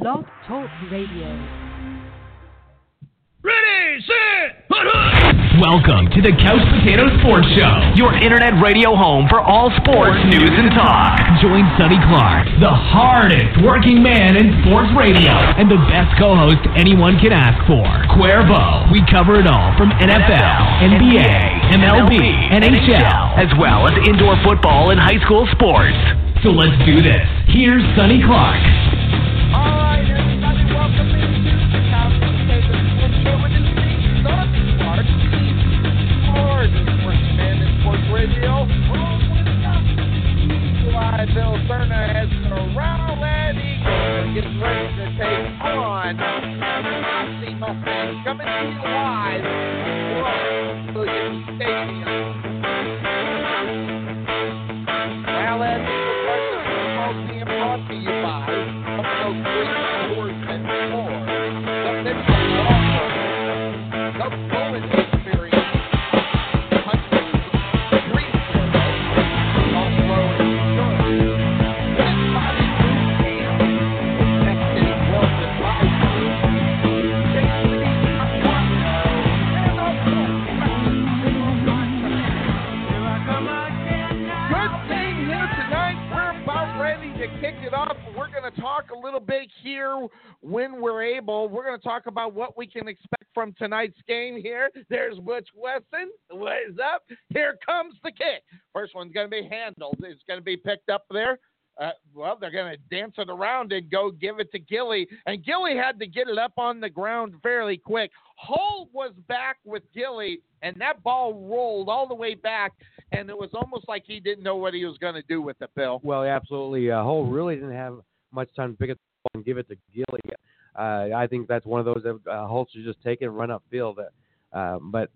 Blog Talk Radio. Ready, set, hut, Welcome to the Couch Potato Sports Show, your internet radio home for all sports news and talk. Join Sonny Clark, the hardest working man in sports radio, and the best co-host anyone can ask for, Cuervo. We cover it all from NFL, NBA, MLB, NHL, as well as indoor football and high school sports. So let's do this. Here's Sonny Clark. Eli Bill Cerna as the Rowlett Eagles gets ready to take on Sachse Mustangs coming to you live when we're able. We're going to talk about what we can expect from tonight's game here. There's Butch Wesson. What is up? Here comes the kick. First one's going to be handled. It's going to be picked up there. Uh, well, they're going to dance it around and go give it to Gilly. And Gilly had to get it up on the ground fairly quick. Holt was back with Gilly, and that ball rolled all the way back, and it was almost like he didn't know what he was going to do with it, Bill. Well, absolutely. Uh, Hull really didn't have much time to pick it up and give it to Gilly. Uh, I think that's one of those that uh, Hull should just take it and run upfield. Uh, but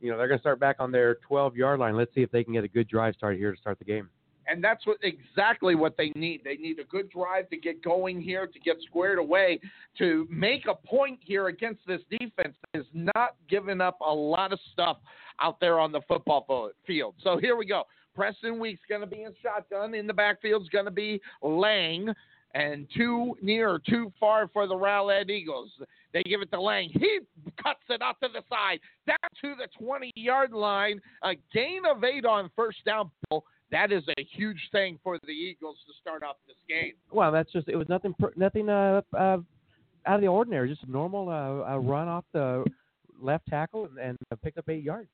you know they're going to start back on their 12 yard line. Let's see if they can get a good drive start here to start the game. And that's what exactly what they need. They need a good drive to get going here, to get squared away, to make a point here against this defense that is not giving up a lot of stuff out there on the football field. So here we go. Preston Week's going to be in shotgun. In the backfield is going to be Lang. And too near or too far for the Rowlett Eagles. They give it to Lang. He cuts it out to the side, down to the 20 yard line. A gain of eight on first down. Bill. That is a huge thing for the Eagles to start off this game. Well, that's just it was nothing nothing uh, uh, out of the ordinary. Just a normal uh, run off the left tackle and, and picked up eight yards.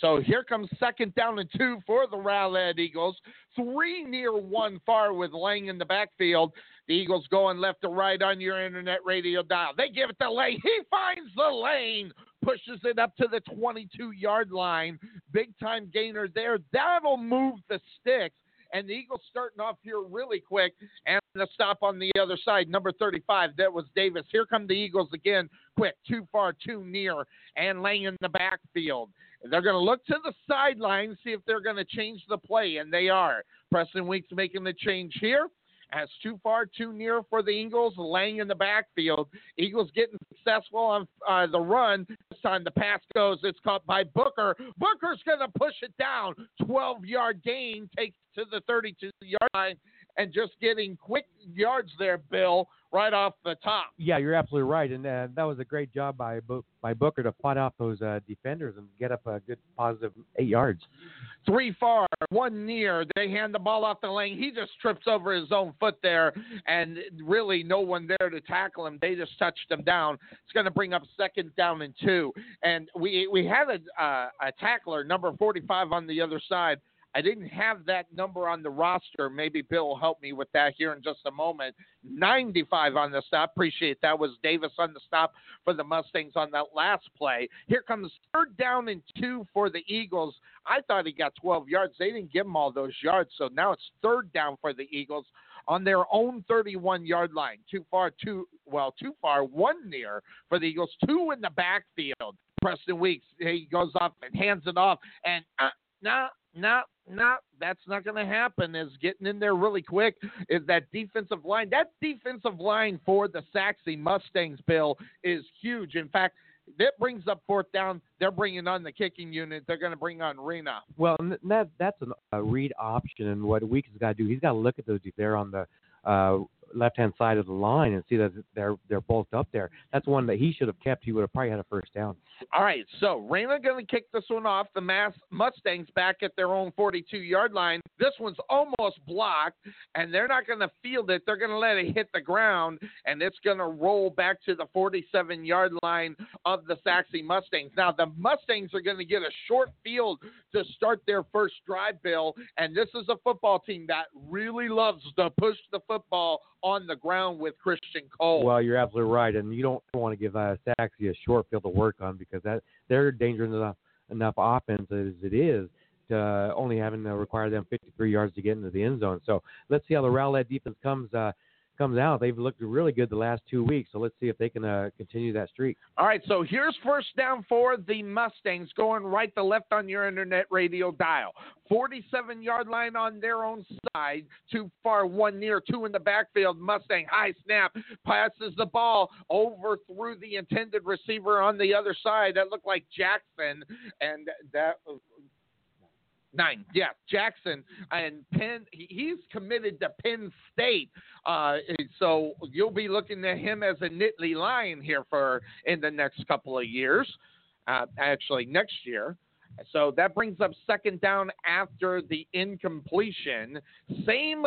So here comes second down and two for the Rowlett Eagles. Three near one far with Lang in the backfield. The Eagles going left to right on your internet radio dial. They give it to Lang. He finds the lane, pushes it up to the 22 yard line. Big time gainer there. That'll move the sticks. And the Eagles starting off here really quick. And the stop on the other side, number 35. That was Davis. Here come the Eagles again. Quick, too far, too near. And Lang in the backfield. They're going to look to the sideline, see if they're going to change the play, and they are. Preston Weeks making the change here. As too far, too near for the Eagles, Lang in the backfield. Eagles getting successful on uh, the run. This time the pass goes. It's caught by Booker. Booker's going to push it down. 12 yard gain takes to the 32 yard line. And just getting quick yards there, Bill, right off the top. Yeah, you're absolutely right, and uh, that was a great job by by Booker to fight off those uh, defenders and get up a good positive eight yards. Three far, one near. They hand the ball off the lane. He just trips over his own foot there, and really no one there to tackle him. They just touched him down. It's going to bring up second down and two. And we we had a uh, a tackler, number 45, on the other side. I didn't have that number on the roster. Maybe Bill will help me with that here in just a moment. 95 on the stop. Appreciate that. Was Davis on the stop for the Mustangs on that last play. Here comes third down and two for the Eagles. I thought he got 12 yards. They didn't give him all those yards. So now it's third down for the Eagles on their own 31 yard line. Too far, too well, too far, one near for the Eagles, two in the backfield. Preston Weeks, he goes up and hands it off, and uh, nah, nah, nah, that's not going to happen. Is getting in there really quick is that defensive line. That defensive line for the Sachse Mustangs, Bill, is huge. In fact, that brings up fourth down. They're bringing on the kicking unit. They're going to bring on Rena. Well, that that's an, a read option, and what Weeks has got to do, he's got to look at those they're on the uh, left hand side of the line and see that they're they're bulked up there. That's one that he should have kept. He would have probably had a first down. All right, so Rayner going to kick this one off. The Mass Mustangs back at their own 42 yard line. This one's almost blocked, and they're not going to field it. They're going to let it hit the ground, and it's going to roll back to the 47 yard line of the Sachse Mustangs. Now, the Mustangs are going to get a short field to start their first drive, Bill, and this is a football team that really loves to push the football on the ground with Christian Cole. Well, you're absolutely right, and you don't want to give uh, Sachse a short field to work on because that they're dangerous enough enough offense as it is to only having to require them 53 yards to get into the end zone. So let's see how the Rowlett defense comes. Uh, comes out. They've looked really good the last two weeks, so let's see if they can uh, continue that streak. All right, so here's first down for the Mustangs going right to left on your internet radio dial. 47 yard line on their own side, too far, one near, two in the backfield. Mustang high snap, passes the ball over through the intended receiver on the other side. That looked like Jackson, and that Nine, yeah, Jackson and Penn. He's committed to Penn State, uh, so you'll be looking at him as a Nittany Lion here for in the next couple of years. Uh, actually, next year. So that brings up second down after the incompletion. Same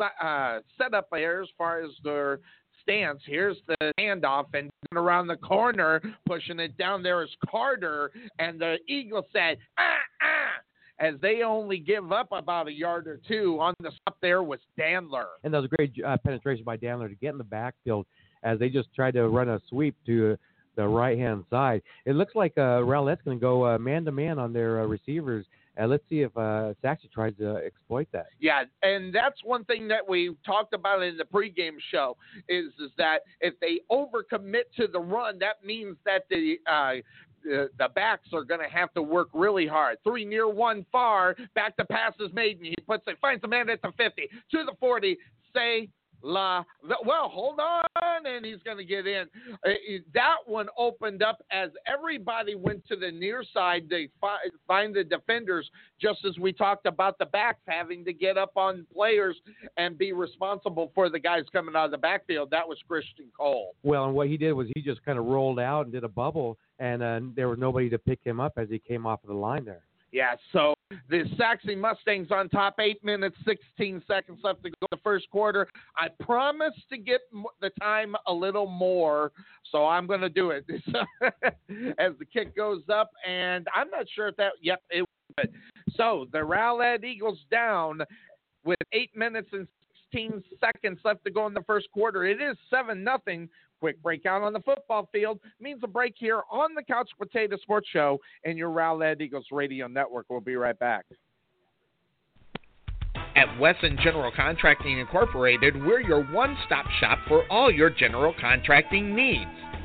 uh, setup there as far as their stance. Here's the handoff and around the corner, pushing it down there is Carter, and the Eagle said, ah, ah as they only give up about a yard or two. On the stop there was Dandler. And that was a great uh, penetration by Dandler to get in the backfield as they just tried to run a sweep to the right hand side. It looks like uh, Rowlett's going to go man to man on their uh, receivers. Uh, let's see if uh, Sachse tries to exploit that. Yeah, and that's one thing that we talked about in the pregame show is is that if they overcommit to the run, that means that the uh, the, the backs are going to have to work really hard. Three near, one far. Back to pass is made, and he puts it, finds the man at the 50 to the 40. Say La. Well, hold on, and he's going to get in. Uh, that one opened up as everybody went to the near side. They find the defenders, just as we talked about the backs having to get up on players and be responsible for the guys coming out of the backfield. That was Christian Cole. Well, and what he did was he just kind of rolled out and did a bubble, and uh, there was nobody to pick him up as he came off of the line there. Yeah, so the Sachse Mustangs on top, eight minutes, 16 seconds left to go the first quarter. I promised to get the time a little more, so I'm going to do it as the kick goes up. And I'm not sure if that, yep, it would. So the Rowlett Eagles down with eight minutes and 16 seconds left to go in the first quarter. It is 7 nothing Quick breakout on the football field means a break here on the Couch Potato Sports Show and your Rowlett Eagles Radio Network. We'll be right back. At Wesson General Contracting Incorporated, we're your one stop shop for all your general contracting needs.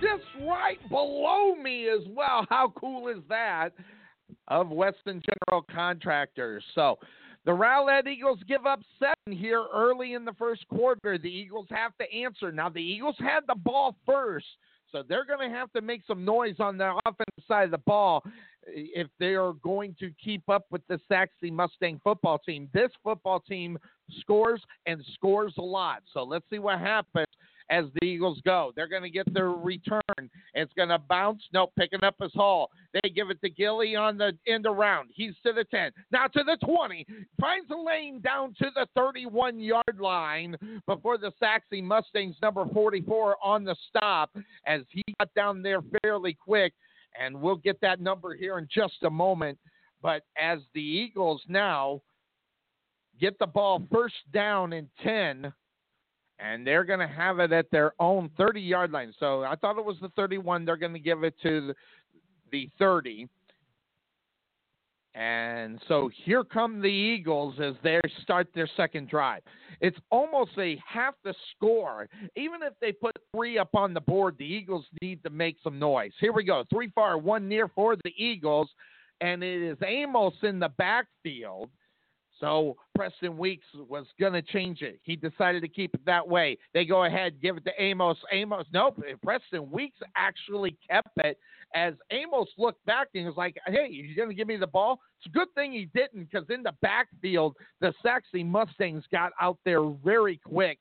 just right below me as well. How cool is that? Of Wesson General Contractors. So the Rowlett Eagles give up seven here early in the first quarter. The Eagles have to answer. Now, the Eagles had the ball first, so they're going to have to make some noise on the offensive side of the ball if they are going to keep up with the Sachse Mustang football team. This football team scores and scores a lot. So let's see what happens as the Eagles go. They're going to get their return. It's going to bounce. No, picking up his haul. They give it to Gilly on the end around. He's to the 10. Now to the 20. Finds a lane down to the 31 yard line before the Sachse Mustangs number 44 on the stop as he got down there fairly quick. And we'll get that number here in just a moment. But as the Eagles now get the ball first down in 10 and they're going to have it at their own 30 yard line. So I thought it was the 31. They're going to give it to the, the 30. And so here come the Eagles as they start their second drive. It's almost a half the score. Even if they put three up on the board, the Eagles need to make some noise. Here we go. Three far, one near for the Eagles. And it is Amos in the backfield. So Preston Weeks was going to change it. He decided to keep it that way. They go ahead, give it to Amos. Amos, nope. Preston Weeks actually kept it as Amos looked back and was like, hey, you're going to give me the ball? It's a good thing he didn't because in the backfield, the Sachse Mustangs got out there very quick.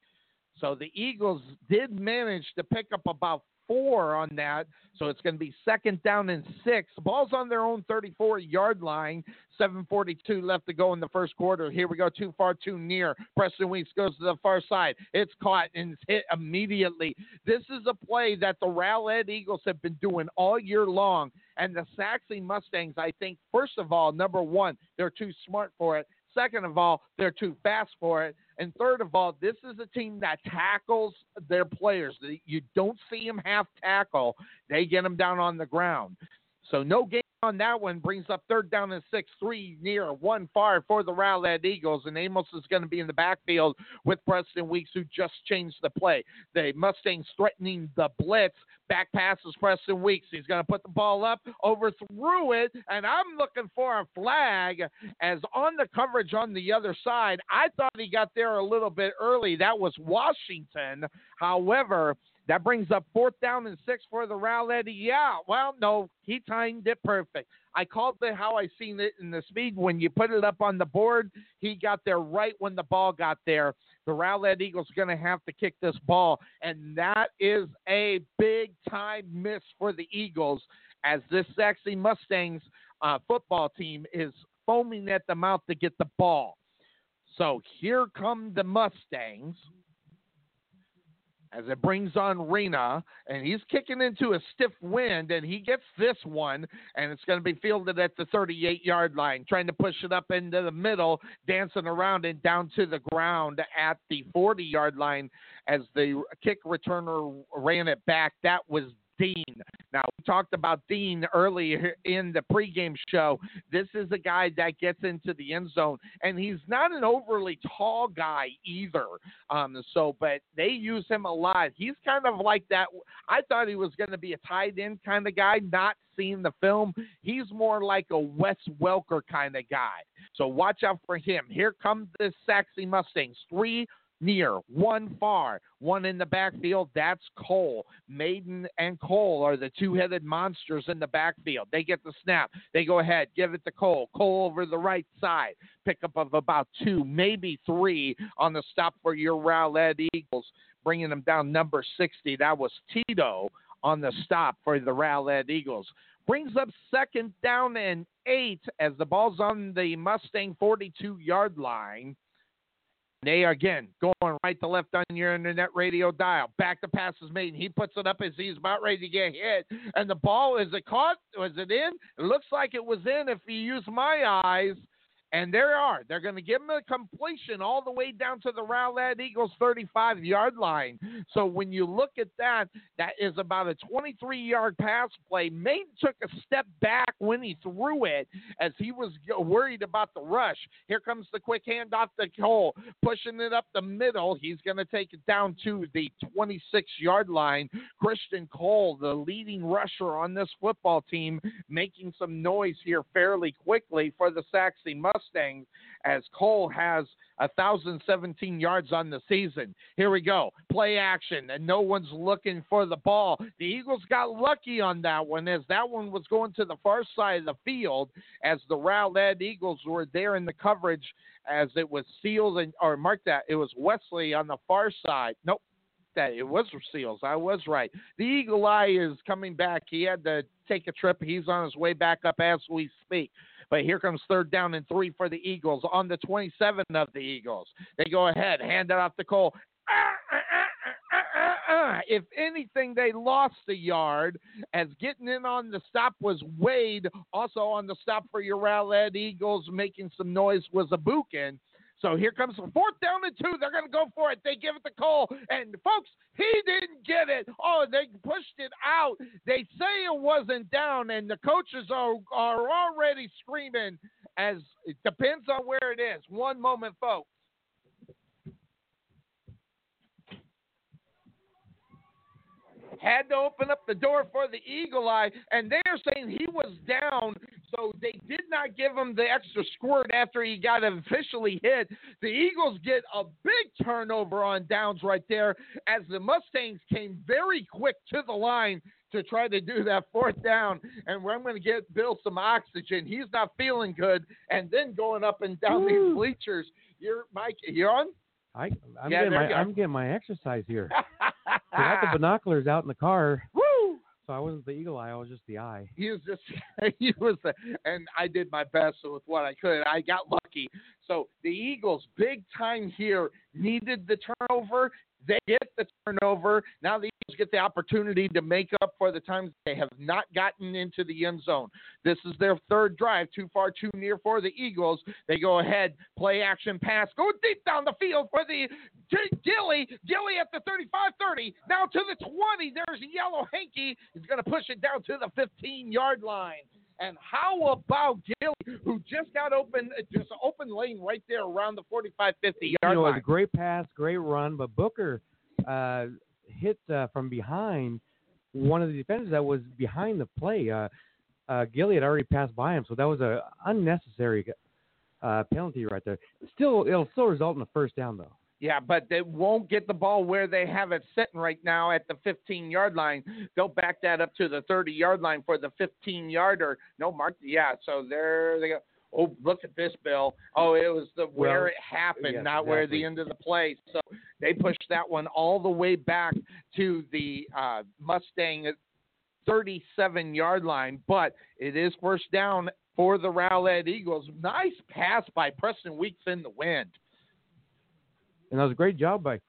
So the Eagles did manage to pick up about four on that. So it's going to be second down and six. Ball's on their own 34 yard line. 7.42 left to go in the first quarter. Here we go. Too far, too near. Preston Weeks goes to the far side. It's caught and it's hit immediately. This is a play that the Rowlett Eagles have been doing all year long. And the Sachse Mustangs, I think, first of all, number one, they're too smart for it. Second of all, they're too fast for it. And third of all, this is a team that tackles their players. You don't see them half tackle, they get them down on the ground. So no gain on that one brings up third down and six, three near, one far for the Rowlett Eagles. And Amos is going to be in the backfield with Preston Weeks, who just changed the play. The Mustangs threatening the blitz. Back passes Preston Weeks. He's going to put the ball up, overthrew it, and I'm looking for a flag as on the coverage on the other side. I thought he got there a little bit early. That was Washington. However, that brings up fourth down and six for the Rowlett. Yeah, well, no, he timed it perfect. I called it how I seen it in the speed. When you put it up on the board, he got there right when the ball got there. The Rowlett Eagles are going to have to kick this ball, and that is a big time miss for the Eagles as this Sachse Mustangs uh, football team is foaming at the mouth to get the ball. So here come the Mustangs as it brings on Rena, and he's kicking into a stiff wind, and he gets this one, and it's going to be fielded at the 38 yard line, trying to push it up into the middle, dancing around and down to the ground at the 40 yard line as the kick returner ran it back. That was Dean. Now, we talked about Dean earlier in the pregame show. This is a guy that gets into the end zone, and he's not an overly tall guy either. Um, so, but they use him a lot. He's kind of like that. I thought he was going to be a tight end kind of guy, not seeing the film. He's more like a Wes Welker kind of guy. So watch out for him. Here comes the Sachse Mustangs. Three near, one far, one in the backfield. That's Cole. Maiden and Cole are the two headed monsters in the backfield. They get the snap. They go ahead, give it to Cole. Cole over the right side. Pickup of about two, maybe three on the stop for your Rowlett Eagles, bringing them down number 60. That was Tito on the stop for the Rowlett Eagles. Brings up second down and eight as the ball's on the Mustang 42 yard line. They again going right to left on your internet radio dial. Back to pass is made. And he puts it up as he's about ready to get hit. And the ball is it caught? Was it in? It looks like it was in if you use my eyes. And there are. They're going to give him a completion all the way down to the Rowlett Eagles 35 yard line. So when you look at that, that is about a 23 yard pass play. Maine took a step back when he threw it as he was worried about the rush. Here comes the quick hand off the Cole, pushing it up the middle. He's going to take it down to the 26 yard line. Christian Cole, the leading rusher on this football team, making some noise here fairly quickly for the Sachse Mustangs. Mustangs as Cole has 1,017 yards on the season. Here we go. Play action, and no one's looking for the ball. The Eagles got lucky on that one as that one was going to the far side of the field as the Rowlett Eagles were there in the coverage as it was sealed and or mark that it was Wesley on the far side. Nope. That it was Seals. I was right. The Eagle Eye is coming back. He had to take a trip. He's on his way back up as we speak. But here comes third down and three for the Eagles on the 27 of the Eagles. They go ahead, hand it off to Cole. Ah, ah, ah, if anything, they lost a yard as getting in on the stop was Wade. Also on the stop for your Rowlett Eagles, making some noise was a Buchan. So here comes the fourth down and two. They're going to go for it. They give it to Cole. And folks, he didn't get it. Oh, they pushed it out. They say it wasn't down, and the coaches are, are already screaming as it depends on where it is. One moment, folks. Had to open up the door for the Eagle Eye, and they're saying he was down, so they did not give him the extra squirt after he got officially hit. The Eagles get a big turnover on downs right there as the Mustangs came very quick to the line to try to do that fourth down. And I'm going to get Bill some oxygen. He's not feeling good. And then going up and down Woo. these bleachers. You're Mike. You're on. I, I'm, Yeah, getting my. I'm getting my exercise here. I got the ah. binoculars out in the car, Woo! so I wasn't the eagle eye. I was just the eye. He was just he was the, and I did my best with what I could. I got lucky. So the Eagles, big time here, needed the turnover. They get the turnover. Now the Eagles get the opportunity to make up for the times they have not gotten into the end zone. This is their third drive, too far, too near for the Eagles. They go ahead, play action pass, go deep down the field for the Gilly. Gilly at the 35-30. Now to the 20. There's a Yellow Hanky. He's going to push it down to the 15-yard line. And how about Gilly, who just got open, just open lane right there around the 45, 50 You yard know, it was line. a great pass, great run, but Booker uh, hit uh, from behind one of the defenders that was behind the play. Uh, uh, Gilly had already passed by him, so that was a unnecessary uh, penalty right there. Still, it'll still result in a first down though. Yeah, but they won't get the ball where they have it sitting right now at the 15 yard line. They'll back that up to the 30 yard line for the 15 yarder. No, Mark. Yeah, so there they go. Oh, look at this, Bill. Oh, it was the where Well, it happened, yes, not where the end of the play. So they pushed that one all the way back to the uh, Mustang 37 yard line, but it is first down for the Rowlett Eagles. Nice pass by Preston Weeks in the wind. And that was a great job by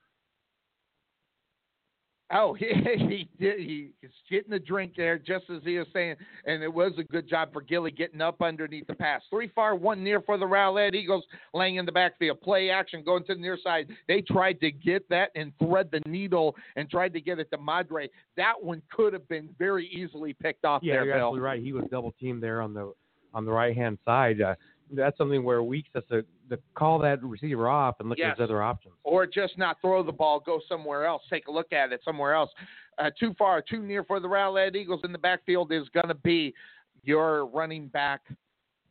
Oh, he, he did. He was getting the drink there, just as he was saying, and it was a good job for Gilly getting up underneath the pass. Three far, one near for the Rowlett Eagles, Lang in the backfield. Play action, going to the near side. They tried to get that and thread the needle and tried to get it to Madre. That one could have been very easily picked off yeah, there, you're Bill. absolutely right. He was double teamed there on the on the right hand side. Uh, that's something where Weeks has to, to call that receiver off and look Yes. at his other options. or just not throw the ball, go somewhere else, take a look at it somewhere else. Uh, too far, too near for the Rowlett Eagles in the backfield is going to be your running back,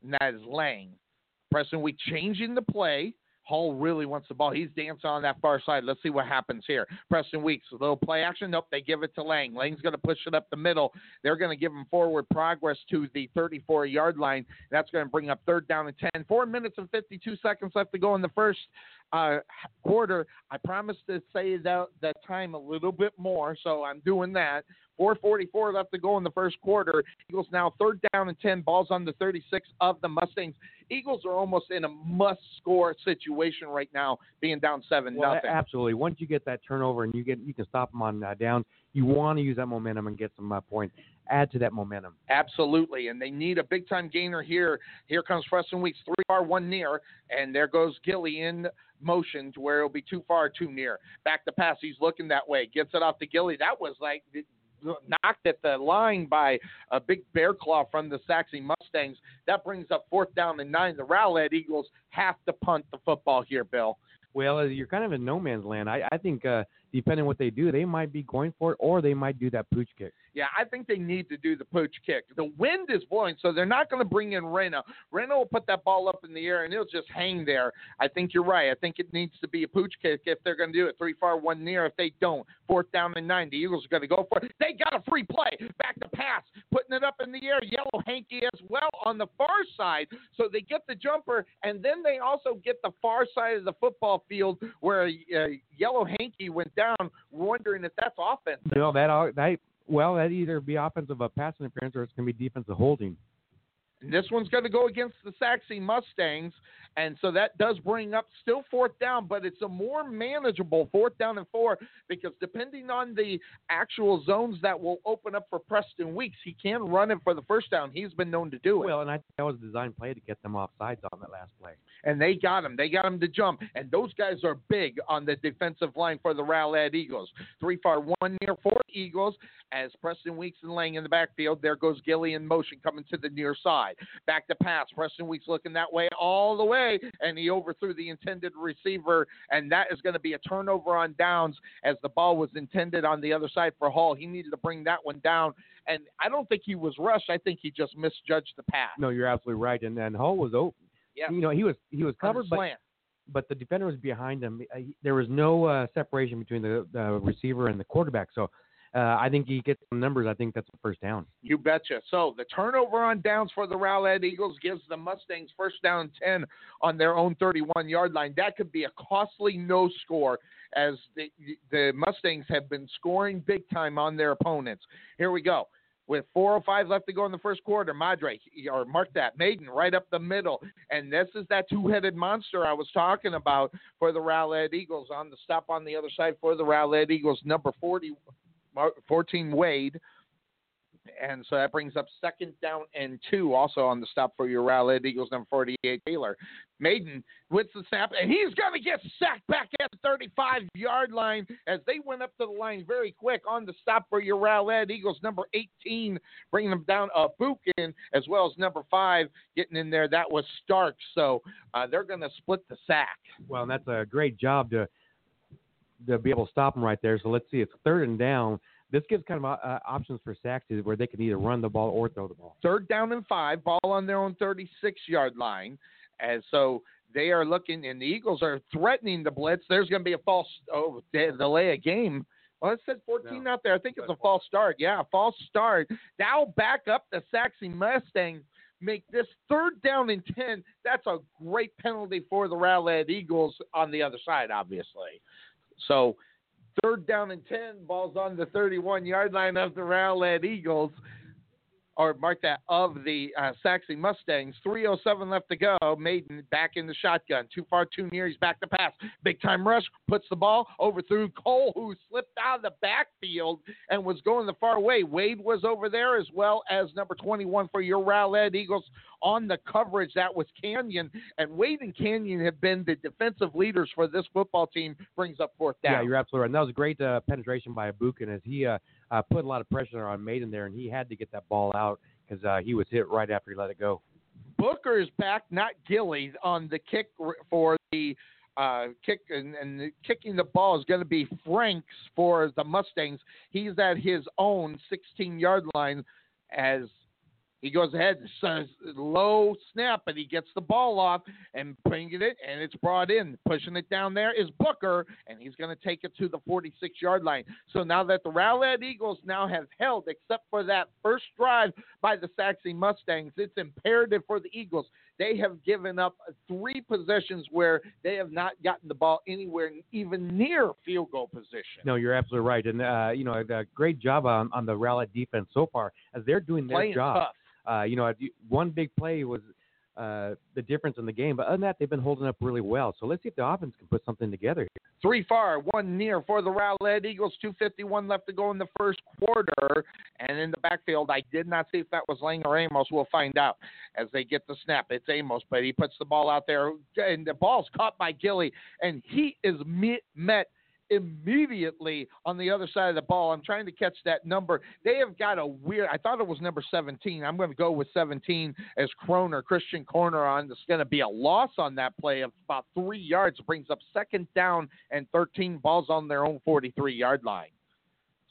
and that is Lang. Preston we changing the play. Hall really wants the ball. He's dancing on that far side. Let's see what happens here. Preston Weeks, a little play action. Nope, they give it to Lang. Lang's going to push it up the middle. They're going to give him forward progress to the 34 yard line. That's going to bring up third down and 10. Four minutes and 52 seconds left to go in the first uh, quarter. I promised to say that that time a little bit more, so I'm doing that. 4:44 left to go in the first quarter. Eagles now third down and 10. Balls on the 36 of the Mustangs. Eagles are almost in a must-score situation right now, being down seven Well, nothing. absolutely. Once you get that turnover and you get you can stop them on uh, downs, you want to use that momentum and get some uh, points. Add to that momentum. Absolutely, and they need a big time gainer here. Here comes Preston Weeks, three far, one near, and there goes Gilly in motion to where it'll be too far, too near. Back to pass, he's looking that way, gets it off to Gilly. That was like knocked at the line by a big bear claw from the Saxon Mustangs. That brings up fourth down and nine. The Rowlett Eagles have to punt the football here, Bill. Well, uh, you're kind of in no man's land. I, I think uh, depending what they do, they might be going for it, or they might do that pooch kick. Yeah, I think they need to do the pooch kick. The wind is blowing, so they're not going to bring in Reno. Reno will put that ball up in the air and it'll just hang there. I think you're right. I think it needs to be a pooch kick if they're going to do it. Three far, one near. If they don't, fourth down and nine. The Eagles are going to go for it. They got a free play. Back to pass, putting it up in the air. Yellow Hanky as well on the far side. So they get the jumper, and then they also get the far side of the football field where uh, Yellow Hanky went down, wondering if that's offense. You know that al- that well that either be offensive uh, pass interference or it's going to be defensive holding. And this one's going to go against the Sachse Mustangs. And so that does bring up still fourth down, but it's a more manageable fourth down and four because depending on the actual zones that will open up for Preston Weeks, he can run it for the first down. He's been known to do it. Well, and I think that was a design play to get them off sides on that last play. and they got him. They got him to jump. And those guys are big on the defensive line for the Rowlett Eagles. Three far, one near, four Eagles. As Preston Weeks and Lang in the backfield, there goes Gilly in motion coming to the near side. Wide. Back to pass. Preston Weeks looking that way all the way, and he overthrew the intended receiver, and that is going to be a turnover on downs as the ball was intended on the other side for Hall. He needed to bring that one down, and I don't think he was rushed. I think he just misjudged the pass. No, you're absolutely right. And and Hall was open. Yeah. You know, he was he was covered, but but the defender was behind him. There was no uh, separation between the, the receiver and the quarterback. So uh, I think he gets some numbers. I think that's a first down. You betcha. So the turnover on downs for the Rowlett Eagles gives the Mustangs first down 10 on their own 31 yard line. That could be a costly no score as the, the Mustangs have been scoring big time on their opponents. Here we go. With 4.05 left to go in the first quarter, Madre, or mark that, Maiden right up the middle. And this is that two headed monster I was talking about for the Rowlett Eagles on the stop on the other side for the Rowlett Eagles, number 40, Mar- 14 Wade. And so that brings up second down and two also on the stop for your Rowlett Eagles, number 48, Taylor. Maiden with the snap, and he's going to get sacked back at the 35 yard line as they went up to the line very quick on the stop for your Rowlett Eagles, number 18, bringing them down a Buchan, as well as number five getting in there. That was Stark. So uh, they're going to split the sack. Well, that's a great job to to be able to stop him right there. So let's see, it's third and down. This gives kind of uh, options for Saxon where they can either run the ball or throw the ball. third down and five, ball on their own 36 yard line. And so they are looking, and the Eagles are threatening the blitz. There's going to be a false oh, delay a game. Well, it said 14 No. out there. I think it's a false start. Yeah, false start. Now back up the Saxon Mustangs. Make this third down and 10. That's a great penalty for the Rowlett Eagles on the other side, obviously. So third down and 10, balls on the 31 yard line of the Rowlett Eagles, or mark that, of the uh, Saxon Mustangs. 3.07 left to go. Maiden back in the shotgun. Too far, too near. He's back to pass. Big time rush, puts the ball over through Cole, who slipped out of the backfield and was going the far way. Wade was over there, as well as number 21 for your Rowlett Eagles on the coverage. That was Canyon. And Wade and Canyon have been the defensive leaders for this football team. Brings up fourth down. Yeah, you're absolutely right. And that was a great uh, penetration by Abukin as he uh, uh, put a lot of pressure on Maiden there, and he had to get that ball out because uh, he was hit right after he let it go. Booker is back, not Gilly, on the kick for the uh, kick, and, and the kicking the ball is going to be Franks for the Mustangs. He's at his own 16 yard line as he goes ahead and says low snap, and he gets the ball off and bringing it, and it's brought in. Pushing it down there is Booker, and he's going to take it to the 46 yard line. So now that the Rowlett Eagles now have held, except for that first drive by the Saxon Mustangs, it's imperative for the Eagles. They have given up three possessions where they have not gotten the ball anywhere even near field goal position. No, you're absolutely right, and uh, you know, a great job on, on the Rowlett defense so far as they're doing their Playing job. tough. Uh, you know, one big play was uh, the difference in the game, but other than that, they've been holding up really well. So let's see if the offense can put something together here. Three far, one near for the Rowlett Eagles. 251 left to go in the first quarter. And in the backfield, I did not see if that was Lang or Amos. We'll find out as they get the snap. It's Amos, but he puts the ball out there, and the ball's caught by Gilly, and he is met immediately on the other side of the ball. I'm trying to catch that number. They have got a weird. I thought it was number 17. I'm going to go with 17 as Kroner, Christian Corner on. It's going to be a loss on that play of about three yards. Brings up second down and 13 balls on their own 43 yard line.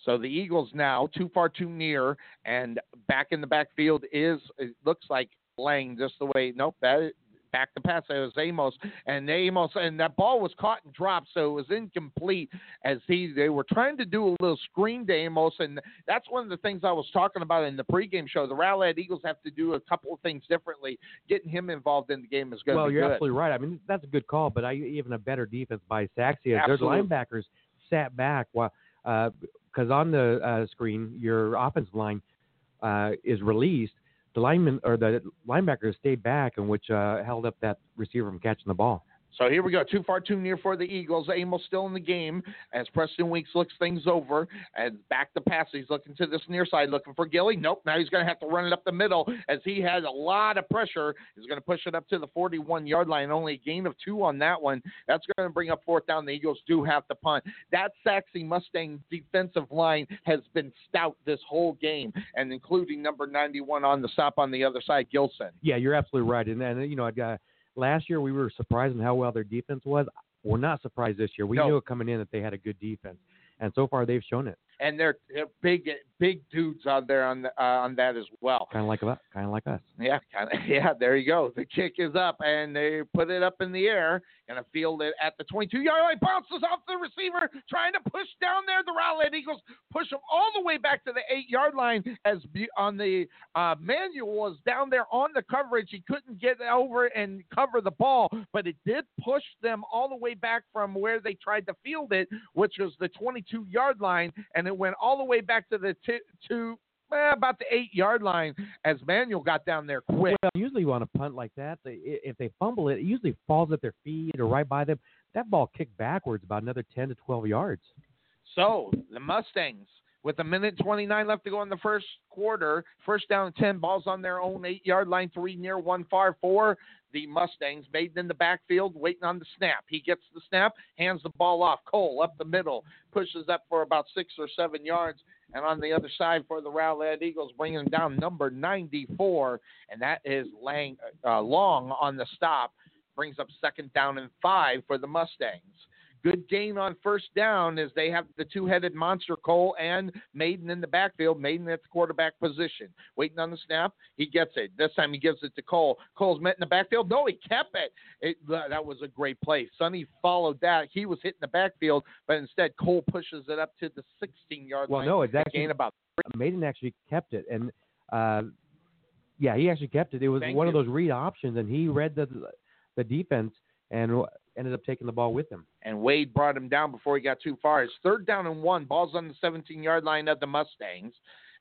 So the Eagles now too far, too near, and back in the backfield is it looks like Lang just the way. Nope, that back to pass. It was Amos, and Amos, and that ball was caught and dropped, so it was incomplete. As he, they were trying to do a little screen to Amos, and that's one of the things I was talking about in the pregame show. The Rowlett Eagles have to do a couple of things differently. Getting him involved in the game is going to Well, be you're good. absolutely right. I mean, that's a good call, but I, even a better defense by Saxia. Their linebackers sat back while because on the uh, screen your offensive line uh, is released. The lineman or the linebacker stayed back, and which uh, held up that receiver from catching the ball. So here we go. Too far, too near for the Eagles. Amos still in the game as Preston Weeks looks things over and back to pass. He's looking to this near side, looking for Gilly. Nope. Now he's going to have to run it up the middle as he has a lot of pressure. He's going to push it up to the 41 yard line. Only a gain of two on that one. That's going to bring up fourth down. The Eagles do have to punt. That Sachse Mustang defensive line has been stout this whole game, and including number 91 on the stop on the other side, Gilson. Yeah, you're absolutely right. And then, you know, uh, last year we were surprised in how well their defense was. We're not surprised this year. We No. knew it coming in that they had a good defense, and so far they've shown it. And they're, they're big, big dudes out there on the, uh, on that as well. Kind of like us. Kind of like us. Yeah, kind of. Yeah, there you go. The kick is up, and they put it up in the air, and a field it at the 22 yard line. Bounces off the receiver, trying to push down there. The Rowlett Eagles push them all the way back to the eight yard line. As on the uh, Manuel was down there on the coverage, he couldn't get over and cover the ball, but it did push them all the way back from where they tried to field it, which was the 22 yard line, and it went all the way back to the t- to eh, about the eight yard line as Manuel got down there quick. Well, usually you want to punt like that. They, if they fumble it, it usually falls at their feet or right by them. That ball kicked backwards about another 10 to 12 yards. So the Mustangs, with a minute 29 left to go in the first quarter, first down 10, balls on their own eight yard line, three near, one far for the Mustangs. Maiden in the backfield, waiting on the snap. He gets the snap, hands the ball off. Cole up the middle, pushes up for about six or seven yards. And on the other side for the Rowlett Eagles, bringing him down number 94, and that is Lang, uh, Long on the stop. Brings up second down and five for the Mustangs. Good gain on first down as they have the two headed monster, Cole and Maiden in the backfield. Maiden at the quarterback position. Waiting on the snap. He gets it. This time he gives it to Cole. Cole's met in the backfield. No, he kept it. it that was a great play. Sonny followed that. He was hitting the backfield, but instead Cole pushes it up to the 16 yard Well, line. no, it's actually gain about Maiden actually kept it, and uh, yeah, he actually kept it. It was Thank one of those read options, and he read the the defense and ended up taking the ball with him. and Wade brought him down before he got too far. It's third down and one. Ball's on the 17 yard line of the Mustangs.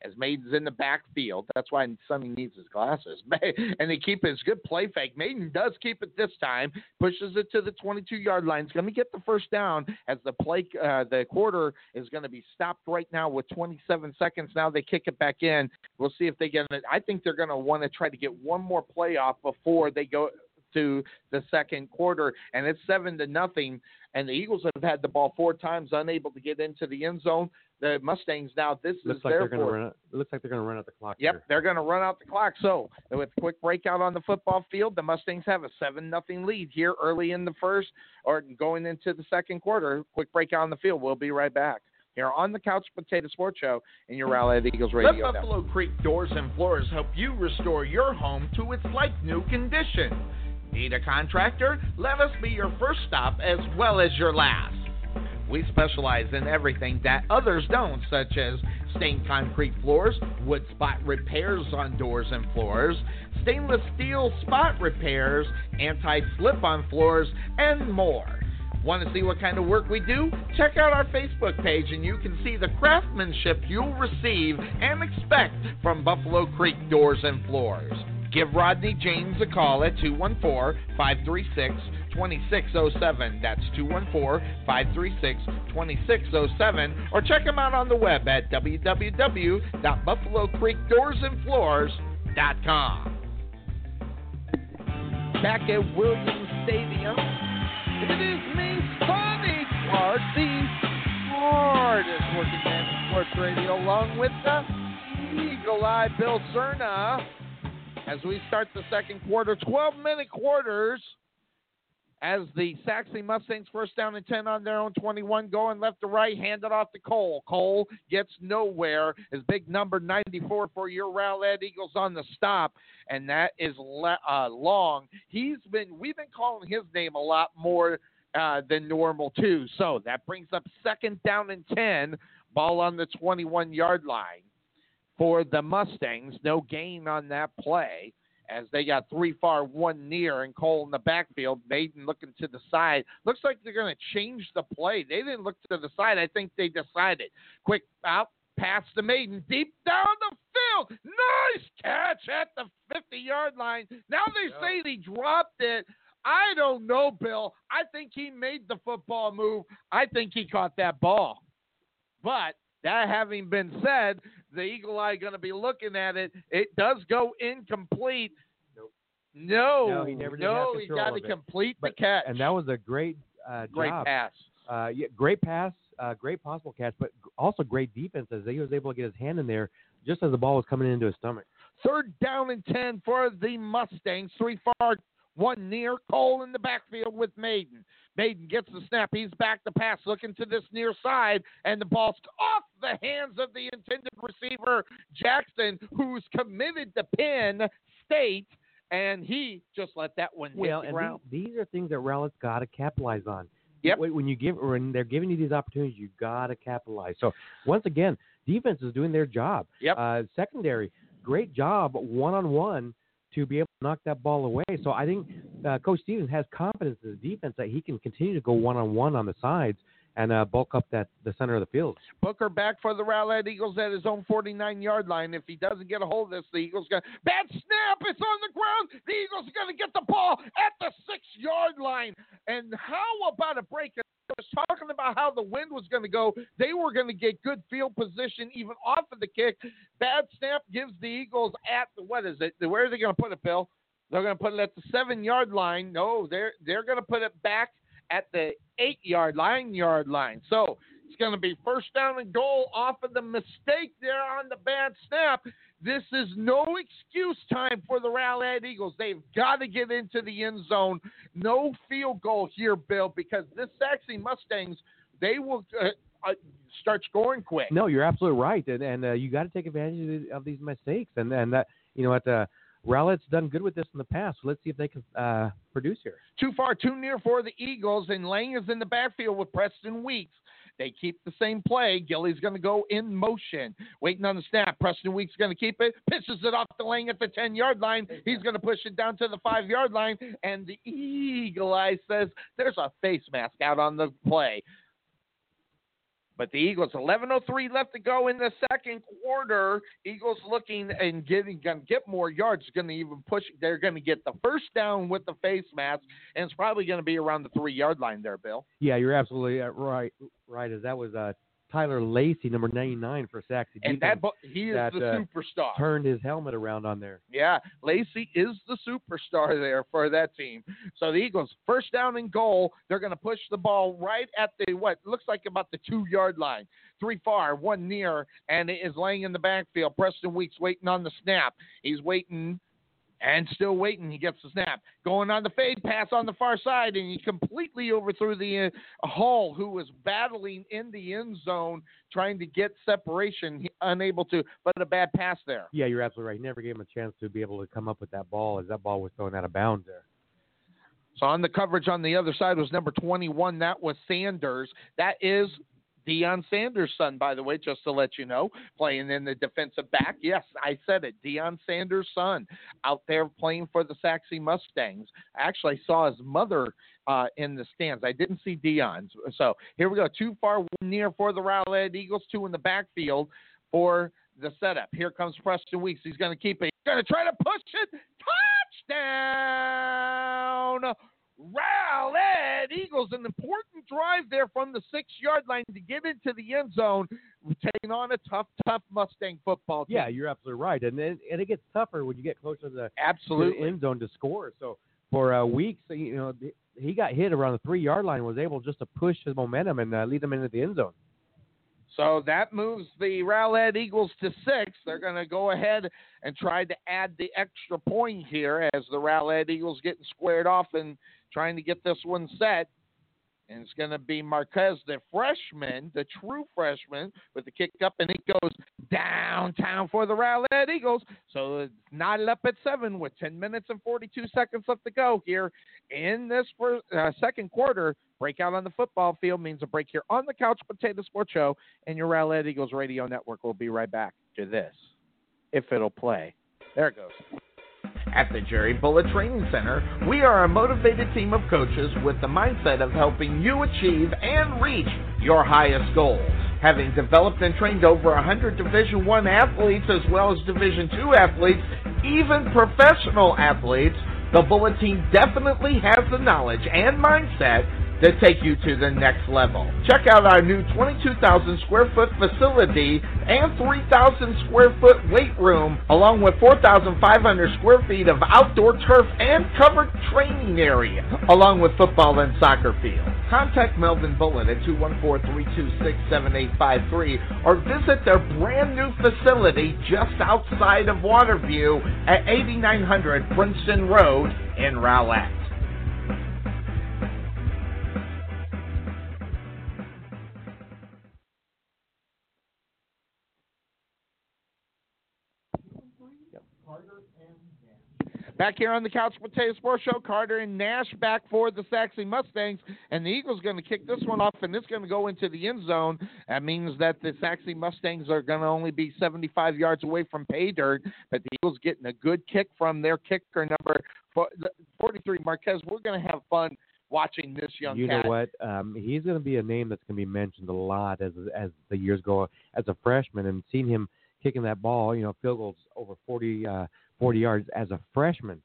As Maiden's in the backfield. That's why Sonny needs his glasses. and they keep his good play fake. Maiden does keep it this time. Pushes it to the 22 yard line. It's going to get the first down as the play, uh, the quarter is going to be stopped right now with 27 seconds. Now they kick it back in. We'll see if they get it. I think they're going to want to try to get one more play off before they go to the second quarter, and it's seven to nothing. And the Eagles have had the ball four times, unable to get into the end zone. The Mustangs now, this Looks is like their they're going to run. Out, it looks like they're going to run out the clock. Yep, here. they're going to run out the clock. So, with a quick breakout on the football field, the Mustangs have a seven nothing lead here early in the first or going into the second quarter. Quick breakout on the field. We'll be right back here on the Couch Potato Sports Show in your Rowlett Eagles Let Radio. Network. Buffalo Creek Doors and Floors help you restore your home to its like new condition. Need a contractor? Let us be your first stop as well as your last. We specialize in everything that others don't, such as stained concrete floors, wood spot repairs on doors and floors, stainless steel spot repairs, anti slip on floors, and more. Want to see what kind of work we do? Check out our Facebook page and you can see the craftsmanship you'll receive and expect from Buffalo Creek Doors and Floors. Give Rodney James a call at 214 536 2607. That's 214 536 2607. Or check him out on the web at www.buffalocreekdoorsandfloors.com. Back at Williams Stadium, it is me, Sonny Clark, the hardest working man in sports radio, along with the eagle eye Bill Cerna. As we start the second quarter, 12 minute quarters. As the Saxony Mustangs first down and 10 on their own 21, going left to right, handed off to Cole. Cole gets nowhere. His big number 94 for your Rowlett Eagles on the stop, and that is le- uh, long. He's been, we've been calling his name a lot more uh, than normal, too. So that brings up second down and 10, ball on the 21 yard line for the Mustangs. No gain on that play as they got three far, one near, and Cole in the backfield. Maiden looking to the side. Looks like they're going to change the play. They didn't look to the side. I think they decided. Quick out. Pass to Maiden deep down the field. Nice catch at the 50 yard line. Now they say he dropped it I don't know, Bill. I think he made the football move. I think he caught that ball. But that having been said, the Eagle Eye going to be looking at it. It does go incomplete. Nope. No, No, he never did no, he got to complete But- the catch. And that was a great uh, great job. pass. Uh, yeah, great pass, uh, great possible catch, but also great defense as he was able to get his hand in there just as the ball was coming into his stomach. Third down and 10 for the Mustangs. Three far, one near. Cole in the backfield with Maiden. Maiden gets the snap. He's back to pass, looking to this near side, and the ball's off the hands of the intended receiver, Jackson, who's committed to Penn State, and he just let that one hit the ground. these, these are things that Rowlett's got to capitalize on. Yep. When when you give, when they're giving you these opportunities, you got to capitalize. So once again, defense is doing their job. Yep. Uh, secondary, great job one on one to be able to knock that ball away. So I think uh, Coach Stevens has confidence in the defense that he can continue to go one on one on the sides and uh, bulk up that the center of the field. Booker back for the Rowlett Eagles at his own 49 yard line. If he doesn't get a hold of this, the Eagles going bad snap. It's on the ground. The Eagles are going to get the ball at the six yard line. And how about a break? I was talking about how the wind was going to go. They were going to get good field position even off of the kick. Bad snap gives the Eagles at the, what is it? Where are they going to put it, Bill? They're going to put it at the seven yard line. No, they're they're going to put it back at the eight yard line, yard line. So it's going to be first down and goal off of the mistake there on the bad snap. This is no excuse time for the Rowlett Eagles. They've got to get into the end zone. No field goal here, Bill, because this Sachse Mustangs, they will uh, uh, start scoring quick. No, you're absolutely right, and and uh, you got to take advantage of, these mistakes, and and that you know what. Uh, Rowlett's done good with this in the past. Let's see if they can uh, produce here. Too far, too near for the Eagles, and Lang is in the backfield with Preston Weeks. They keep the same play. Gilly's going to go in motion, waiting on the snap. Preston Weeks is going to keep it, pitches it off to Lang at the 10 yard line. He's going to push it down to the 5 yard line, and the Eagle Eye says there's a face mask out on the play. But the Eagles, 11:03 left to go in the second quarter. Eagles looking and getting going to get more yards. Going to even push. They're going to get the first down with the face mask, and it's probably going to be around the three yard line there, Bill. Yeah, you're absolutely uh, right. Right, as that was uh, Tyler Lacey, number 99 for Sachse. And that bo- he is that, the uh, superstar. turned his helmet around on there. Yeah, Lacey is the superstar there for that team. So the Eagles, first down and goal, they're going to push the ball right at the what looks like about the two yard line. Three far, one near, and it is laying in the backfield. Preston Weeks waiting on the snap. He's waiting and still waiting. He gets the snap. Going on the fade pass on the far side, and he completely overthrew the uh, Hall, who was battling in the end zone, trying to get separation, he, unable to, but a bad pass there. Yeah, you're absolutely right. He never gave him a chance to be able to come up with that ball as that ball was thrown out of bounds there. So on the coverage on the other side was number 21. That was Sanders. That is Deion Sanders' son, by the way, just to let you know, playing in the defensive back. Yes, I said it. Deion Sanders' son out there playing for the Sachse Mustangs. I actually saw his mother uh, in the stands. I didn't see Deion's. So here we go. Too far, one near for the Rowlett Eagles, two in the backfield for the setup. Here comes Preston Weeks. He's going to keep it. He's going to try to push it. Touchdown! Rowlett Eagles, an important drive there from the six yard line to get into the end zone, taking on a tough, tough Mustang football team. Yeah, you're absolutely right, and it, and it gets tougher when you get closer to the, to the absolutely. end zone to score. So for uh, weeks, you know, he got hit around the three yard line, was able just to push his momentum and uh, lead them into the end zone. So that moves the Rowlett Eagles to six. They're going to go ahead and try to add the extra point here as the Rowlett Eagles getting squared off and trying to get this one set. And it's going to be Marquez, the freshman, the true freshman, with the kick up, and it goes downtown for the Rowlett Eagles. So it's knotted up at seven with 10 minutes and 42 seconds left to go here in this first, uh, second quarter. Breakout on the football field means a break here on the Couch Potato Sports Show, and your Rowlett Eagles Radio Network will be right back to this, if it'll play. There it goes. At the Jerry Bullet Training Center, we are a motivated team of coaches with the mindset of helping you achieve and reach your highest goals. Having developed and trained over 100 Division 1 athletes as well as Division 2 athletes, even professional athletes, the Bullet team definitely has the knowledge and mindset to take you to the next level. Check out our new 22,000 square foot facility and 3,000 square foot weight room, along with 4,500 square feet of outdoor turf and covered training area, along with football and soccer field. Contact Melvin Bullet at 214-326-7853 or visit their brand new facility just outside of Waterview at 8900 Princeton Road in Rowlett. Back here on the Couch Potato Sports Show, Carter and Nash back for the Sachse Mustangs, and the Eagles going to kick this one off, and it's going to go into the end zone. That means that the Sachse Mustangs are going to only be 75 yards away from pay dirt, but the Eagles getting a good kick from their kicker number 43, Marquez. We're going to have fun watching this young you cat. know what? Um, he's going to be a name that's going to be mentioned a lot as as the years go. As a freshman, and seeing him kicking that ball, you know, field goals over 40, uh, 40 yards as a freshman,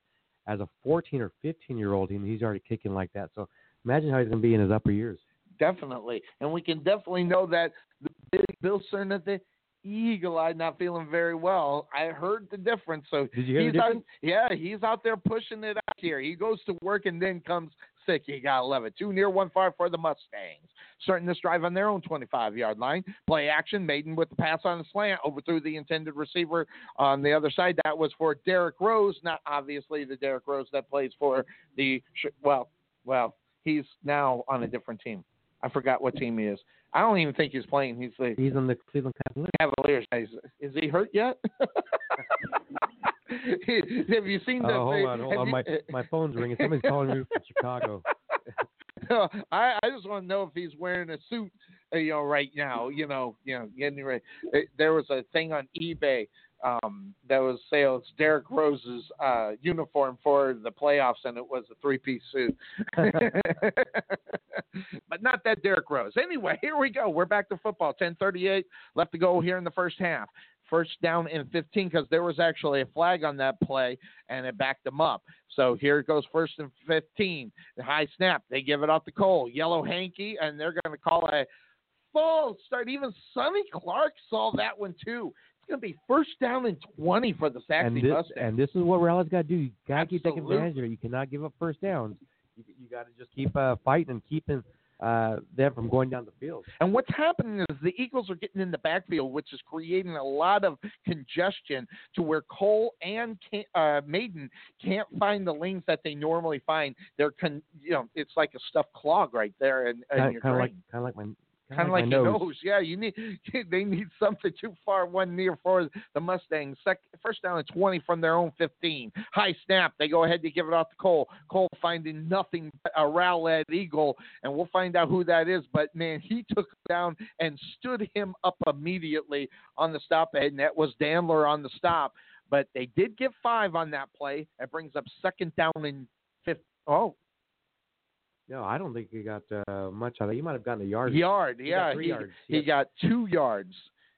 as a 14 or 15 year old, and he's already kicking like that. So imagine how he's going to be in his upper years. Definitely, and we can definitely know that the big Bill the Eagle Eye not feeling very well. I heard the difference. So Did you hear he's the out, difference? yeah, he's out there pushing it out here. He goes to work and then comes sick. You got to love it. Two near, one far for the Mustangs. Starting this drive on their own 25 yard line. Play action. Maiden with the pass on the slant. Overthrew the intended receiver on the other side. That was for Derrick Rose, not obviously the Derrick Rose that plays for the, well, well, he's now on a different team. I forgot what team he is. I don't even think he's playing. He's the He's on the Cleveland Cavaliers. Cavaliers. Is, is he hurt yet? Have you seen the? Oh, hold on, hold on. you- My my phone's ringing. Somebody's calling me from Chicago. I I just want to know if he's wearing a suit, uh, you know, right now. You know, you know, getting ready. Uh, There was a thing on eBay um, that was sales Derrick Rose's uh, uniform for the playoffs, and it was a three-piece suit. but not that Derrick Rose. Anyway, here we go. We're back to football. 10:38 left to go here in the first half. First down and 15 because there was actually a flag on that play and it backed them up. So here it goes first and 15. The high snap. They give it off to Cole. Yellow hanky, and they're going to call a full start. Even Sonny Clark saw that one too. It's going to be first down and 20 for the Sachse and this, Mustangs. and this is what Rally's got to do. You got to keep taking advantage of it. You cannot give up first downs. You, you got to just keep uh, fighting and keeping uh, them from going down the field. And what's happening is the Eagles are getting in the backfield, which is creating a lot of congestion to where Cole and Ca- uh, Maiden can't find the lanes that they normally find. They're, con- you know, it's like a stuffed clog right there and in Kind of like kind of like my Kind of like nose. nose. Yeah, you need they need something too far, one near for the Mustangs. Second, first down and 20 from their own 15. High snap. They go ahead to give it off to Cole. Cole finding nothing but a Rowlett Eagle, and we'll find out who that is. But man, he took down and stood him up immediately on the stop and that was Dandler on the stop. But they did get five on that play. That brings up second down and fifth. Oh, No, I don't think he got uh, much out of it. He might have gotten a yard. Yard, He yeah. three he, yards, he yes. got two yards.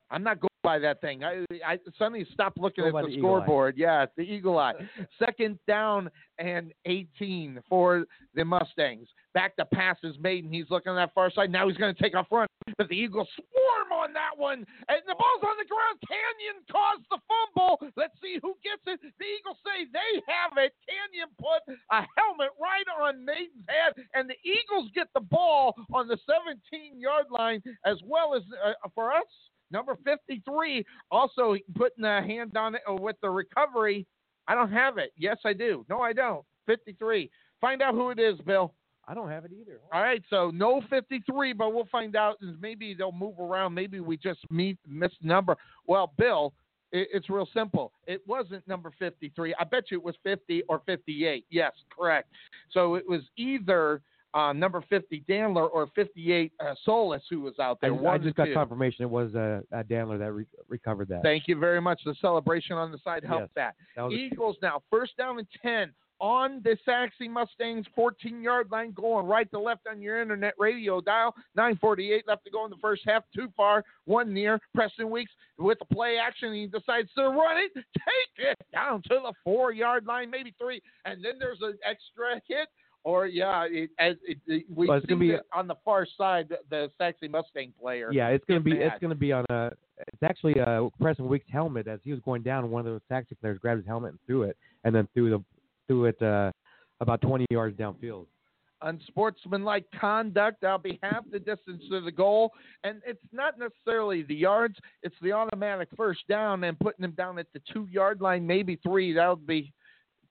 I'm not going by that thing. I, I suddenly stopped looking Go at the, scoreboard. Yeah, the eagle eye. Second down and 18 for the Mustangs. Back to passes made, and he's looking on that far side. Now he's going to take off run, but the Eagles swarm on that one, and the ball's on the ground. Canyon caused the fumble. Let's see who gets it. The Eagles say they have it. Canyon put a helmet right on Maiden's head, and the Eagles get the ball on the 17 yard line, as well as uh, for us, number 53, also putting a hand on it uh, with the recovery. I don't have it. Yes, I do. No, I don't. 53. Find out who it is, Bill. I don't have it either. All right, so no 53, but we'll find out. Maybe they'll move around. Maybe we just meet missed number. Well, Bill, it, it's real simple. It wasn't number 53. I bet you it was 50 or 58. Yes, correct. So it was either uh, number 50 Dandler or 58 uh, Solis who was out there. just- I just got two. confirmation it was uh, uh, Dandler that re- recovered that. Thank you very much. The celebration on the side helped Yes. that. that was a- Eagles now first down and 10 on the Sachse Mustangs 14 yard line, going right to left on your internet radio dial. 948 left to go in the first half. Too far, one near. Preston Weeks with the play action. He decides to run it, take it down to the four yard line, maybe three. And then there's an extra hit or yeah, it, as it, it, we Well, it's see be- on the far side, the, the Sachse Mustang player. Yeah, it's gonna be mad. it's gonna be on a. It's actually uh, Preston Weeks' helmet as he was going down. One of those taxi players grabbed his helmet and threw it, and then threw the threw it uh, about 20 yards downfield. unsportsmanlike conduct. That'll be half the distance to the goal. And it's not necessarily the yards, it's the automatic first down and putting them down at the two yard line, maybe three. That would be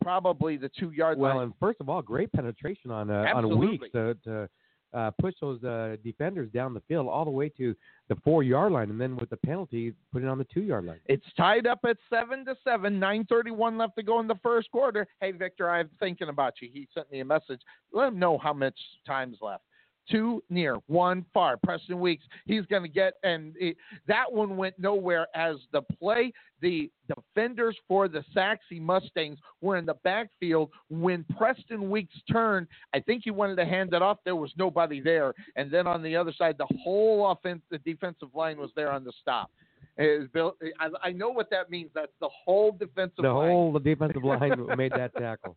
probably the two yard Well, line. and first of all, great penetration on uh, on Absolutely. Weeks to, to uh, push those uh, defenders down the field all the way to the four yard line, and then with the penalty, put it on the two yard line. It's tied up at seven to seven. Nine thirty-one left to go in the first quarter. Hey, Victor, I'm thinking about you. He sent me a message. Let him know how much time's left. Two near, one far. Preston Weeks. He's going to get, and it, that one went nowhere as the play. The defenders for the Sachse Mustangs were in the backfield when Preston Weeks turned. I think he wanted to hand it off. There was nobody there, and then on the other side, the whole offense, the defensive line was there on the stop. Is Bill, I, I know what that means. That's the whole defensive The line. whole defensive line made that tackle.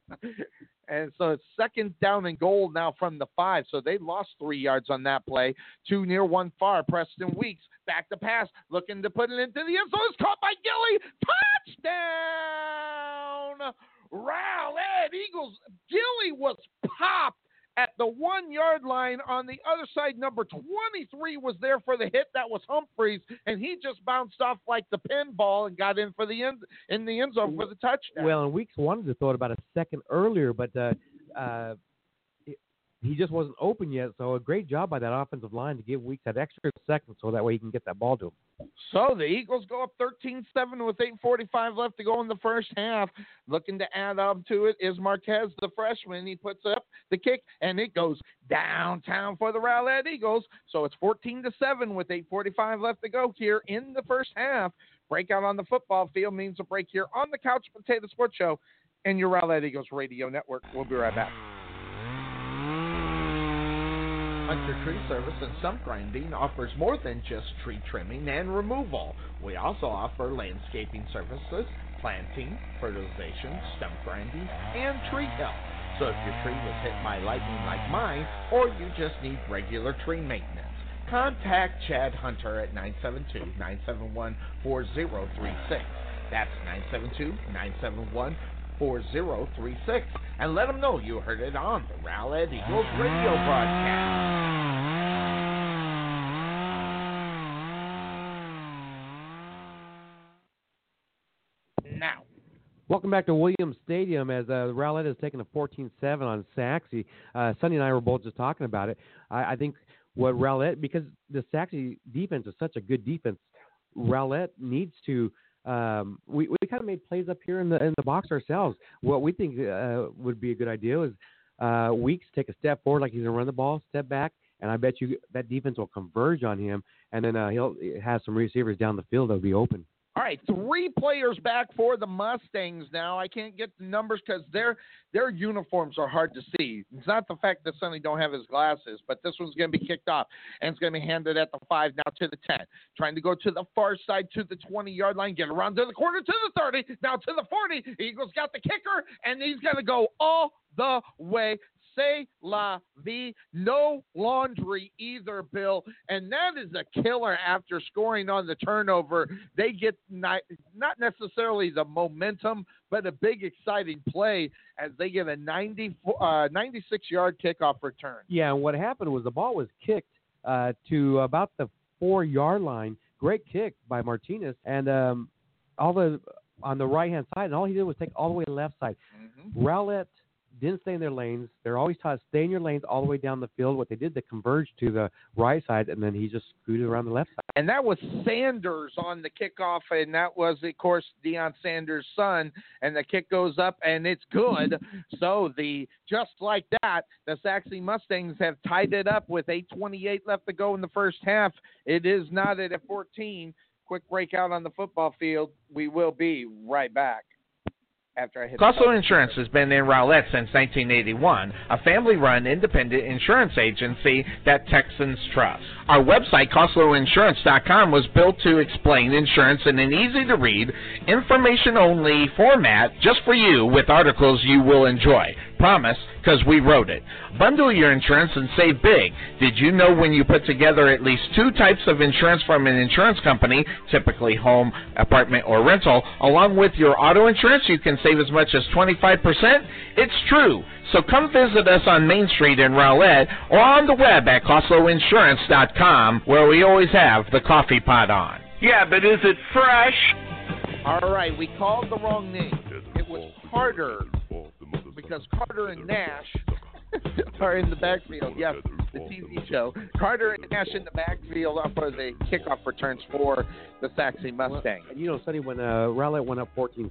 And so it's second down and goal now from the five. So they lost three yards on that play. Two near, one far. Preston Weeks back to pass, looking to put it into the end zone. It's caught by Gilly. Touchdown! Rowlett Eagles. Gilly was popped at the one yard line on the other side. Number 23 was there for the hit. That was Humphreys, and he just bounced off like the pinball and got in for the end in the end zone for the touchdown. Well, in Weeks wanted to thought about a second earlier, but uh, uh, he- just wasn't open yet. So a great job by that offensive line to give Weeks that extra second, so that way he can get that ball to him. So the Eagles go up 13 7 with 8.45 left to go in the first half. Looking to add on to it is Marquez, the freshman. He puts up the kick, and it goes downtown for the Rowlett Eagles. So it's 14 to 7 with 8.45 left to go here in the first half. Breakout on the football field means a break here on the Couch Potato Sports Show and your Rowlett Eagles Radio Network. We'll be right back. Hunter Tree Service and Stump Grinding offers more than just tree trimming and removal. We also offer landscaping services, planting, fertilization, stump grinding, and tree help. So if your tree was hit by lightning like mine, or you just need regular tree maintenance, contact Chad Hunter at 972-971-4036. That's 972-971 4036 and let them know you heard it on the Rowlett Eagles radio broadcast. Now, Welcome back to Williams Stadium as uh, Rowlett has taken a 14-7 on Sachse. Uh, Sonny and I were both just talking about it. I, I think what Rowlett, because the Sachse defense is such a good defense, Rowlett needs to. Um, we we kind of made plays up here in the in the box ourselves. What we think uh, would be a good idea is uh, Weeks take a step forward, like he's gonna run the ball, step back, and I bet you that defense will converge on him, and then uh, he'll have some receivers down the field that'll be open. All right, three players back for the Mustangs now. I can't get the numbers because their their uniforms are hard to see. It's not the fact that Sonny don't have his glasses, but this one's going to be kicked off and it's going to be handed at the five now to the ten, trying to go to the far side to the twenty yard line, get around to the corner to the thirty, now to the forty. Eagles got the kicker and he's going to go all the way. Say la vie, no laundry either, Bill. And that is a killer after scoring on the turnover. They get not, not necessarily the momentum, but a big exciting play as they get a 90, uh, 96 yard kickoff return. Yeah, and what happened was the ball was kicked uh, to about the four yard line. Great kick by Martinez, and um, all the on the right hand side, and all he did was take all the way to the left side. Rowlett didn't stay in their lanes. They're always taught stay in your lanes all the way down the field. What they did, they converged to the right side, and then he just scooted around the left side. And that was Sanders on the kickoff, and that was, of course, Deion Sanders' son. And the kick goes up, and it's good. So the just like that, the Sachse Mustangs have tied it up with 8:28 left to go in the first half. It is knotted at 14. Quick breakout on the football field. We will be right back. After I hit. Costco Insurance has been in Rowlett since 1981, a family-run independent insurance agency that Texans trust. Our website, CostcoInsurance.com, was built to explain insurance in an easy-to-read, information-only format just for you with articles you will enjoy. Promise, because we wrote it. Bundle your insurance and save big. Did you know when you put together at least two types of insurance from an insurance company, typically home, apartment, or rental, along with your auto insurance, you can save as much as 25%? It's true. So come visit us on Main Street in Rowlett or on the web at CostcoInsurance.com where we always have the coffee pot on. Yeah, but is it fresh? All right, we called the wrong name. It was Carter because Carter and Nash are in the backfield. Yes, the TV show. Carter and Nash in the backfield for the kickoff returns for the Sachse Mustang. And you know, Sonny, when uh, Rowlett went up 14-7,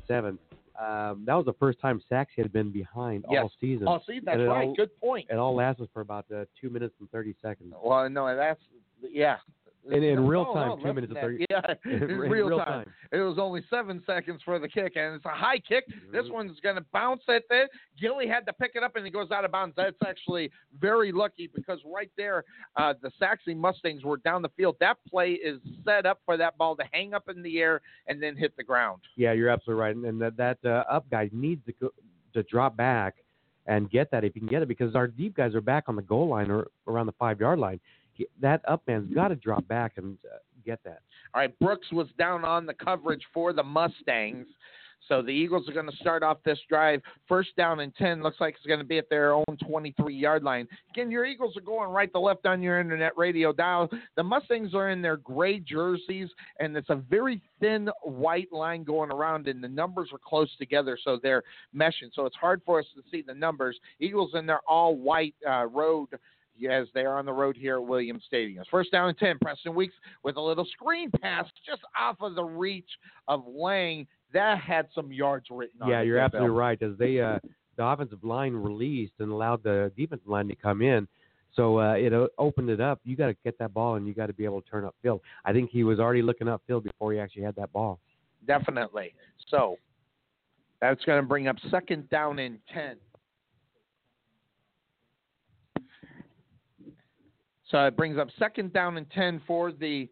um, that was the first time Sachse had been behind Yes. all season. Oh, see, that's right. all- Good point. It all lasted for about uh, two minutes and 30 seconds. Well, no, that's yeah. In- in real Oh, time, no, two minutes and 30 Yeah, in, In real, real time. time. It was only seven seconds for the kick, and it's a high kick. This Mhm. one's going to bounce at it. Gilly had to pick it up, and he goes out of bounds. That's actually very lucky because right there, uh, the Sachse Mustangs were down the field. That play is set up for that ball to hang up in the air and then hit the ground. Yeah, you're absolutely right. And, and that, that uh, up guy needs to go, to drop back and get that if he can get it because our deep guys are back on the goal line or around the five yard line. That up man's got to drop back and uh, get that. All right, Brooks was down on the coverage for the Mustangs. So the Eagles are going to start off this drive first down and 10. Looks like it's going to be at their own 23 yard line. Again, your Eagles are going right to left on your internet radio dial. The Mustangs are in their gray jerseys, and it's a very thin white line going around, and the numbers are close together, so they're meshing. So it's hard for us to see the numbers. Eagles in their all white uh, road as they are on the road here at Williams Stadium. First down and 10. Preston Weeks with a little screen pass just off of the reach of Lang. That had some yards written on Yeah, you're absolutely right. As they uh, the offensive line released and allowed the defensive line to come in, so uh, it opened it up. You got to get that ball and you got to be able to turn upfield. I think he was already looking upfield before he actually had that ball. Definitely. So that's going to bring up second down and 10. So it brings up second down and 10 for the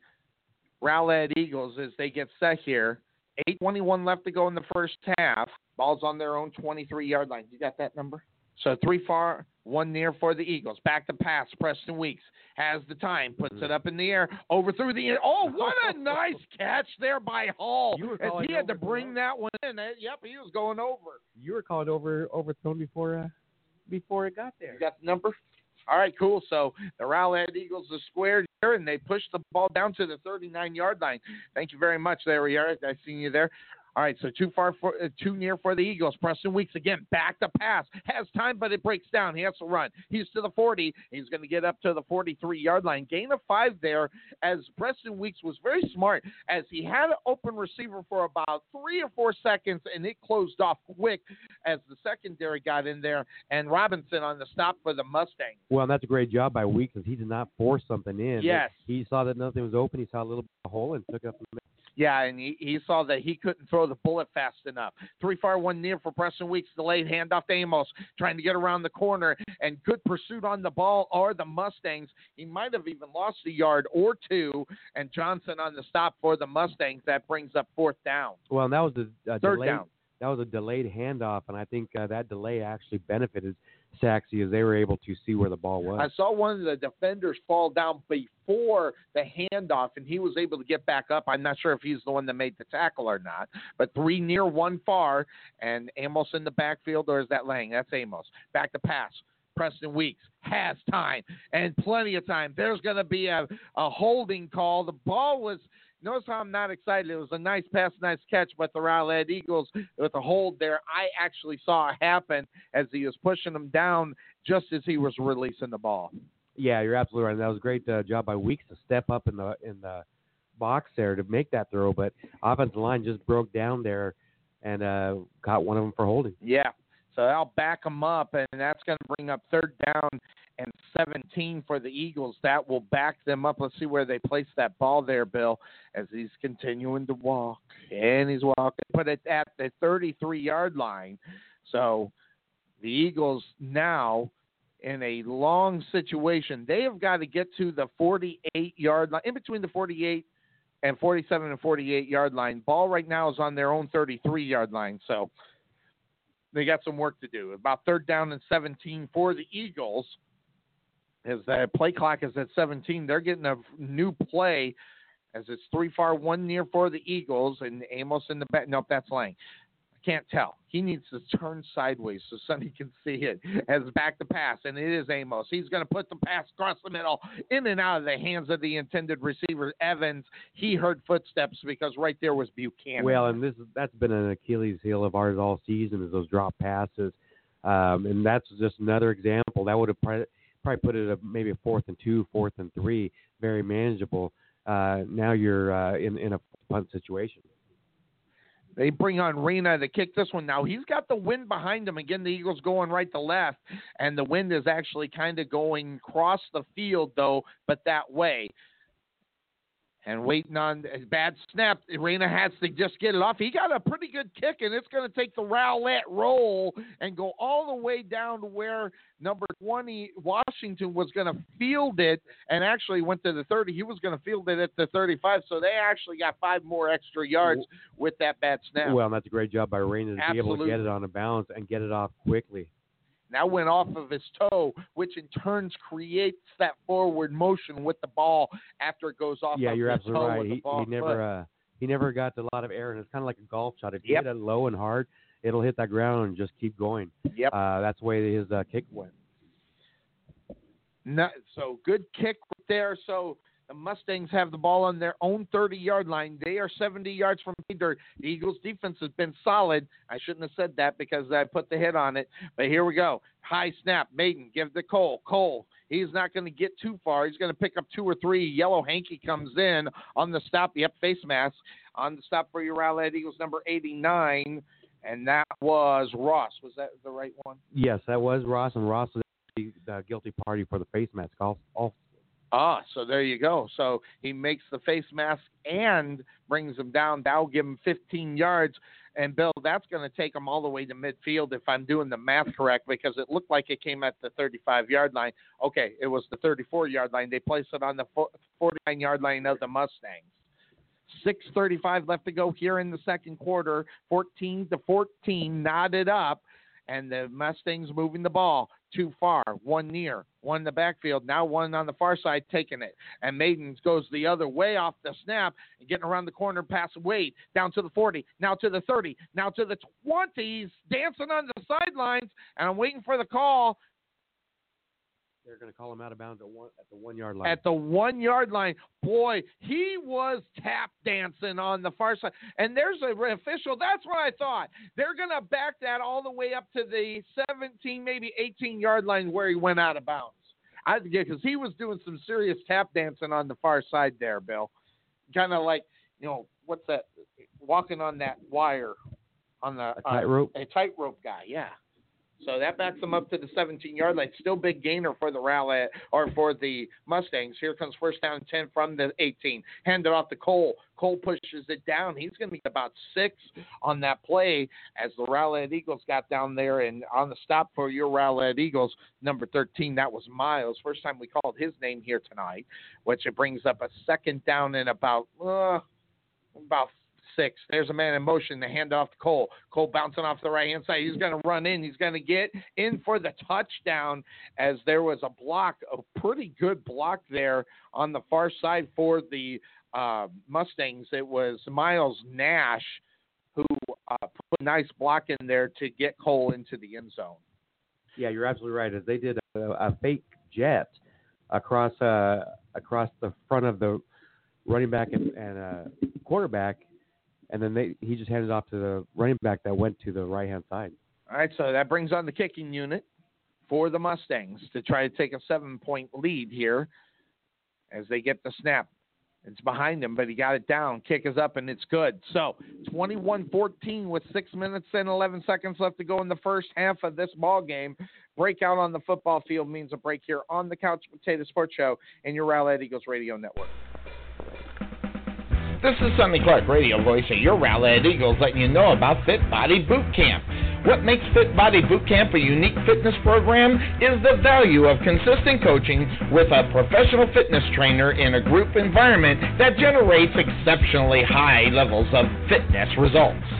Rowlett Eagles as they get set here. 8.21 left to go in the first half. Ball's on their own 23 yard line. You got that number? So three far, one near for the Eagles. Back to pass. Preston Weeks has the time, puts it up in the air, over through the. Oh, what a nice catch there by Hall! You were As he had to bring that one in. Yep, he was going over. You were called over overthrown before uh, before it got there. You got the number? All right, cool. So the Rowlett Eagles are squared here, and they push the ball down to the 39 yard line. Thank you very much. There we are. I seen you there. All right, so too far for uh, too near for the Eagles. Preston Weeks again, back to pass, has time, but it breaks down. He has to run. He's to the 40. He's going to get up to the 43 yard line. Gain of five there, as Preston Weeks was very smart, as he had an open receiver for about three or four seconds, and it closed off quick as the secondary got in there, and Robinson on the stop for the Mustangs. Well, that's a great job by Weeks because he did not force something in. Yes. He saw that nothing was open. He saw a little bit of a hole and took it up. The Yeah, and he, he saw that he couldn't throw the bullet fast enough. Three far, one near for Preston Weeks. Delayed handoff to Amos, trying to get around the corner, and good pursuit on the ball or the Mustangs. He might have even lost a yard or two, and Johnson on the stop for the Mustangs. That brings up fourth down. well, and that was the uh, Third delayed, down. That was a delayed handoff, and I think uh, that delay actually benefited Sachse as they were able to see where the ball was. I saw one of the defenders fall down before the handoff, and he was able to get back up. I'm not sure if he's the one that made the tackle or not, but three near, one far, and Amos in the backfield, or is that Lang? That's Amos. Back to pass. Preston Weeks has time and plenty of time. There's going to be a, a holding call. The ball was. Notice how I'm not excited. It was a nice pass, nice catch, but the Rowlett Eagles with a hold there, I actually saw it happen as he was pushing them down just as he was releasing the ball. Yeah, you're absolutely right. That was a great uh, job by Weeks to step up in the in the box there to make that throw, but offensive line just broke down there and uh, caught one of them for holding. Yeah. So I'll back them up, and that's going to bring up third down and 17 for the Eagles. That will back them up. Let's see where they place that ball there, Bill, as he's continuing to walk. And he's walking, put it at the 33 yard line. So the Eagles now in a long situation. They have got to get to the 48 yard line, in between the 48 and 47 and 48 yard line. Ball right now is on their own 33 yard line. So they got some work to do. About third down and 17 for the Eagles. As the play clock is at 17, they're getting a new play as it's three far, one near for the Eagles, and Amos in the back. Nope, that's Lang. I can't tell. He needs to turn sideways so Sonny can see it as back to pass, and it is Amos. He's going to put the pass across the middle, in and out of the hands of the intended receiver, Evans. He heard footsteps because right there was Buchanan. Well, and this that's been an Achilles heel of ours all season is those drop passes, um, and that's just another example. That would have probably, put it at maybe a fourth and two, fourth and three, very manageable. Uh, now you're uh, in in a punt situation. They bring on Reyna to kick this one. Now he's got the wind behind him. Again, the Eagles going right to left, and the wind is actually kind of going across the field though, but that way and waiting on a bad snap. Reyna has to just get it off. He got a pretty good kick, and it's going to take the Rowlett roll and go all the way down to where number 20 Washington was going to field it, and actually went to the 30. He was going to field it at the 35, so they actually got five more extra yards with that bad snap. Well, and that's a great job by Reyna to Absolutely. be able to get it on a balance and get it off quickly. Now went off of his toe, which in turns creates that forward motion with the ball after it goes off. Yeah, of you're his absolutely toe right. He, he never uh, he never got a lot of air, and it's kind of like a golf shot. If you Yep. hit it low and hard, it'll hit that ground and just keep going. Yep. Uh, that's the way his uh, kick went. No, so good kick there. So the Mustangs have the ball on their own 30 yard line. They are 70 yards from pay dirt. The Eagles defense has been solid. I shouldn't have said that because I put the hit on it. But here we go. High snap. Maiden give to Cole. Cole. He's not going to get too far. He's going to pick up two or three. Yellow hanky comes in on the stop. Yep, face mask on the stop for your Rowlett Eagles number 89. And that was Ross. Was that the right one? Yes, that was Ross, and Ross was the the guilty party for the face mask. All Ah, so there you go. So he makes the face mask and brings him down. That'll give him 15 yards. And Bill, that's going to take him all the way to midfield if I'm doing the math correct because it looked like it came at the 35 yard line. Okay, it was the 34 yard line. They placed it on the 49 yard line of the Mustangs. 6:35 left to go here in the second quarter. 14 to 14, knotted up, and the Mustangs moving the ball too far. One near, one in the backfield. Now one on the far side taking it, and Maiden goes the other way off the snap and getting around the corner past Wade down to the 40, now to the 30, now to the 20s, dancing on the sidelines, and I'm waiting for the call they're going to call him out of bounds at one at the one yard line. at the one yard line. Boy, he was tap dancing on the far side. And there's a official. That's what I thought. They're going to back that all the way up to the 17, maybe 18 yard line where he went out of bounds. I because he was doing some serious tap dancing on the far side there, Bill. Kind of like you know what's that? Walking on that wire on the a tightrope. a tightrope guy, yeah. So that backs them up to the 17 yard line. Still big gainer for the Rowlett or for the Mustangs. Here comes first down and 10 from the 18. Hand it off to Cole. Cole pushes it down. He's going to be about six on that play as the Rowlett Eagles got down there and on the stop for your Rowlett Eagles, number 13. That was Miles. First time we called his name here tonight, which it brings up a second down and about uh, about six. There's a man in motion. The hand off to Cole. Cole bouncing off the right hand side. He's going to run in. He's going to get in for the touchdown as there was a block, a pretty good block there on the far side for the uh, Mustangs. It was Miles Nash who uh, put a nice block in there to get Cole into the end zone. Yeah, you're absolutely right. As they did a, a fake jet across uh, across the front of the running back and, and uh, quarterback, and then they he just handed it off to the running back that went to the right hand side. All right, so that brings on the kicking unit for the Mustangs to try to take a seven point lead here as they get the snap. It's behind him, but he got it down. Kick is up, and it's good. So 21-14 with six minutes and 11 seconds left to go in the first half of this ball game. Breakout on the football field means a break here on the Couch Potato Sports Show and your Rowlett Eagles Radio Network. This is Sonny Clark, radio voice of your Rowlett Eagles, letting you know about Fit Body Boot Camp. What makes Fit Body Boot Camp a unique fitness program is the value of consistent coaching with a professional fitness trainer in a group environment that generates exceptionally high levels of fitness results.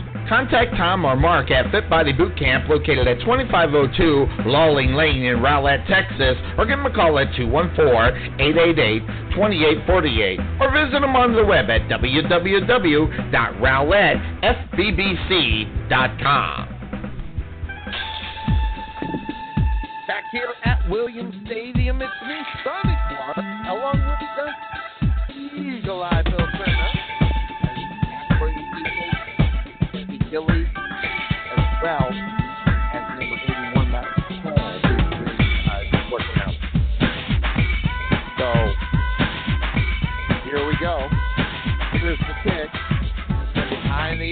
Contact Tom or Mark at Fit Body Boot Camp located at 2502 Lawling Lane in Rowlett, Texas, or give them a call at 214-888-2848 or visit them on the web at www.rowlettfbbc.com. Back here at Williams Stadium, it's me, Sonny Clark, along with the Eagle Eye Bill Center. As well as number 81, Matt Hall, who is uh, working out. So, here we go.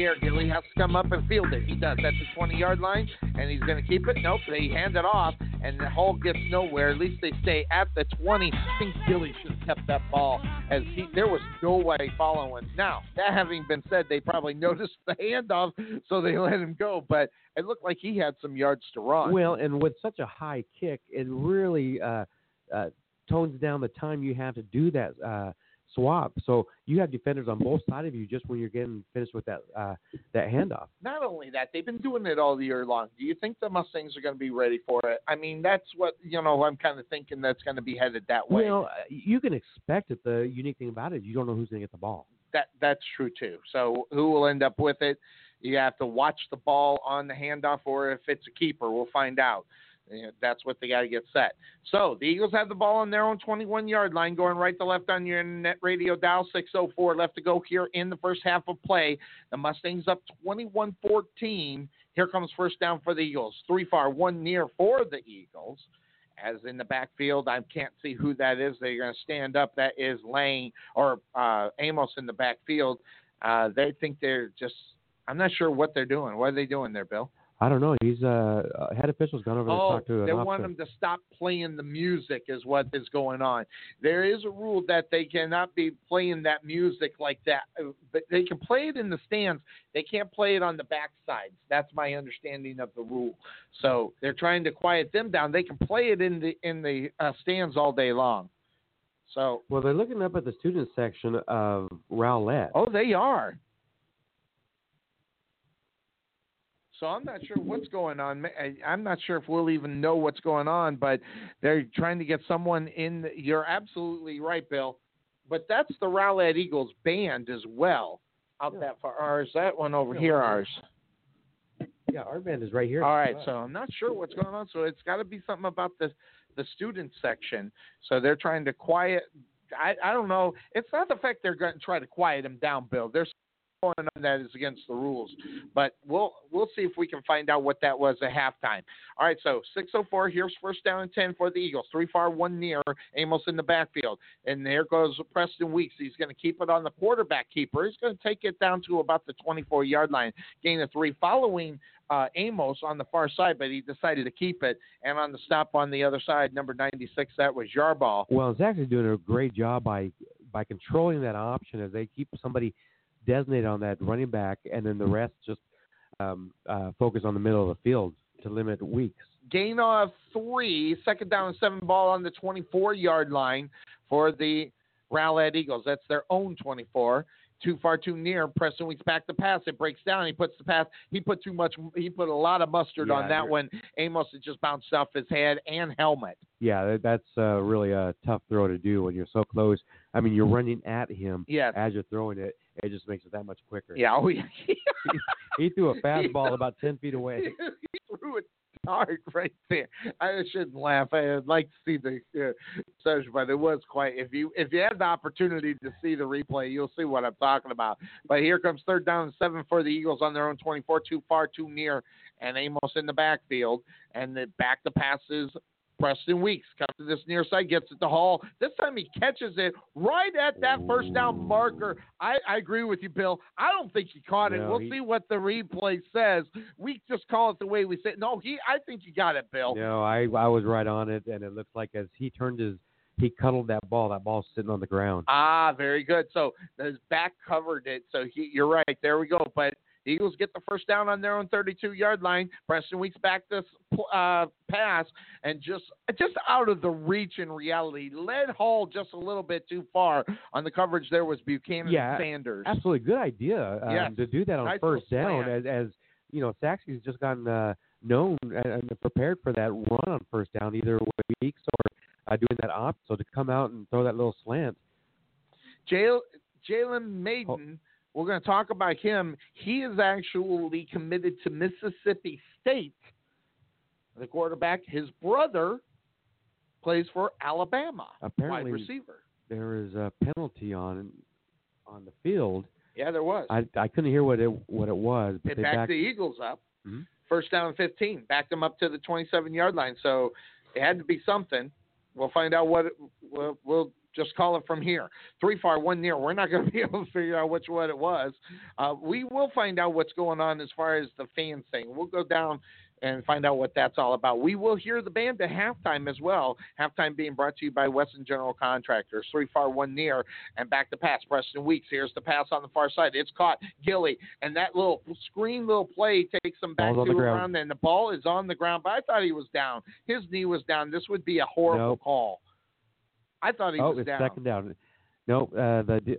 Air. Gilly has to come up and field it. He does. That's the 20 yard line, and he's going to keep it. Nope, they hand it off, and the Hall gets nowhere. At least they stay at the 20. I think Gilly should have kept that ball, as he there was no way following. Now, that having been said, they probably noticed the handoff, so they let him go. But it looked like he had some yards to run. Well, and with such a high kick, it really uh, uh, tones down the time you have to do that uh, swap. So you have defenders on both sides of you just when you're getting finished with that uh, that handoff. not only that, they've been doing it all year long. Do you think the Mustangs are going to be ready for it? I mean, that's what you know. I'm kind of thinking that's going to be headed that way. Well, uh, you can expect it. The unique thing about it is you don't know who's going to get the ball. that that's true too. So who will end up with it? You have to watch the ball on the handoff, or if it's a keeper, we'll find out. That's what they got to get set. So the Eagles have the ball on their own 21 yard line, going right to left on your internet radio dial 604. Left to go here in the first half of play. The Mustangs up 21 14. Here comes first down for the Eagles. Three far, one near for the Eagles. As in the backfield, I can't see who that is. They're going to stand up. That is Lang or uh, Amos in the backfield. Uh, they think they're just. I'm not sure what they're doing. What are they doing there, Bill? I don't know. He's uh, uh head official's gone over to Oh, talk to Oh, they an want them to stop playing the music, is what is going on. There is a rule that they cannot be playing that music like that, uh, but they can play it in the stands. They can't play it on the back sides. That's my understanding of the rule. So they're trying to quiet them down. They can play it in the in the uh, stands all day long. So, Well, they're looking up at the student section of Rowlett. oh, they are. So I'm not sure what's going on. I'm not sure if we'll even know what's going on, but they're trying to get someone in. The, you're absolutely right, Bill. But that's the Rowlett Eagles band as well. Out Yeah. that far, or is that one over Yeah, here? Ours. Yeah, our band is right here. All right, so I'm not sure what's going on. So it's got to be something about the the student section. So they're trying to quiet. I I don't know. It's not the fact they're going to try to quiet them down, Bill. There's going on that is against the rules. But we'll we'll see if we can find out what that was at halftime. All right, so 6:04. Here's first down and ten for the Eagles. Three far, one near. Amos in the backfield, and there goes Preston Weeks. He's going to keep it on the quarterback keeper. He's going to take it down to about the 24 yard line, gain of three. Following uh, Amos on the far side, but he decided to keep it. And on the stop on the other side, number 96, that was Yarball. Well, it's actually doing a great job by by controlling that option as they keep somebody designated on that running back, and then the rest just um, uh, focus on the middle of the field to limit weeks. Gain of three, second down and seven ball on the 24 yard line for the Rowlett Eagles. That's their own 24. Too far, too near. Preston Weeks back to pass. It breaks down. He puts the pass. He put too much. He put a lot of mustard on that one. Amos had just bounced off his head and helmet. Yeah, that's uh, really a tough throw to do when you're so close. I mean, you're running at him Yes. as you're throwing it. It just makes it that much quicker. Yeah. Oh, yeah. He threw a fastball about ten feet away. he threw it hard right there. I shouldn't laugh. I'd like to see the uh, session, but it was quite. If you if you have the opportunity to see the replay, you'll see what I'm talking about. But here comes third down and seven for the Eagles on their own 24, too far, too near, and Amos in the backfield, and the back to passes Preston Weeks comes to this near side, gets it to Hall. This time he catches it right at that first down marker. I, I agree with you, Bill. I don't think he caught it. No, we'll he- see what the replay says. We just call it the way we say it. No, he. I think he got it, Bill. No, I I was right on it, and it looks like as he turned his, he cuddled that ball. That ball's sitting on the ground. Ah, very good. So his back covered it. So he, you're right. There we go. But Eagles get the first down on their own 32 yard line. Preston Weeks back this uh, pass and just just out of the reach in reality. Led Hall just a little bit too far on the coverage. There was Buchanan Yeah, Sanders. Absolutely good idea um, Yes. to do that on Nice first down, as as you know, Sachse's just gotten uh, known and, prepared for that run on first down, either with Weeks or uh, doing that op. So to come out and throw that little slant, Jalen Maiden, we're going to talk about him. He is actually committed to Mississippi State. The quarterback, his brother, plays for Alabama. apparently wide receiver. there is a penalty on on the field. Yeah, there was. I I couldn't hear what it what it was, but It they backed backed the Eagles up. Mhm. First down and 15. Backed them up to the 27 yard line. So it had to be something. We'll find out what we'll, we'll just call it from here. Three far, one near. We're not going to be able to figure out which one it was. Uh, we will find out what's going on as far as the fans thing. We'll go down and find out what that's all about. We will hear the band at halftime as well. Halftime being brought to you by Wesson General Contractors. Three far, one near, and back to pass. Preston Weeks. Here's the pass on the far side. It's caught. Gilly, and that little screen little play takes him back Ball's to the ground. and the ball is on the ground. But I thought he was down. His knee was down. This would be a horrible Nope. call. I thought he oh, was it's down. second down. No, uh, the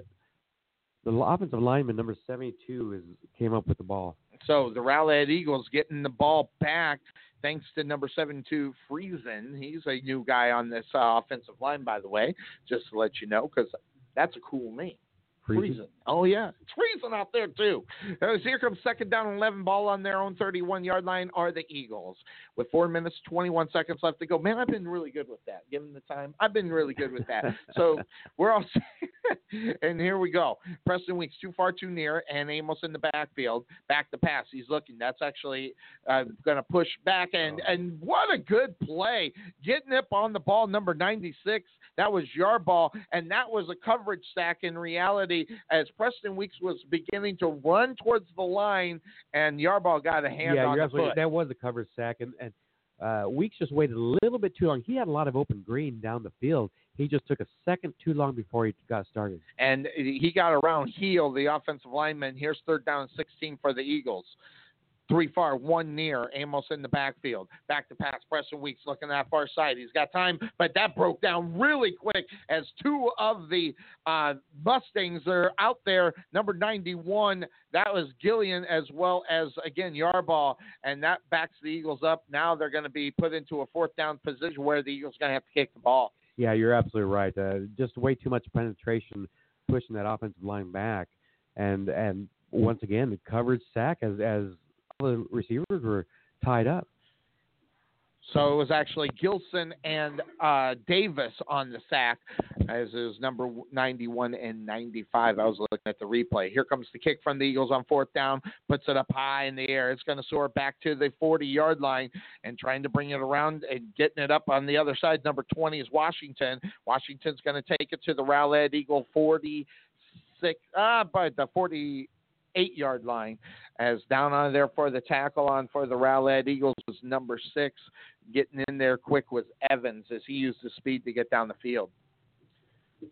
the offensive lineman number seventy two is came up with the ball. So the Rowlett Eagles getting the ball back thanks to number 72 Friesen. He's a new guy on this uh, offensive line, by the way, just to let you know, because that's a cool name. Friesen. Oh, yeah. treason out there, too. Uh, so here comes second down and 11 ball on their own 31 yard line are the Eagles. With four minutes, 21 seconds left to go. Man, I've been really good with that. Given the time, I've been really good with that. so we're all and here we go. Preston Weeks too far, too near, and Amos in the backfield. Back to pass. He's looking. That's actually uh, going to push back, and and what a good play, getting up on the ball, number 96. That was your ball, and that was a coverage sack in reality as Preston Weeks was beginning to run towards the line, and Yarball got a hand yeah, on the foot. That was a cover sack, and and uh, Weeks just waited a little bit too long. He had a lot of open green down the field. He just took a second too long before he got started. and he got around heel the offensive lineman. Here's third down 16 for the Eagles. Three far, one near. Amos in the backfield. Back to pass. Preston Weeks looking that far side. He's got time, but that broke down really quick as two of the uh, Mustangs are out there. Number 91, that was Gillian, as well as, again, Yarball, and that backs the Eagles up. Now they're going to be put into a fourth down position where the Eagles are going to have to kick the ball. Yeah, you're absolutely right. Uh, just way too much penetration, pushing that offensive line back, and and once again, the coverage sack as as the receivers were tied up. So it was actually Gilson and uh, Davis on the sack, as is number 91 and 95. I was looking at the replay. Here comes the kick from the Eagles on fourth down, puts it up high in the air. It's going to soar back to the 40 yard line and trying to bring it around and getting it up on the other side. Number 20 is Washington. Washington's going to take it to the Rowlett Eagle 46, ah, by the 48 yard line as down on there for the tackle on for the Rowlett Eagles was number six. Getting in there quick was Evans as he used the speed to get down the field.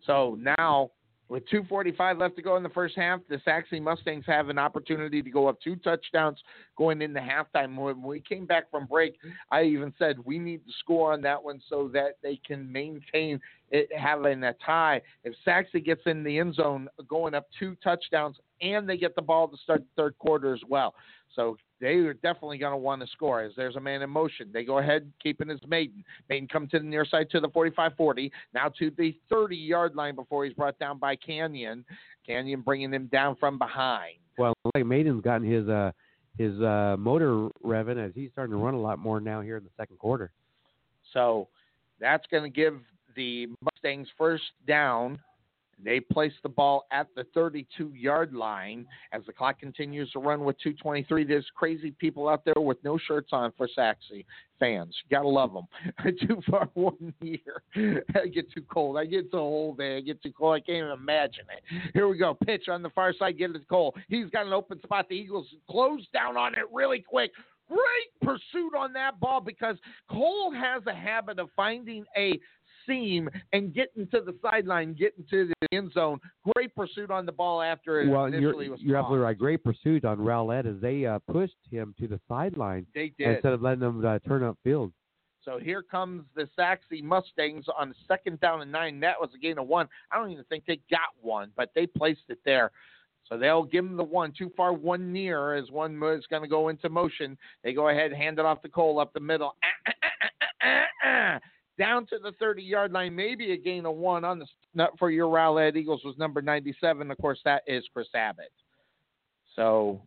So now, with 2.45 left to go in the first half, the Sachse Mustangs have an opportunity to go up two touchdowns going into halftime. When we came back from break, I even said we need to score on that one so that they can maintain it having a tie. If Sachse gets in the end zone going up two touchdowns and they get the ball to start the third quarter as well. So they are definitely going to want to score as there's a man in motion. They go ahead, keeping his Maiden. Maiden come to the near side to the 45 40, now to the 30 yard line before he's brought down by Canyon. Canyon bringing him down from behind. Well, like Maiden's gotten his uh his uh, motor revving as he's starting to run a lot more now here in the second quarter. So that's going to give the Mustangs first down. They place the ball at the 32 yard line as the clock continues to run with 223. There's crazy people out there with no shirts on for Sachse fans. Gotta love them. too far one year. I get too cold. I get so old, man. I get too cold. I can't even imagine it. Here we go. Pitch on the far side. Get it to Cole. He's got an open spot. The Eagles close down on it really quick great pursuit on that ball because Cole has a habit of finding a seam and getting to the sideline, getting to the end zone. Great pursuit on the ball after it well, initially you're, was you're absolutely right. Great pursuit on Rowlett as they uh, pushed him to the sideline They did. instead of letting him uh, turn upfield. So here comes the Sachse Mustangs on second down and nine. That was a gain of one. I don't even think they got one, but they placed it there. So they'll give them the one. Too far, one near as one is going to go into motion. They go ahead, hand it off to Cole up the middle. Ah, ah, ah, ah, ah, ah. Down to the 30 yard line, maybe a gain of one on the for your rally, Rowlett Eagles was number 97. Of course, that is Chris Abbott. So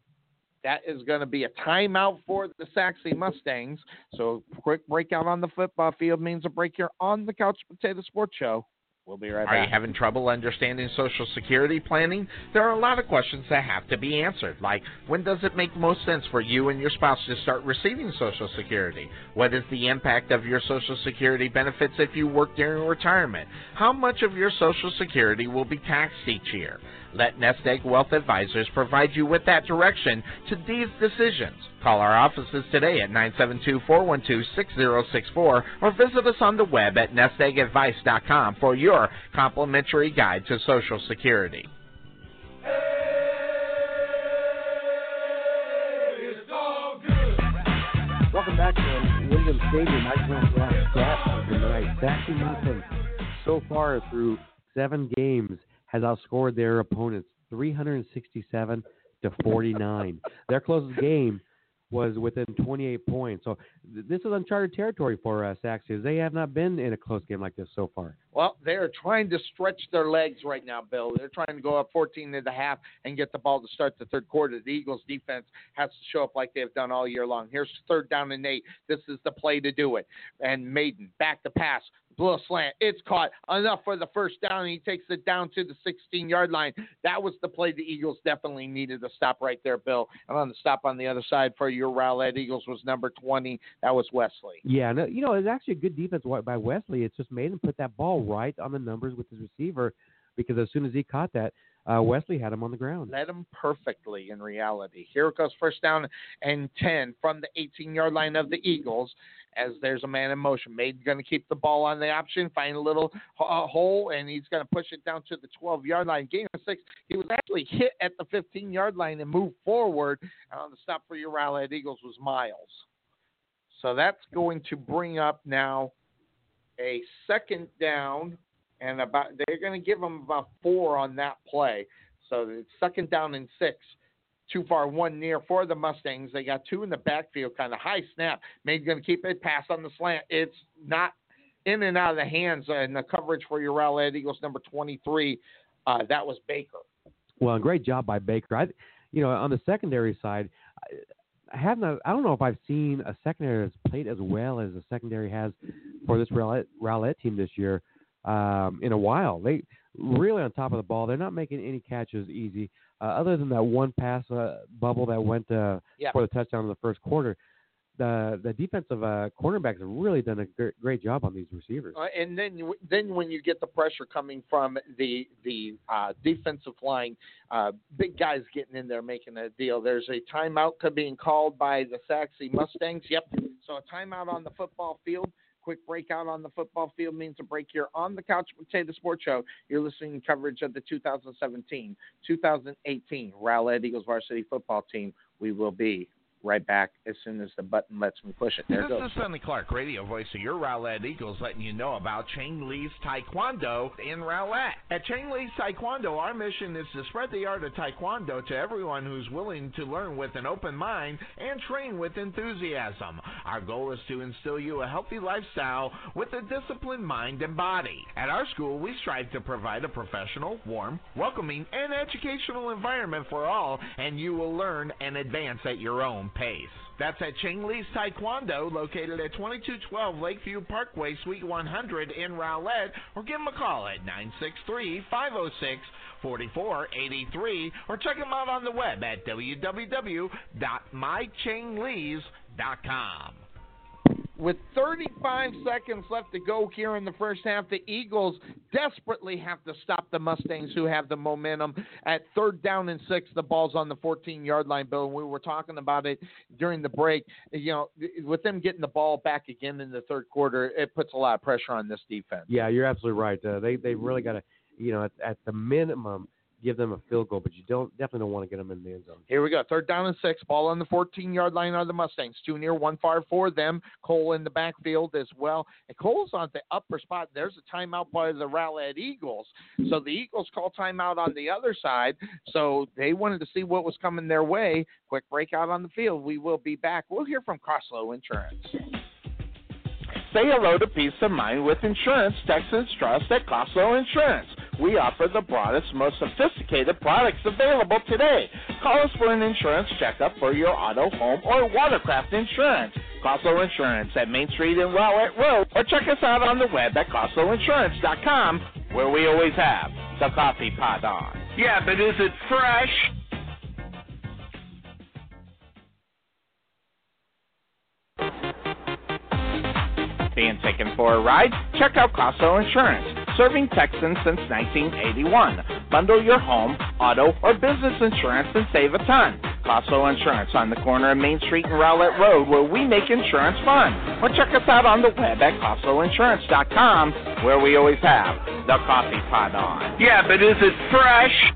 that is going to be a timeout for the Sachse Mustangs. So quick breakout on the football field means a break here on the Couch Potato Sports Show. We'll be right Are you having trouble understanding Social Security planning? There are a lot of questions that have to be answered, like when does it make most sense for you and your spouse to start receiving Social Security? What is the impact of your Social Security benefits if you work during retirement? How much of your Social Security will be taxed each year? Let Nest Egg Wealth Advisors provide you with that direction to these decisions. Call our offices today at 972-412-6064 or visit us on the web at nesteggadvice.com for your complimentary guide to Social Security. Welcome back to Williams Stadium. I to of the night. Sachse Mountain, so far through seven games, has outscored their opponents 367 to 49. Their closest game was within 28 points. So th- this is uncharted territory for uh, Sachse. They have not been in a close game like this so far. Well, they're trying to stretch their legs right now, Bill. They're trying to go up 14 and a half and get the ball to start the third quarter. The Eagles defense has to show up like they've done all year long. Here's third down and eight. This is the play to do it. And Maiden back to pass. Blue slant. It's caught. Enough for the first down. He takes it down to the 16 yard line. That was the play the Eagles definitely needed to stop right there, Bill. And on the stop on the other side for your Rowlett Eagles was number 20. That was Wesley. Yeah, no, you know, it's actually a good defense by Wesley. It's just made him put that ball right on the numbers with his receiver because as soon as he caught that, uh, Wesley had him on the ground. led him perfectly in reality. Here it goes, first down and 10 from the 18 yard line of the Eagles as there's a man in motion. Made going to keep the ball on the option, find a little uh, hole, and he's going to push it down to the 12 yard line. Gain of six. He was actually hit at the 15 yard line and moved forward. On the stop for your Rowlett Eagles was Miles. So that's going to bring up now a second down and about they're going to give them about four on that play. So it's second down and six. Too far, one near for the Mustangs. They got two in the backfield, kind of high snap. Made going to keep it, pass on the slant. It's not in and out of the hands. And the coverage for your Rowlett Eagles, number 23, uh, that was Baker. Well, great job by Baker. I, you know, on the secondary side, I, I have not. I don't know if I've seen a secondary that's played as well as the secondary has for this Rowlett team this year um, in a while. They really on top of the ball. They're not making any catches easy, uh, other than that one pass uh, bubble that went uh, Yeah. for the touchdown in the first quarter. The the defensive uh, cornerbacks have really done a gr- great job on these receivers. Uh, and then, then when you get the pressure coming from the the uh, defensive line, uh, big guys getting in there making a deal. There's a timeout being called by the Sachse Mustangs. Yep. So a timeout on the football field. Quick breakout on the football field means a break here on the Couch Potato Sports Show. You're listening to coverage of the 2017 2018 Rowlett Eagles varsity football team. We will be right back as soon as the button lets me push it. There it this goes. is Sonny Clark, radio voice of your Rowlett Eagles, letting you know about Chang Lee's Taekwondo in Rowlett. At Chang Lee's Taekwondo, our mission is to spread the art of Taekwondo to everyone who's willing to learn with an open mind and train with enthusiasm. Our goal is to instill you a healthy lifestyle with a disciplined mind and body. At our school, we strive to provide a professional, warm, welcoming, and educational environment for all, and you will learn and advance at your own pace. That's at Chang Lee's Taekwondo, located at 2212 Lakeview Parkway, Suite 100 in Rowlett, or give them a call at 963 506 4483, or check them out on the web at www.mychanglees.com. With 35 seconds left to go here in the first half, the Eagles desperately have to stop the Mustangs, who have the momentum. At third down and six, the ball's on the 14 yard line, Bill. And we were talking about it during the break. You know, with them getting the ball back again in the third quarter, it puts a lot of pressure on this defense. Yeah, you're absolutely right. Uh, they they really got to, you know, at, at the minimum, give them a field goal, but you don't definitely don't want to get them in the end zone. Here we go. Third down and six. Ball on the 14 yard line are the Mustangs. Two near, one far for them. Cole in the backfield as well. And Cole's on the upper spot. There's a timeout by the Rowlett Eagles. So the Eagles call timeout on the other side. So they wanted to see what was coming their way. Quick breakout on the field. We will be back. We'll hear from Crosslow Insurance. Say hello to peace of mind with insurance Texas trust at Costco Insurance. We offer the broadest, most sophisticated products available today. Call us for an insurance checkup for your auto, home, or watercraft insurance. Costco Insurance at Main Street and Rowlett Road, or check us out on the web at CostcoInsurance.com, where we always have the coffee pot on. Yeah, but is it fresh? Being taken for a ride? Check out Costco Insurance, serving Texans since 1981. Bundle your home, auto, or business insurance and save a ton. Costco Insurance on the corner of Main Street and Rowlett Road, where we make insurance fun. Or check us out on the web at CostcoInsurance.com, where we always have the coffee pot on. Yeah, but is it fresh?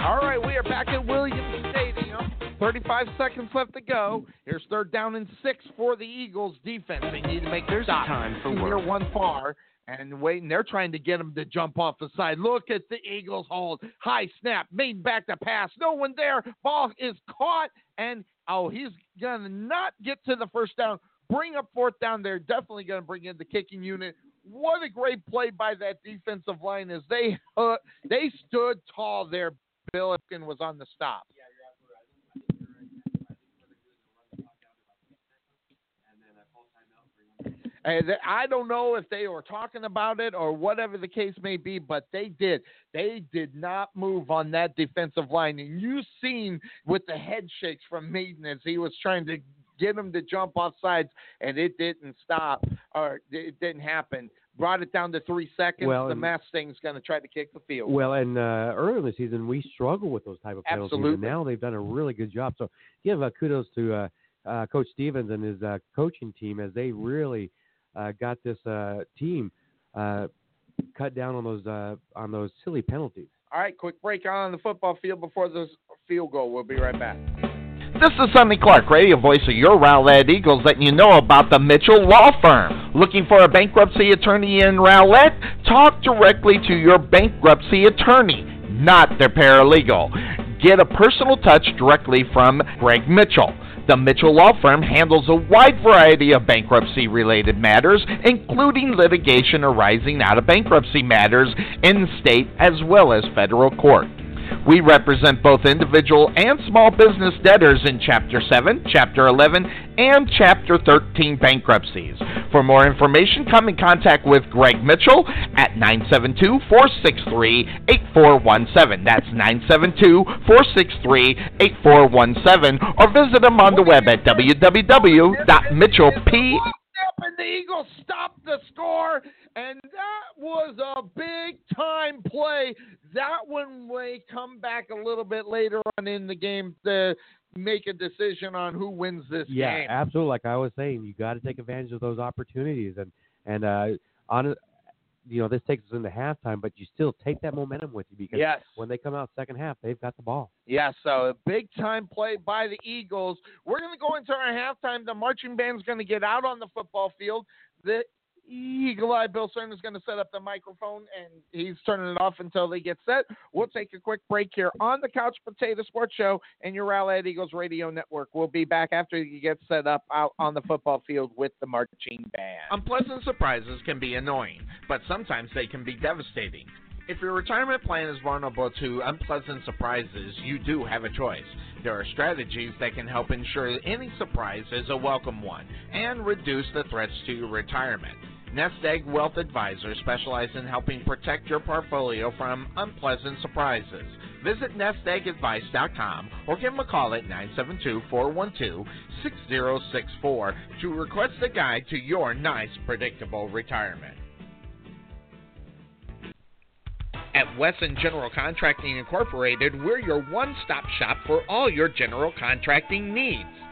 All right, we are back at Williams Stadium. 35 seconds left to go. Here's third down and six for the Eagles defense. They need to make their stop. time for Two near one far. And waiting, they're trying to get him to jump off the side. Look at the Eagles hold. High snap, made back the pass. No one there. Ball is caught. And, oh, he's to not get to the first down. Bring up fourth down. They're definitely to bring in the kicking unit. What a great play by that defensive line as they uh, they stood tall there. Bill Ipkin was on the stop. And I don't know if they were talking about it or whatever the case may be, but they did. They did not move on that defensive line. And you seen with the head shakes from Maiden as he was trying to get him to jump off sides, and it didn't stop or it didn't happen. Brought it down to three seconds. Well, the and- Mustang's going to try to kick the field. Well, and uh, earlier in the season, we struggled with those type of penalties, and now they've done a really good job. So give uh, kudos to uh, uh, Coach Stevens and his uh, coaching team as they really uh, got this uh, team uh, cut down on those uh, on those silly penalties. All right, quick break on the football field before the field goal. We'll be right back. This is Sonny Clark, radio voice of your Rowlett Eagles, letting you know about the Mitchell Law Firm. Looking for a bankruptcy attorney in Rowlett? Talk directly to your bankruptcy attorney, not their paralegal. Get a personal touch directly from Greg Mitchell. The Mitchell Law Firm handles a wide variety of bankruptcy related matters, including litigation arising out of bankruptcy matters in state as well as federal court. We represent both individual and small business debtors in Chapter 7, Chapter 11, and Chapter 13 bankruptcies. For more information, come in contact with Greg Mitchell at 972 463 8417. That's 972 463 8417. Or visit him on the web at www.mitchellp. Up and the Eagles stopped the score, and that was a big time play. That one may come back a little bit later on in the game to make a decision on who wins this Yeah, game. absolutely. Like I was saying, you got to take advantage of those opportunities, and and uh, on you know this takes us into halftime, but you still take that momentum with you because Yes. when they come out second half, they've got the ball. Yeah, so a big time play by the Eagles. We're going to go into our halftime. The marching band's going to get out on the football field. The Eagle Eye Bill Cern is going to set up the microphone and he's turning it off until they get set. We'll take a quick break here on the Couch Potato Sports Show and your Rowlett Eagles Radio Network. We'll be back after you get set up out on the football field with the marching band. Unpleasant surprises can be annoying, but sometimes they can be devastating. If your retirement plan is vulnerable to unpleasant surprises, you do have a choice. There are strategies that can help ensure any surprise is a welcome one and reduce the threats to your retirement. Nest Egg Wealth Advisors specialize in helping protect your portfolio from unpleasant surprises. Visit nesteggadvice.com or give them a call at 972-412-6064 to request a guide to your nice, predictable retirement. At Wesson General Contracting Incorporated, we're your one stop shop for all your general contracting needs.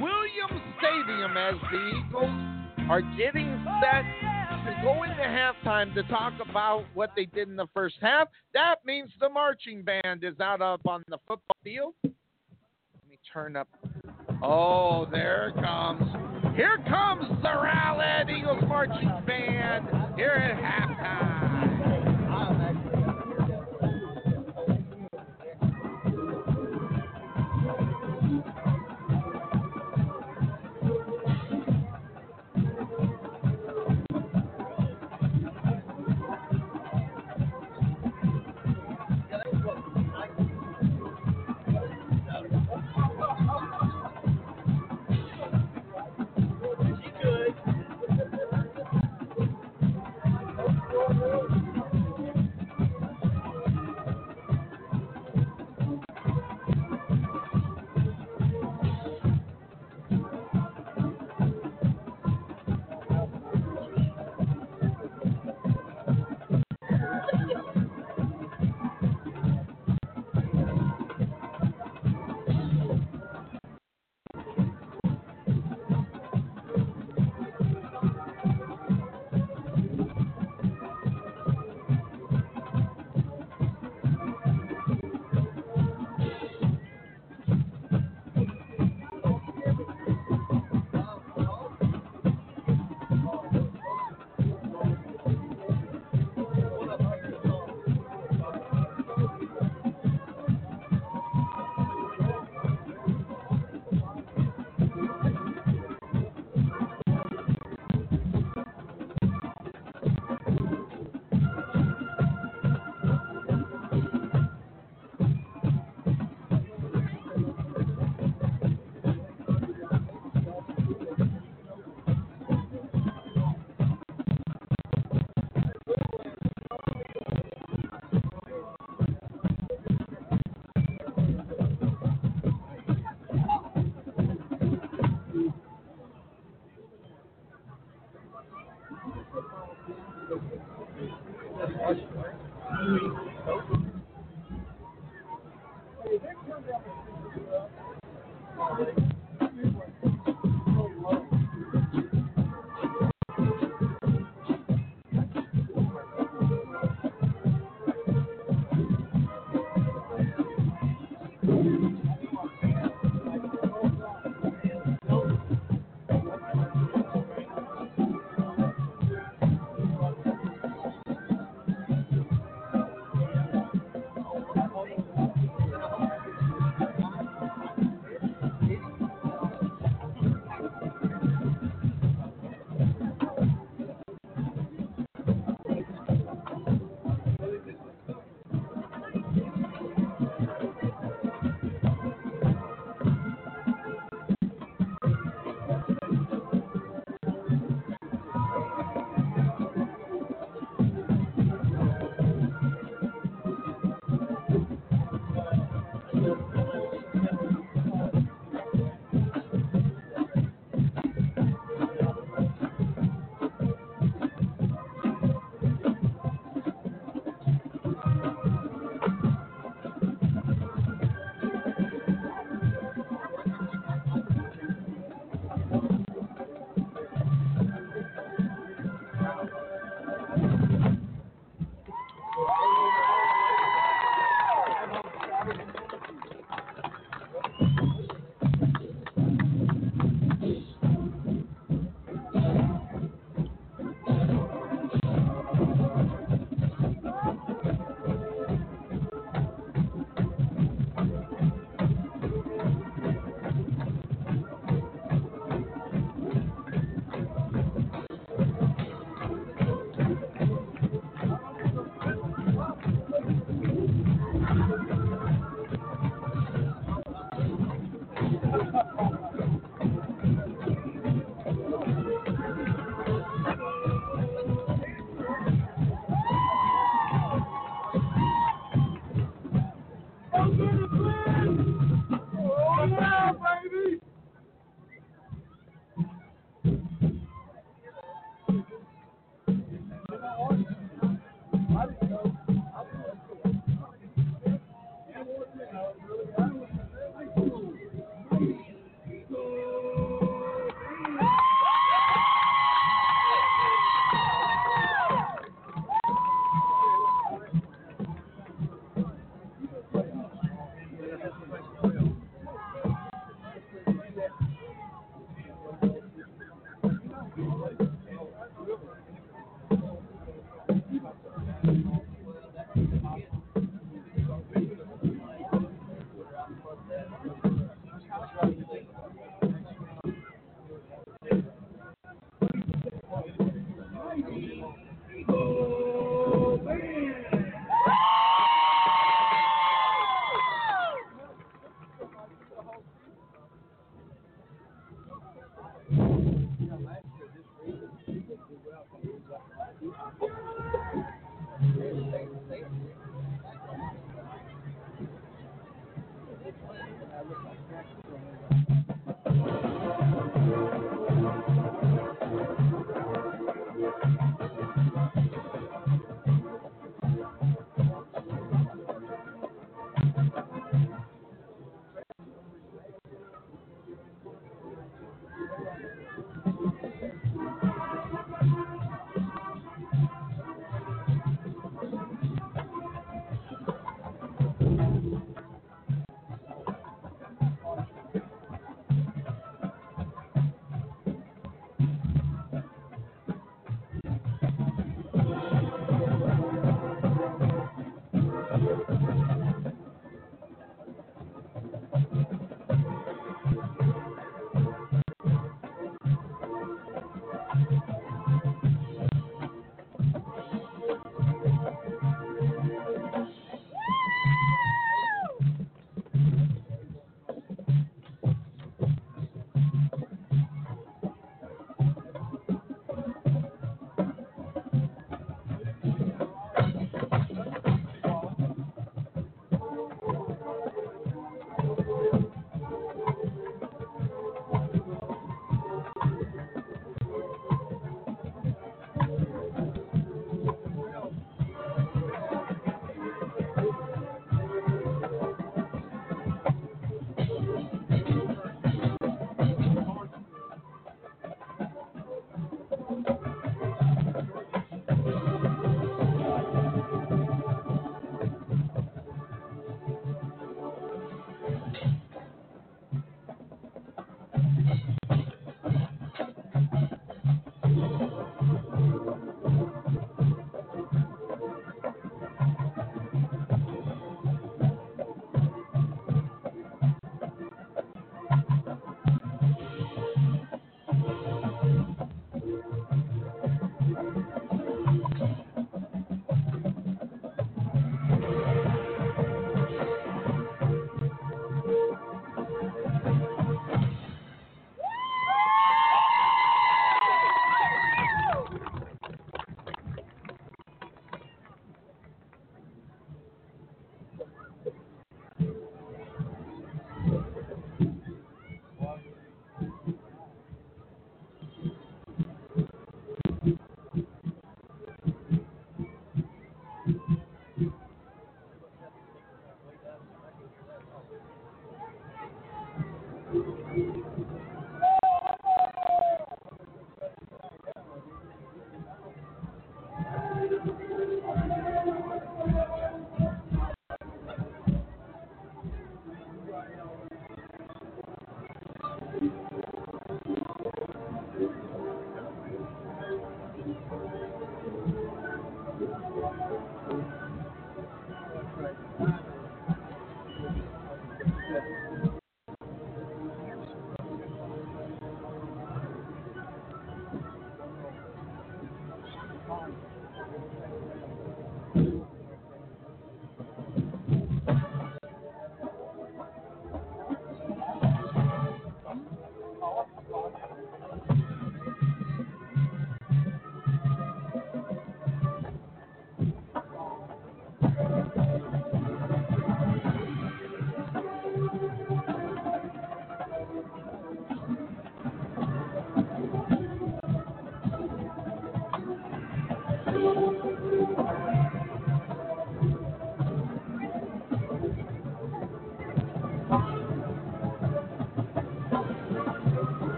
Williams Stadium as the Eagles are getting set to go into halftime to talk about what they did in the first half. That means the marching band is out up on the football field. Let me turn up. Oh, there it comes. Here comes the Rowlett Eagles marching band here at halftime.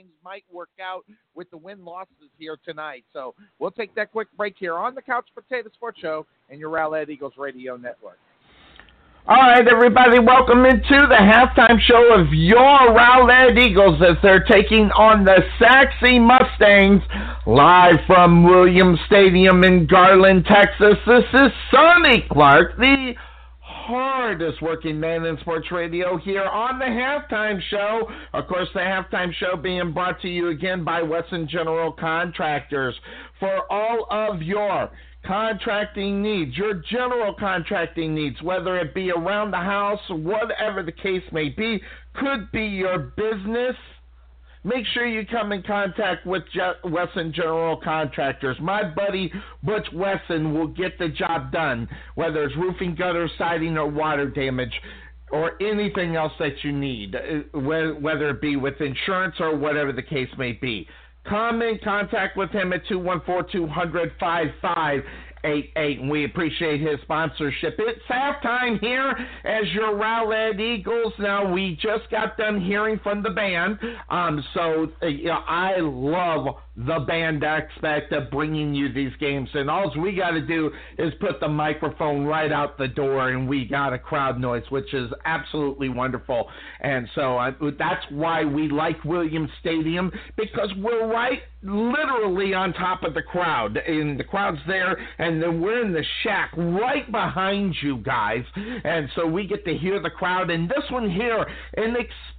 Things might work out with the win losses here tonight. So we'll take that quick break here on the Couch Potato Sports Show and your Rowlett Eagles Radio Network. All right, everybody, welcome into the halftime show of your Rowlett Eagles as they're taking on the Sachse Mustangs live from Williams Stadium in Garland, Texas. This is Sonny Clark, the hardest working man in sports radio here on the halftime show. Of course, the halftime show being brought to you again by Wesson General Contractors for all of your contracting needs, your general contracting needs, whether it be around the house, whatever the case may be, could be your business. Make sure you come in contact with Je- Wesson General Contractors. My buddy Butch Wesson will get the job done, whether it's roofing, gutter, siding, or water damage, or anything else that you need, uh, whe- whether it be with insurance or whatever the case may be. Come in contact with him at 214-200-5588, and we appreciate his sponsorship. It's halftime here as your Rowlett Eagles. Now, we just got done hearing from the band, um, so uh, you know, I love the band aspect of bringing you these games, and all we got to do is put the microphone right out the door, and we got a crowd noise, which is absolutely wonderful. And so uh, that's why we like Williams Stadium because we're right literally on top of the crowd, and the crowd's there, and then we're in the shack right behind you guys, and so we get to hear the crowd. And this one here, an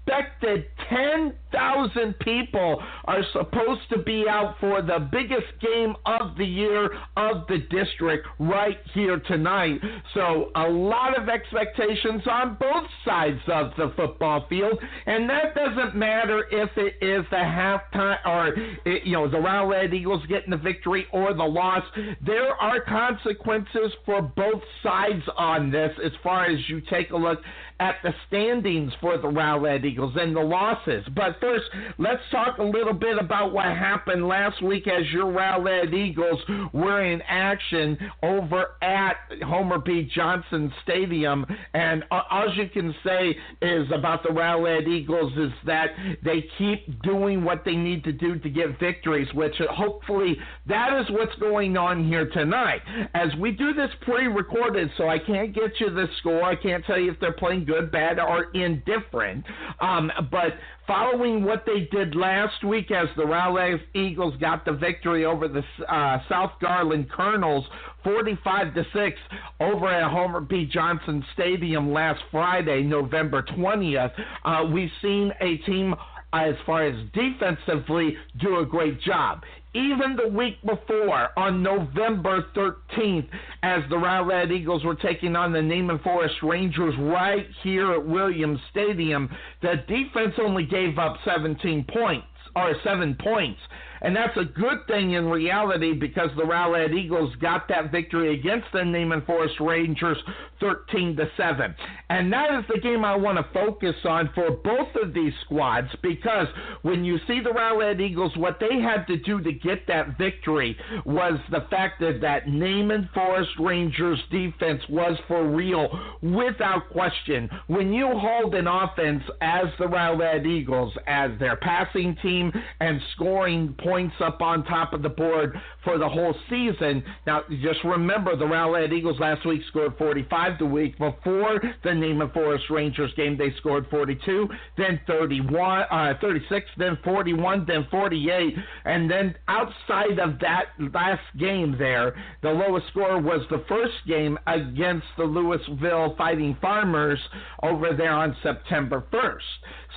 expected 10,000 people are supposed to be out for the biggest game of the year of the district right here tonight. So a lot of expectations on both sides of the football field, and that doesn't matter if it is the halftime or it, you know the Rowlett Eagles getting the victory or the loss. There are consequences for both sides on this as far as you take a look at the standings for the Rowlett Eagles and the losses. But first, let's talk a little bit about what happened last week as your Rowlett Eagles were in action over at Homer B. Johnson Stadium. And all you can say is about the Rowlett Eagles is that they keep doing what they need to do to get victories, which hopefully that is what's going on here tonight. As we do this pre-recorded, so I can't get you the score. I can't tell you if they're playing good, bad, or indifferent. Um, but following what they did last week as the Rowlett Eagles got the victory over the uh, South Garland Colonels 45 to 6 over at Homer B. Johnson Stadium last Friday, November 20th, uh, we've seen a team as far as defensively do a great job even the week before, on November 13th, as the Rowlett Eagles were taking on the Naaman Forest Rangers right here at Williams Stadium, the defense only gave up 17 points, or seven points. And that's a good thing in reality because the Rowlett Eagles got that victory against the Naaman Forest Rangers 13 to 7. And that is the game I want to focus on for both of these squads because when you see the Rowlett Eagles, what they had to do to get that victory was the fact that that Naaman Forest Rangers defense was for real without question. When you hold an offense as the Rowlett Eagles as their passing team and scoring points points up on top of the board for the whole season. Now, just remember the Rowlett Eagles last week scored 45. The week before the Naaman Forest Rangers game, they scored 42, then 31, uh, 36, then 41, then 48, and then outside of that last game there, the lowest score was the first game against the Lewisville Fighting Farmers over there on September 1st.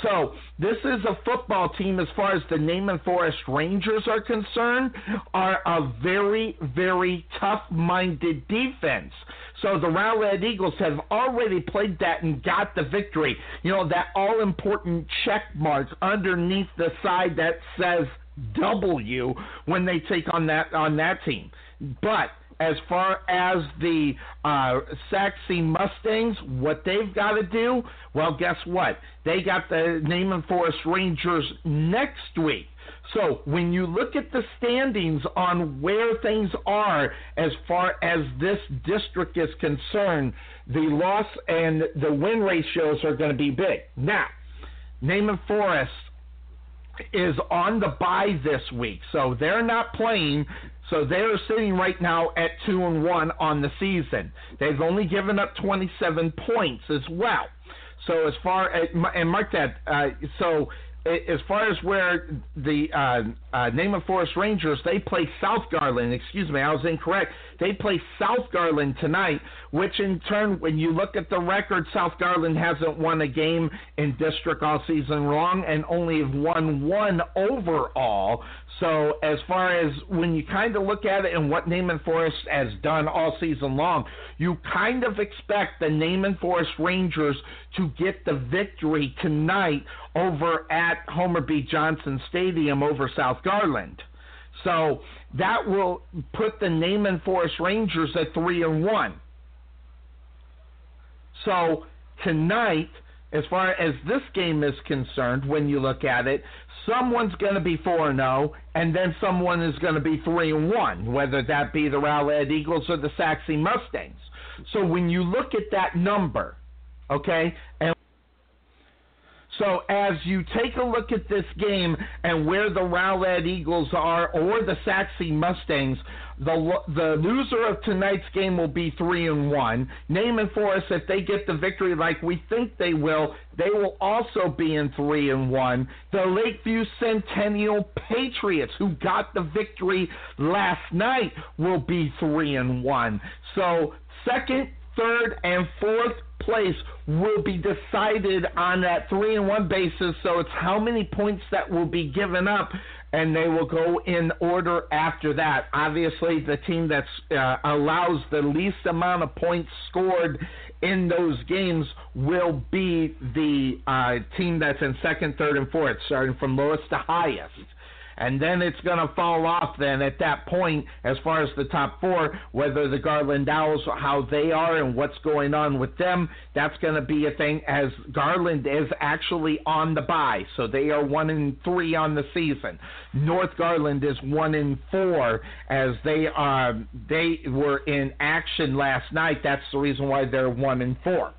So this is a football team, as far as the Naaman Forest Rangers are concerned, are a very, very tough-minded defense. So the Rowlett Eagles have already played that and got the victory. You know that all-important check mark underneath the side that says W when they take on that on that team. But as far as the uh, Sachse Mustangs, what they've got to do, well, guess what? They got the Naaman Forest Rangers next week. So when you look at the standings on where things are as far as this district is concerned, the loss and the win ratios are going to be big. Now, Naaman Forest is on the bye this week, so they're not playing. So they're sitting right now at two and one on the season. They've only given up 27 points as well. So as far as and mark that, uh, so as far as where the uh, uh, Naaman Forest Rangers, they play South Garland. Excuse me, I was incorrect. They play South Garland tonight, which in turn, when you look at the record, South Garland hasn't won a game in district all season long and only have won one overall. So as far as when you kind of look at it and what Naaman Forest has done all season long, you kind of expect the Naaman Forest Rangers to get the victory tonight over at Homer B. Johnson Stadium over South Garland. So that will put the Naaman Forest Rangers at three and one. So tonight, as far as this game is concerned, when you look at it, someone's going to be four and zero, and then someone is going to be three and one, whether that be the Rowlett Eagles or the Sachse Mustangs. So when you look at that number, okay, and So as you take a look at this game and where the Rowlett Eagles are or the Sachse Mustangs, the the loser of tonight's game will be three and one. Naaman Forest, if they get the victory like we think they will, they will also be in three and one. The Lakeview Centennial Patriots, who got the victory last night, will be three and one. So second, third, and fourth place will be decided on that three and one basis. So it's how many points that will be given up, and they will go in order after that. Obviously, the team that uh, allows the least amount of points scored in those games will be the uh, team that's in second, third, and fourth, starting from lowest to highest and then it's going to fall off then at that point as far as the top four, whether the Garland Owls, how they are and what's going on with them, that's going to be a thing as Garland is actually on the bye. So they are one in three on the season. North Garland is one in four as they are, um, they were in action last night. That's the reason why they're one in four.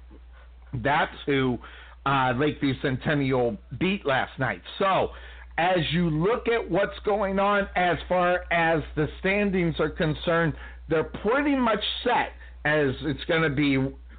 That's who uh, Lakeview Centennial beat last night. So, as you look at what's going on as far as the standings are concerned, they're pretty much set as it's going to be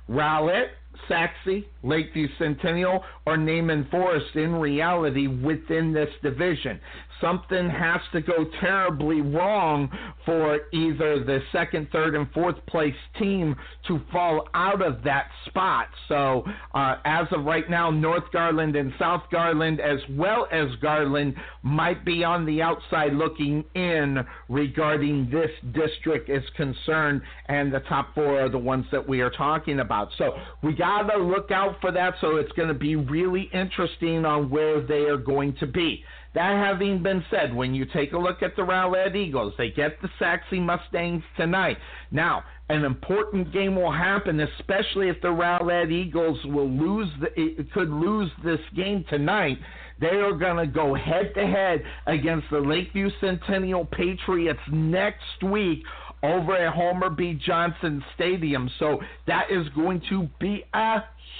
Rowlett, Sachse, Lakeview Centennial, or Naaman Forest in reality within this division something has to go terribly wrong for either the second, third, and fourth place team to fall out of that spot. So, uh, as of right now, North Garland and South Garland, as well as Garland, might be on the outside looking in regarding this district is concerned, and the top four are the ones that we are talking about. So, we got to look out for that. So, it's going to be really interesting on where they are going to be. That having been said, when you take a look at the Rowlett Eagles, they get the Sachse Mustangs tonight. Now, an important game will happen, especially if the Rowlett Eagles will lose the, eh, could lose this game tonight. They are going to go head to head against the Lakeview Centennial Patriots next week over at Homer B. Johnson Stadium. So that is going to be a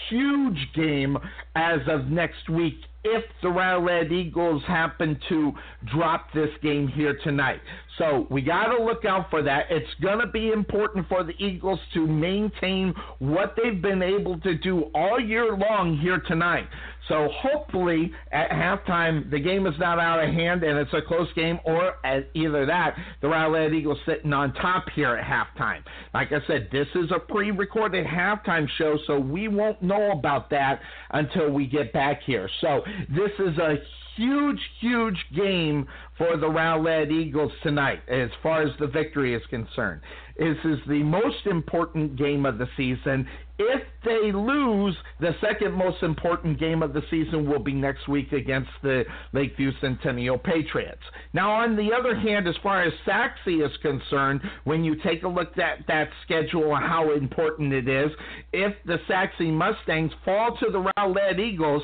huge game as of next week if the Rowlett Eagles happen to drop this game here tonight. So we got to look out for that. It's going to be important for the Eagles to maintain what they've been able to do all year long here tonight. So hopefully at halftime the game is not out of hand and it's a close game, or at either that the Rowlett Eagles sitting on top here at halftime. Like I said, this is a pre-recorded halftime show, so we won't know about that until we get back here. So this is a huge, huge game for the Rowlett Eagles tonight as far as the victory is concerned. This is the most important game of the season. If they lose, the second most important game of the season will be next week against the Lakeview Centennial Patriots. Now, on the other hand, as far as Sachse is concerned, when you take a look at that schedule and how important it is, if the Sachse Mustangs fall to the Rowlett Eagles,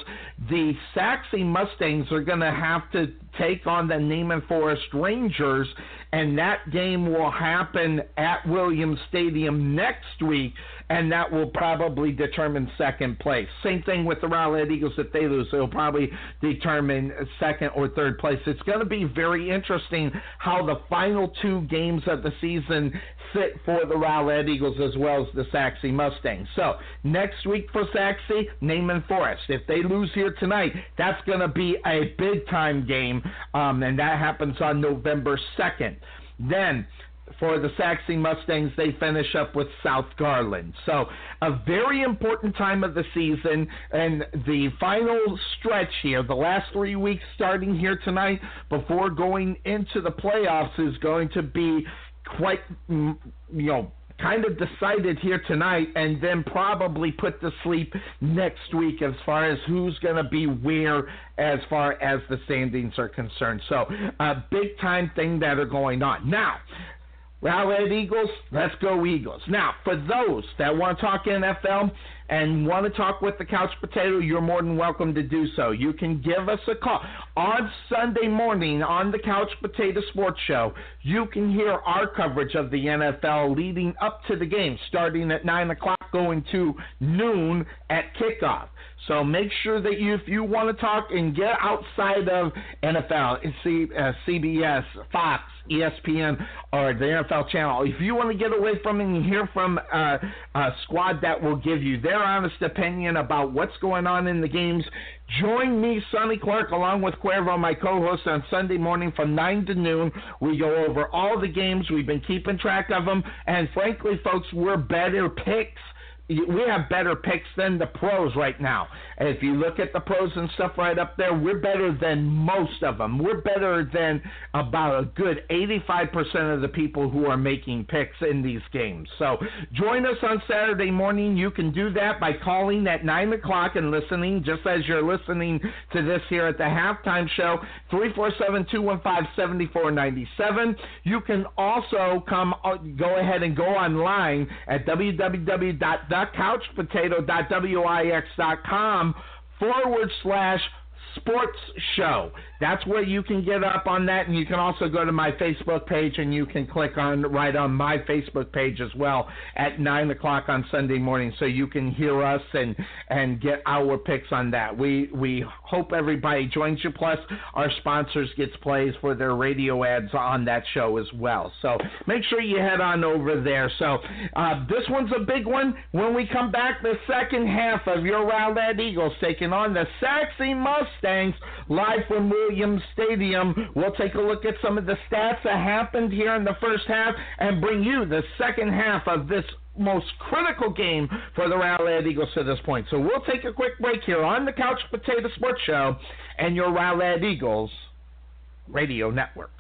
the Sachse Mustangs are going to have to take on the Naaman Forest Rangers, and that game will happen at Williams Stadium next week and that will probably determine second place. Same thing with the Rowlett Eagles. If they lose, it'll probably determine second or third place. It's going to be very interesting how the final two games of the season sit for the Rowlett Eagles as well as the Sachse Mustangs. So next week for Sachse, Naaman Forest. If they lose here tonight, that's going to be a big time game, um, and that happens on November 2nd. Then for the Sachse Mustangs, they finish up with South Garland. So, a very important time of the season, and the final stretch here, the last three weeks starting here tonight before going into the playoffs, is going to be quite, mm, you know, kind of decided here tonight and then probably put to sleep next week as far as who's going to be where as far as the standings are concerned. So, a big time thing that are going on. Now, Rowlett Eagles, let's go Eagles. Now, for those that want to talk NFL, and want to talk with the Couch Potato, you're more than welcome to do so. You can give us a call. On Sunday morning on the Couch Potato Sports Show, you can hear our coverage of the NFL leading up to the game, starting at 9 o'clock, going to noon at kickoff. So make sure that you, if you want to talk and get outside of NFL, C, uh, CBS, Fox, ESPN, or the NFL channel, if you want to get away from it and hear from uh, a squad that will give you their honest opinion about what's going on in the games, join me, Sonny Clark, along with Cuervo, my co-host, on Sunday morning from 9 to noon. We go over all the games. We've been keeping track of them, and frankly, folks, we're better picks we have better picks than the pros right now. If you look at the pros and stuff right up there, we're better than most of them. We're better than about a good 85% of the people who are making picks in these games. So join us on Saturday morning. You can do that by calling at 9 o'clock and listening, just as you're listening to this here at the halftime show, 347 215 7497. You can also come, uh, go ahead and go online at www thecouchpotato.wix.com forward slash sports show. That's where you can get up on that, and you can also go to my Facebook page and you can click on right on my Facebook page as well at nine o'clock on Sunday morning, so you can hear us and and get our picks on that. We we hope everybody joins you. Plus, our sponsors gets plays for their radio ads on that show as well. So make sure you head on over there. So uh, this one's a big one. When we come back, the second half of your Rowlett Eagles taking on the Sachse Mustangs live from Williams Stadium. We'll take a look at some of the stats that happened here in the first half and bring you the second half of this most critical game for the Rowlett Eagles to this point. So we'll take a quick break here on the Couch Potato Sports Show and your Rowlett Eagles radio network.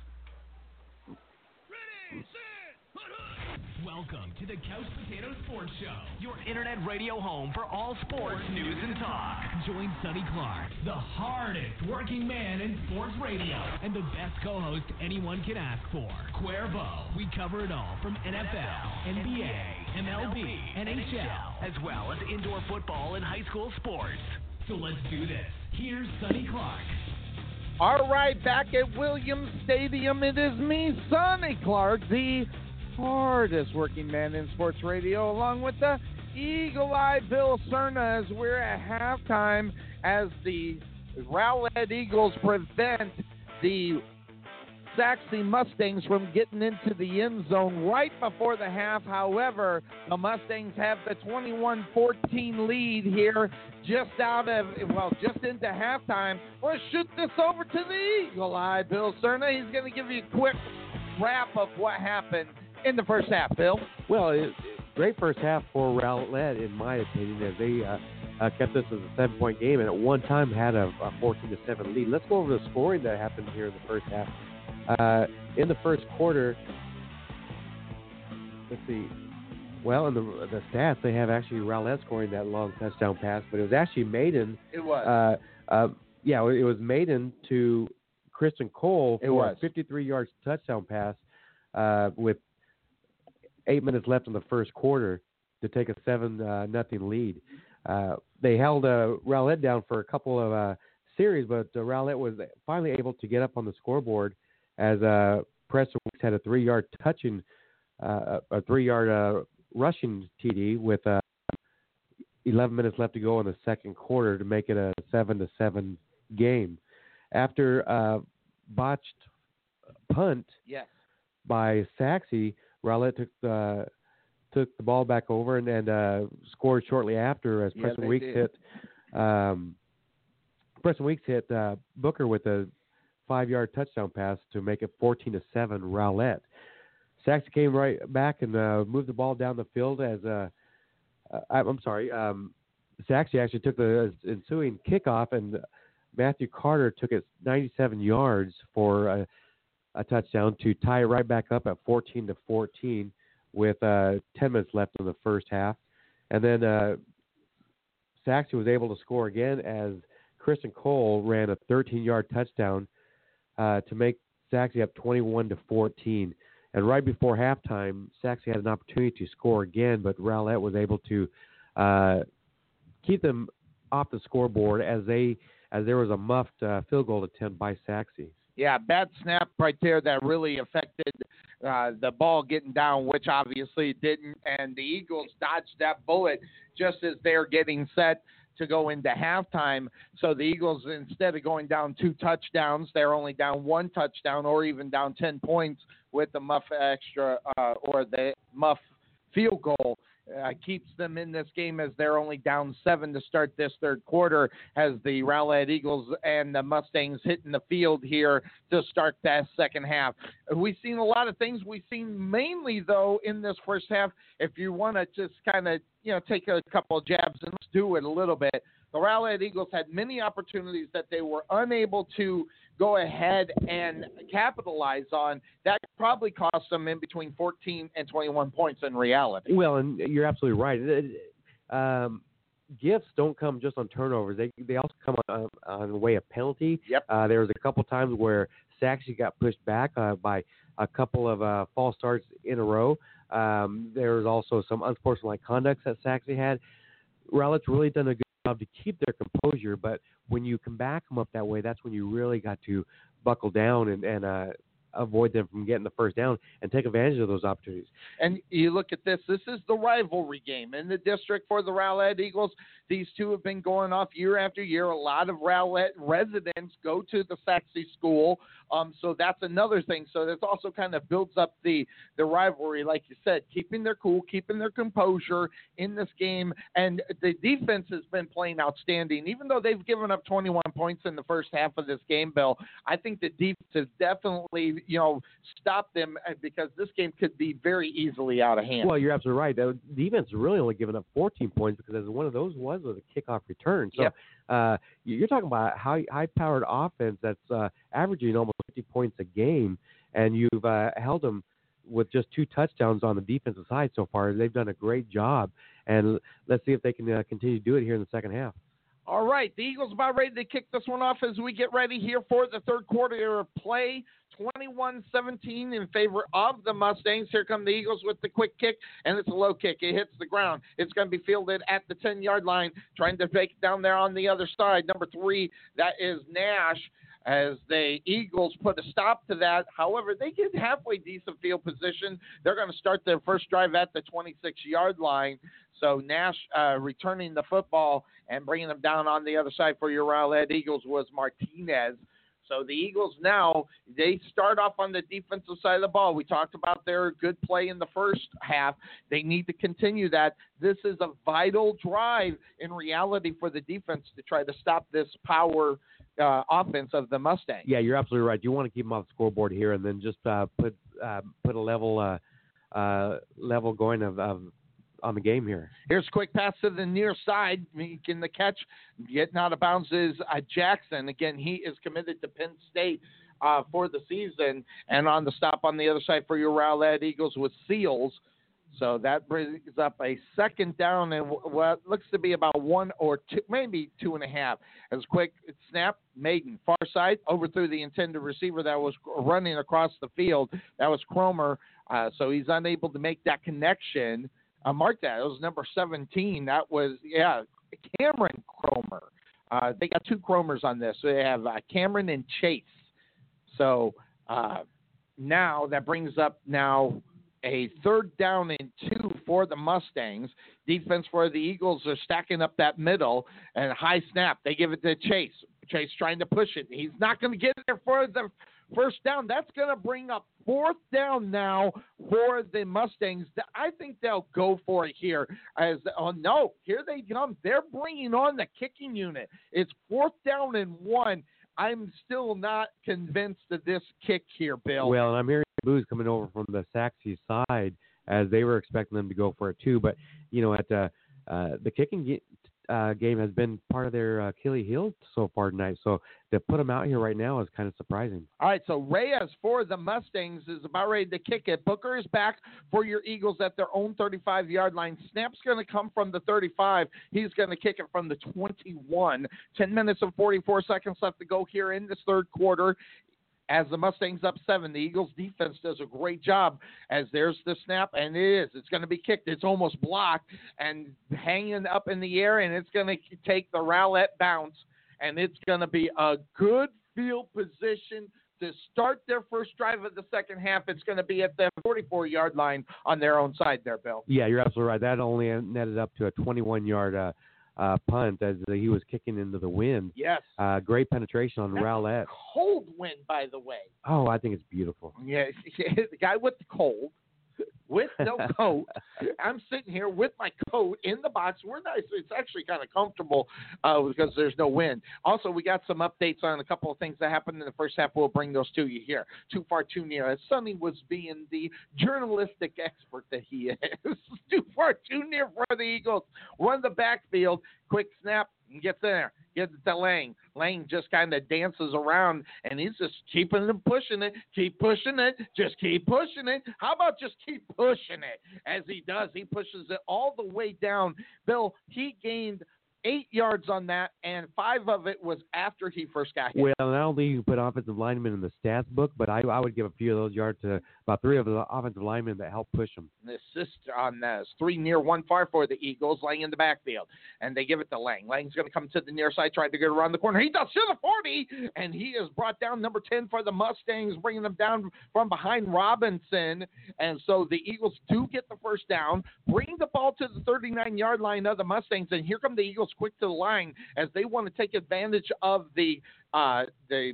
Welcome to the Couch Potato Sports Show, your internet radio home for all sports news and talk. Join Sonny Clark, the hardest working man in sports radio, and the best co-host anyone can ask for. Cuervo. We cover it all from NFL, NBA, MLB, NHL, as well as indoor football and high school sports. So let's do this. Here's Sonny Clark. All right, back at Williams Stadium, it is me, Sonny Clark, the hardest working man in sports radio, along with the Eagle Eye Bill Cerna, as we're at halftime as the Rowlett Eagles prevent the Sachse Mustangs from getting into the end zone right before the half. However, the Mustangs have the 21 14 lead here just out of, well, just into halftime. We'll shoot this over to the Eagle Eye, Bill Cerna. He's going to give you a quick wrap of what happened in the first half, Bill. Well, it, great first half for Rowlett, in my opinion, as they uh, uh, kept this as a seven point game and at one time had a, a 14 to 7 lead. Let's go over the scoring that happened here in the first half. Uh, in the first quarter, let's see. Well, in the the stats, they have actually Rowlett scoring that long touchdown pass, but it was actually Maiden. It was. Uh, uh, yeah, it was Maiden to Kristen Cole It for was. a 53 yards touchdown pass uh, with eight minutes left in the first quarter to take a seven uh, nothing lead. Uh, they held uh, Rowlett down for a couple of uh, series, but uh, Rowlett was finally able to get up on the scoreboard as uh, Preston Weeks had a three yard touching, uh, a three yard uh, rushing TD with uh, 11 minutes left to go in the second quarter to make it a seven to seven game. After uh, botched punt yes. by Sachse, Rowlett took the took the ball back over and, and uh, scored shortly after as Yeah, Preston Weeks did. hit um, Preston Weeks hit uh, Booker with a five yard touchdown pass to make it 14 to seven Rowlett. Sachse came right back and uh, moved the ball down the field as uh, uh, I- I'm sorry. Um, Sachse actually took the ensuing kickoff and Matthew Carter took it 97 yards for a, a touchdown to tie it right back up at 14 to 14 with uh, 10 minutes left in the first half. And then uh, Sachse was able to score again as Kristen Cole ran a 13 yard touchdown uh, to make Sachse up 21 to 14. And right before halftime, Sachse had an opportunity to score again, but Rowlett was able to uh, keep them off the scoreboard as they as there was a muffed uh, field goal attempt by Sachse. Yeah, bad snap right there that really affected uh, the ball getting down, which obviously it didn't. And the Eagles dodged that bullet just as they're getting set to go into halftime. So the Eagles, instead of going down two touchdowns, they're only down one touchdown or even down 10 points with the muff extra uh, or the muff field goal. Uh, keeps them in this game as they're only down seven to start this third quarter as the Rowlett Eagles and the Mustangs hitting the field here to start that second half. We've seen a lot of things. We've seen mainly, though, in this first half, if you want to just kind of, you know, take a couple of jabs and let's do it a little bit. The Rowlett Eagles had many opportunities that they were unable to go ahead and capitalize on. That probably cost them in between 14 and 21 points in reality. Well, and you're absolutely right. Um, gifts don't come just on turnovers. They they also come on, on the way of penalty. Yep. Uh, there was a couple times where Sachse got pushed back uh, by a couple of uh, false starts in a row. Um, there was also some unsportsmanlike conducts that Sachse had. Rowlett's really done a good to keep their composure, but when you can back them up that way, that's when you really got to buckle down and, and uh, avoid them from getting the first down and take advantage of those opportunities. And you look at this, this is the rivalry game in the district for the Rowlett Eagles. These two have been going off year after year. A lot of Rowlett residents go to the Sachse school. Um, so that's another thing. So this also kind of builds up the, the rivalry, like you said, keeping their cool, keeping their composure in this game. And the defense has been playing outstanding. Even though they've given up 21 points in the first half of this game, Bill, I think the defense has definitely, you know, stop them uh, because this game could be very easily out of hand. Well, you're absolutely right. The defense really only given up 14 points because one of those was with a kickoff return. So Yep. uh, you- you're talking about high high-powered offense that's uh, averaging almost 50 points a game, and you've uh, held them with just two touchdowns on the defensive side so far. They've done a great job, and let's see if they can uh, continue to do it here in the second half. All right, the Eagles about ready to kick this one off as we get ready here for the third quarter of play. 21-17 in favor of the Mustangs. Here come the Eagles with the quick kick, and it's a low kick. It hits the ground. It's going to be fielded at the 10-yard line, trying to take it down there on the other side. Number three, that is Nash. As the Eagles put a stop to that. However, they get halfway decent field position. They're going to start their first drive at the 26 yard line. So Nash uh, returning the football and bringing them down on the other side for your Rowlett Eagles was Martinez. So the Eagles now they start off on the defensive side of the ball. We talked about their good play in the first half. They need to continue that. This is a vital drive in reality for the defense to try to stop this power uh, offense of the Mustangs. Yeah, you're absolutely right. You want to keep them off the scoreboard here, and then just uh, put uh, put a level uh, uh, level going of, of on the game here. Here's a quick pass to the near side, making the catch. Getting out of bounds is uh, Jackson. Again, he is committed to Penn State uh, for the season. And on the stop on the other side for your Rowlett Eagles with Seals. So that brings up a second down and what looks to be about one or two, maybe two and a half. As quick snap, Maiden, far side, overthrew the intended receiver that was running across the field. That was Cromer. Uh, so he's unable to make that connection. Uh, mark that. It was number 17. That was, yeah, Cameron Cromer. Uh, they got two Cromers on this. So they have uh, Cameron and Chase. So uh, now that brings up now a third down and two for the Mustangs. Defense for the Eagles are stacking up that middle and high snap. They give it to Chase. Chase trying to push it. He's not going to get there for the first down. That's going to bring up fourth down now for the Mustangs. I think they'll go for it here. As oh no, here they come. They're bringing on the kicking unit. It's fourth down and one. I'm still not convinced of this kick here, Bill. Well, and I'm hearing boos coming over from the Sachse side as they were expecting them to go for it too. But you know, at uh, uh, the kicking ge- uh, game has been part of their uh, Achilles heel so far tonight. So to put them out here right now is kind of surprising. All right, so Reyes for the Mustangs is about ready to kick it. Booker is back for your Eagles at their own 35 yard line. Snap's going to come from the 35. He's going to kick it from the 21. 10 minutes and 44 seconds left to go here in this third quarter. As the Mustangs up seven. The Eagles defense does a great job as there's the snap, and it is. It's going to be kicked. It's almost blocked and hanging up in the air, and it's going to take the Rowlett bounce, and it's going to be a good field position to start their first drive of the second half. It's going to be at the 44 yard line on their own side there, Bill. Yeah, you're absolutely right. That only netted up to a 21 yard uh, uh, punt as he was kicking into the wind. Yes. Uh, great penetration on That's Rowlett. Cold wind, by the way. Oh, I think it's beautiful. Yeah, the guy with the cold, with no coat. I'm sitting here with my coat in the box. We're nice. It's actually kind of comfortable uh, because there's no wind. Also, we got some updates on a couple of things that happened in the first half. We'll bring those to you here. Too far, too near. As Sonny was being the journalistic expert that he is. too far, too near for the Eagles. Run the backfield. Quick snap. Gets in there. Gets it to Lang. Lang just kind of dances around and he's just keeping them pushing it. Keep pushing it. Just keep pushing it. How about just keep pushing it? As he does, he pushes it all the way down. Bill, he gained eight yards on that, and five of it was after he first got hit. Well, not only you put offensive linemen in the stats book, but I, I would give a few of those yards to about three of the offensive linemen that helped push them. the assist on this. Three near, one far for the Eagles, Lang in the backfield. And they give it to Lang. Lang's going to come to the near side, trying to get around the corner. He does to the 40, and he is brought down number 10 for the Mustangs, bringing them down from behind Robinson. And so the Eagles do get the first down, bring the ball to the 39 yard line of the Mustangs, and here come the Eagles quick to the line as they want to take advantage of the uh, the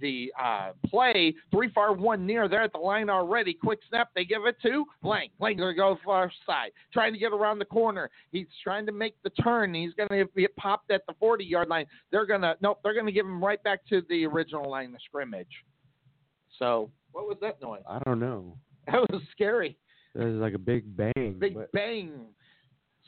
the uh, play. Three far, one near. They're at the line already. Quick snap. They give it to Lang. Lang going to go far side, trying to get around the corner. He's trying to make the turn. He's going to get popped at the 40 yard line. They're going to nope. They're going to give him right back to the original line of scrimmage. So what was that noise? I don't know. That was scary. It was like a big bang. Big bang.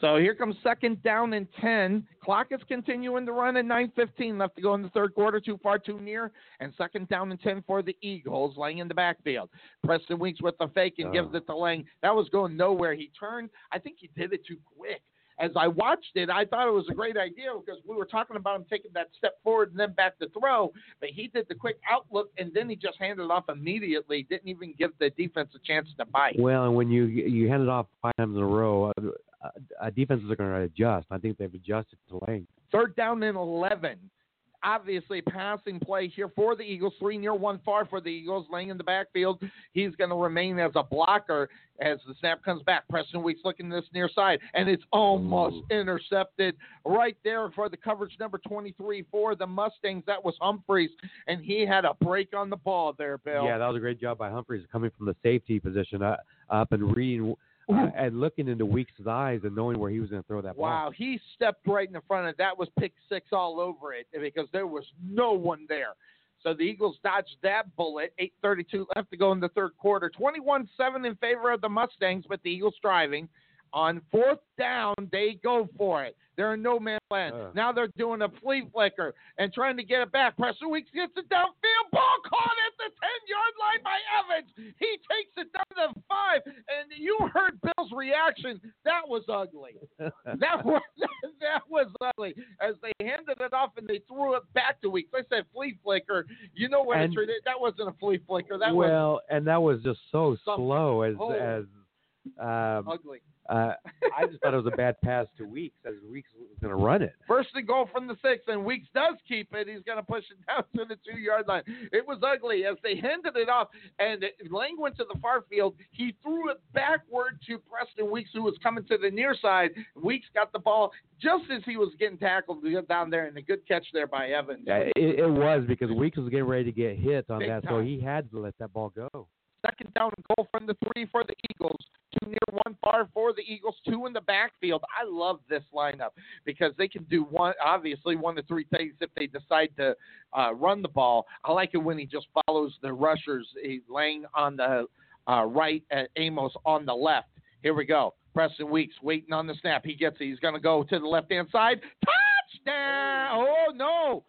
So here comes second down and 10. Clock is continuing to run at 9.15 left to go in the third quarter. Too far, too near. And second down and 10 for the Eagles, Lang in the backfield. Preston Weeks with the fake and Oh. gives ah. it to Lang. That was going nowhere. He turned. I think he did it too quick. As I watched it, I thought it was a great idea because we were talking about him taking that step forward and then back to throw. But he did the quick outlook and then he just handed it off immediately. Didn't even give the defense a chance to bite. Well, and when you you hand it off five times in a row, uh, defenses are going to adjust. I think they've adjusted to Lang. Third down and 11. Obviously, passing play here for the Eagles. Three near, one far for the Eagles. Lang in the backfield. He's going to remain as a blocker as the snap comes back. Preston Weeks looking this near side, and it's almost intercepted right there for the coverage number 23 for the Mustangs. That was Humphreys, and he had a break on the ball there, Bill. Yeah, that was a great job by Humphreys coming from the safety position uh, up and reading and looking into Weeks' eyes and knowing where he was going to throw that ball. Wow, he stepped right in the front of that was pick six all over it because there was no one there. So the Eagles dodged that bullet. 8:32 left to go in the third quarter. 21-7 in favor of the Mustangs, but the Eagles driving. On fourth down, they go for it. They're in no man land. Ugh. Now they're doing a flea flicker and trying to get it back. Preston Weeks gets it downfield. Ball caught at the 10-yard line by Evans. He takes it down to five, and you heard Bill's reaction. That was ugly. That was that was ugly. As they handed it off and they threw it back to Weeks. I said flea flicker. You know what And- That wasn't a flea flicker. That was well, and that was just so Something. slow as Oh. as um, ugly. uh, I just thought it was a bad pass to Weeks as Weeks was going to run it. First and goal from the six, and Weeks does keep it. He's going to push it down to the two yard line. It was ugly as they handed it off, and Lang went to the far field. He threw it backward to Preston Weeks, who was coming to the near side. Weeks got the ball just as he was getting tackled down there, and a good catch there by Evans. Yeah, it, it was because Weeks was getting ready to get hit on Big that, so he had to let that ball go. Second down and goal from the three for the Eagles. Two near, one far for the Eagles. Two in the backfield. I love this lineup because they can do one, obviously one of three things if they decide to uh, run the ball. I like it when he just follows the rushers. He's laying on the uh, right, and Amos on the left. Here we go. Preston Weeks waiting on the snap. He gets it. He's going to go to the left hand side. Touchdown! Oh no!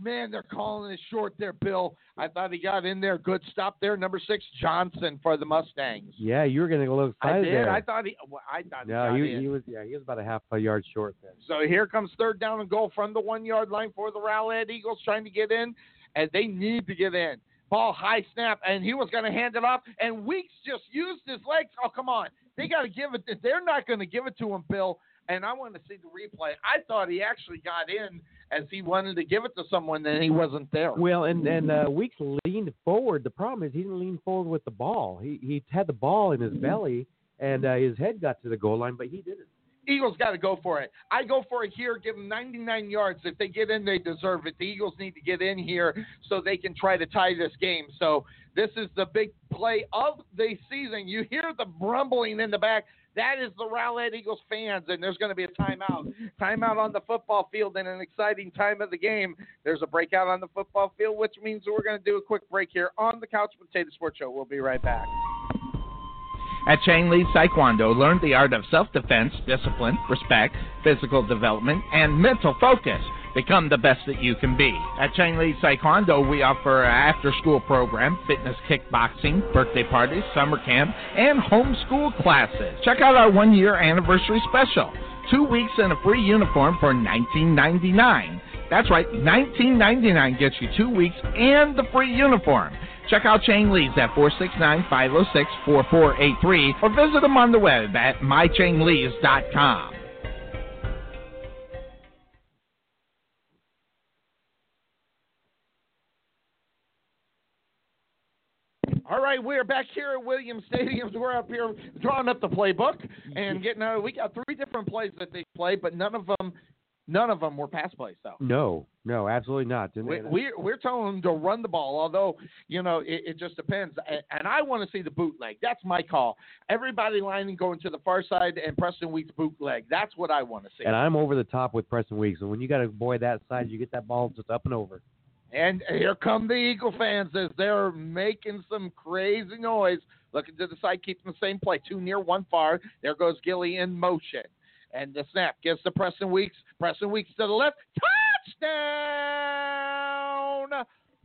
Man, they're calling it short there, Bill. I thought he got in there. Good stop there. Number six, Johnson for the Mustangs. Yeah, you were getting a little I excited did. there. I thought he. well, I thought he no, he, in. he was. Yeah, he was about a half a yard short there. So here comes third down and goal from the one yard line for the Rowlett Eagles trying to get in. and they need to get in. Ball high snap, and he was going to hand it off, and Weeks just used his legs. Oh, come on. They got to give it. They're not going to give it to him, Bill. And I want to see the replay. I thought he actually got in as he wanted to give it to someone, and he wasn't there. Well, and and uh, Weeks leaned forward. The problem is he didn't lean forward with the ball. He he had the ball in his belly, and uh, his head got to the goal line, but he didn't. Eagles got to go for it. I go for it here. Give them 99 yards. If they get in, they deserve it. The Eagles need to get in here so they can try to tie this game. So this is the big play of the season. You hear the rumbling in the back. That is the Rowlett Eagles fans, and there's going to be a timeout. Timeout on the football field and an exciting time of the game. There's a breakout on the football field, which means we're going to do a quick break here on the Couch Potato Sports Show. We'll be right back. At Chang Lee Taekwondo, learn the art of self-defense, discipline, respect, physical development, and mental focus. Become the best that you can be. At Chang Lee Taekwondo, we offer an after-school program, fitness kickboxing, birthday parties, summer camp, and homeschool classes. Check out our one-year anniversary special. Two weeks and a free uniform for $19.99. That's right, $19.99 gets you two weeks and the free uniform. Check out Chang Lee's at 469-506-4483 or visit them on the web at mychanglees.com. All right, we're back here at Williams Stadiums. We're up here drawing up the playbook and getting. Uh, we got three different plays that they play, but none of them, none of them were pass plays though. No, no, absolutely not. We, we're, we're telling them to run the ball, although, you know, it, it just depends. And, and I want to see the bootleg. That's my call. Everybody lining going to the far side and Preston Weeks bootleg. That's what I want to see. and I'm over the top with Preston Weeks. And when you got a boy that size, you get that ball just up and over. And here come the Eagle fans as they're making some crazy noise. Looking to the side, keeping the same play. Two near, one far. There goes Gilly in motion. And the snap gets to Preston Weeks. Preston Weeks to the left. Touchdown!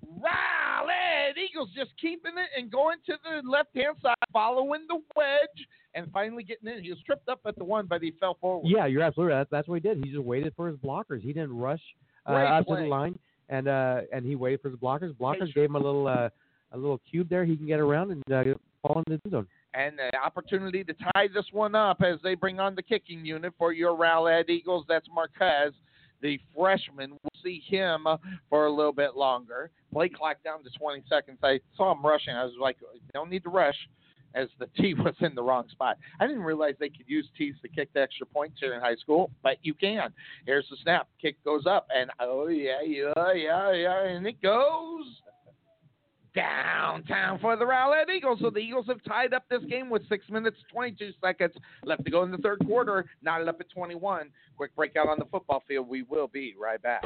Rowlett Eagles just keeping it and going to the left hand side, following the wedge, and finally getting in. He was tripped up at the one, but he fell forward. Yeah, you're absolutely right. That's, that's what he did. He just waited for his blockers. He didn't rush uh, out to the line, and uh, and he waited for his blockers. Blockers gave him a little uh, a little cube there. He can get around and uh, fall into the zone. and the opportunity to tie this one up as they bring on the kicking unit for your Rowlett Eagles. That's Marquez, the freshman. We'll see him uh, for a little bit longer. Play clock down to 20 seconds. I saw him rushing. I was like, don't need to rush. As the tee was in the wrong spot. I didn't realize they could use tees to kick the extra points here in high school, but you can. Here's the snap. Kick goes up, and oh, yeah, yeah, yeah, yeah, and it goes downtown for the Rowlett Eagles. So the Eagles have tied up this game with six minutes, 22 seconds left to go in the third quarter. Knotted up at 21. Quick breakout on the football field. We will be right back.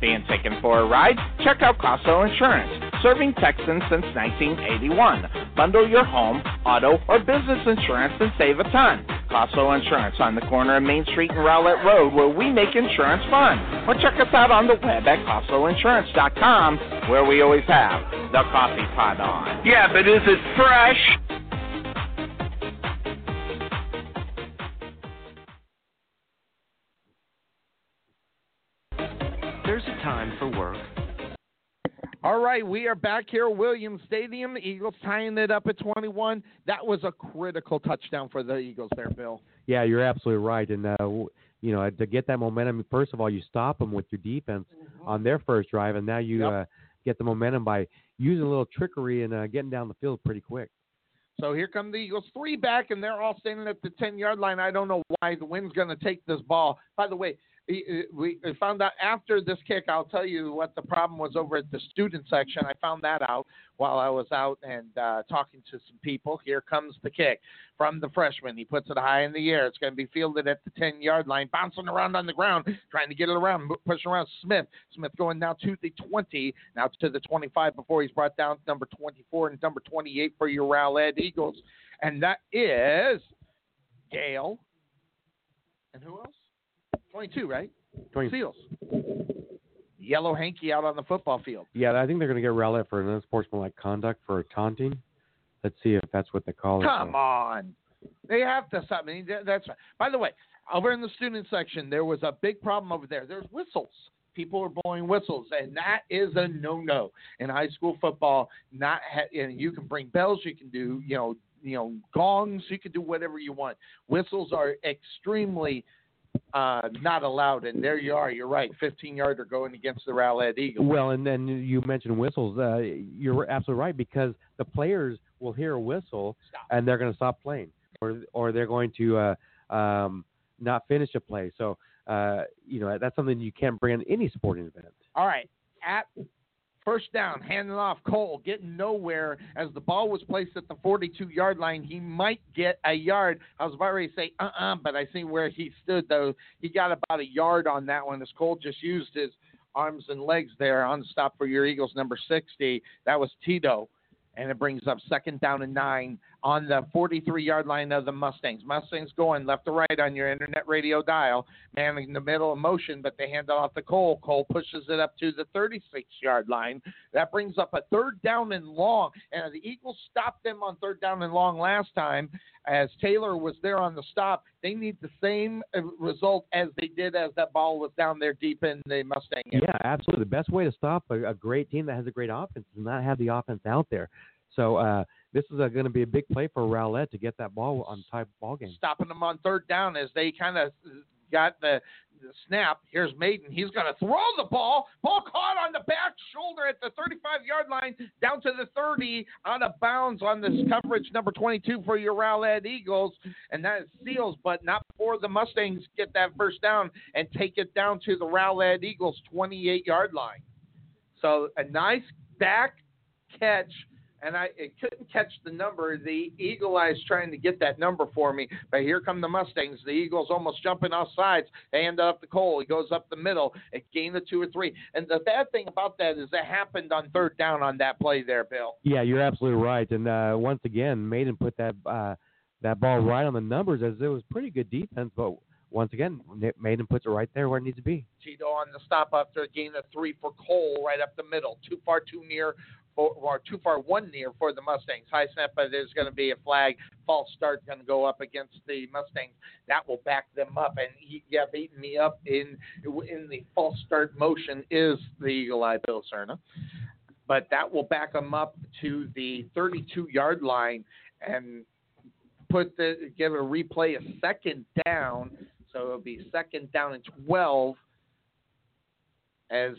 Being taken for a ride? Check out Costo Insurance, serving Texans since 1981. Bundle your home, auto, or business insurance and save a ton. Costo Insurance on the corner of Main Street and Rowlett Road where we make insurance fun. Or check us out on the web at CostoInsurance.com where we always have the coffee pot on. Yeah, but is it fresh? There's a time for work, All right, we are back here at Williams Stadium. The Eagles tying it up at 21. That was a critical touchdown for the Eagles there, Bill. Yeah, you're absolutely right. And uh, you know, to get that momentum, first of all, you stop them with your defense on their first drive, and now you Yep. uh, get the momentum by using a little trickery and uh, getting down the field pretty quick. So here come the Eagles, three back, and they're all standing at the 10 yard line. I don't know why the wind's going to take this ball. By the way, we we found out after this kick. I'll tell you what the problem was over at the student section. I found that out while I was out and uh, talking to some people. Here comes the kick from the freshman. He puts it high in the air. It's going to be fielded at the 10 yard line, bouncing around on the ground, trying to get it around, pushing around Smith. Smith going now to the 20, now it's to the 25 before he's brought down number 24 and number 28 for your Rowlett Eagles. And that is Gale. And who else? 22, right? 20. Seals. Yellow hanky out on the football field. Yeah, I think they're going to get Rowlett for an unsportsmanlike conduct for taunting. Let's see if that's what they call it. Come on. They have to stop. That- that's By the way, over in the student section, there was a big problem over there. There's whistles. people are blowing whistles, and that is a no-no in high school football. Not ha- and you can bring bells, you can do you know you know gongs, you can do whatever you want. Whistles are extremely uh, not allowed, and there you are. You're right, 15 yarder going against the Rowlett Eagles. Well, and then you mentioned whistles. Uh, you're absolutely right because the players will hear a whistle Stop. and they're going to stop playing, or or they're going to uh, um, not finish a play. So uh, you know that's something you can't bring in any sporting event. All right, at first down, handing off Cole, getting nowhere as the ball was placed at the 42 yard line. He might get a yard. I was about ready to say uh uh but I see where he stood though. He got about a yard on that one as Cole just used his arms and legs there on the stop for your Eagles number 60. That was Tito. And it brings up second down and nine on the 43 yard line of the Mustangs. Mustangs going left to right on your internet radio dial. Man in the middle of motion, but they hand it off to Cole. Cole pushes it up to the 36 yard line. That brings up a third down and long. And the Eagles stopped them on third down and long last time as Taylor was there on the stop. They need the same uh, result as they did as that ball was down there deep in the Mustang. area. Yeah, absolutely. The best way to stop a, a great team that has a great offense is not have the offense out there. So uh, this is uh, going to be a big play for Rowlett to get that ball on type ball game. stopping them on third down as they kind of uh, got the, the snap. Here's Maiden. He's going to throw the ball. Ball caught on the back shoulder at the 35 yard line, down to the 30, out of bounds on this coverage number 22 for your Rowlett Eagles. And that Seals, but not before the Mustangs get that first down and take it down to the Rowlett Eagles 28 yard line. So a nice back catch and I it couldn't catch the number. The Eagle Eye's trying to get that number for me, but here come the Mustangs. The Eagles almost jumping off sides. They end up the Cole. He goes up the middle. It gained the two or three. And the bad thing about that is that happened on third down on that play there, Bill. Yeah, you're absolutely right. And uh, once again, Maiden put that uh, that ball right on the numbers as it was pretty good defense, but once again, Maiden puts it right there where it needs to be. Tito on the stop after a gain of three for Cole right up the middle. Too far, too near, or too far, one near for the Mustangs. High snap, but there's going to be a flag. False start going to go up against the Mustangs. That will back them up. And he, yeah, beating me up in in the false start motion is the Eagle Eye Bill Cerna. But that will back them up to the 32 yard line and put the give a replay a second down. So it'll be second down and 12 as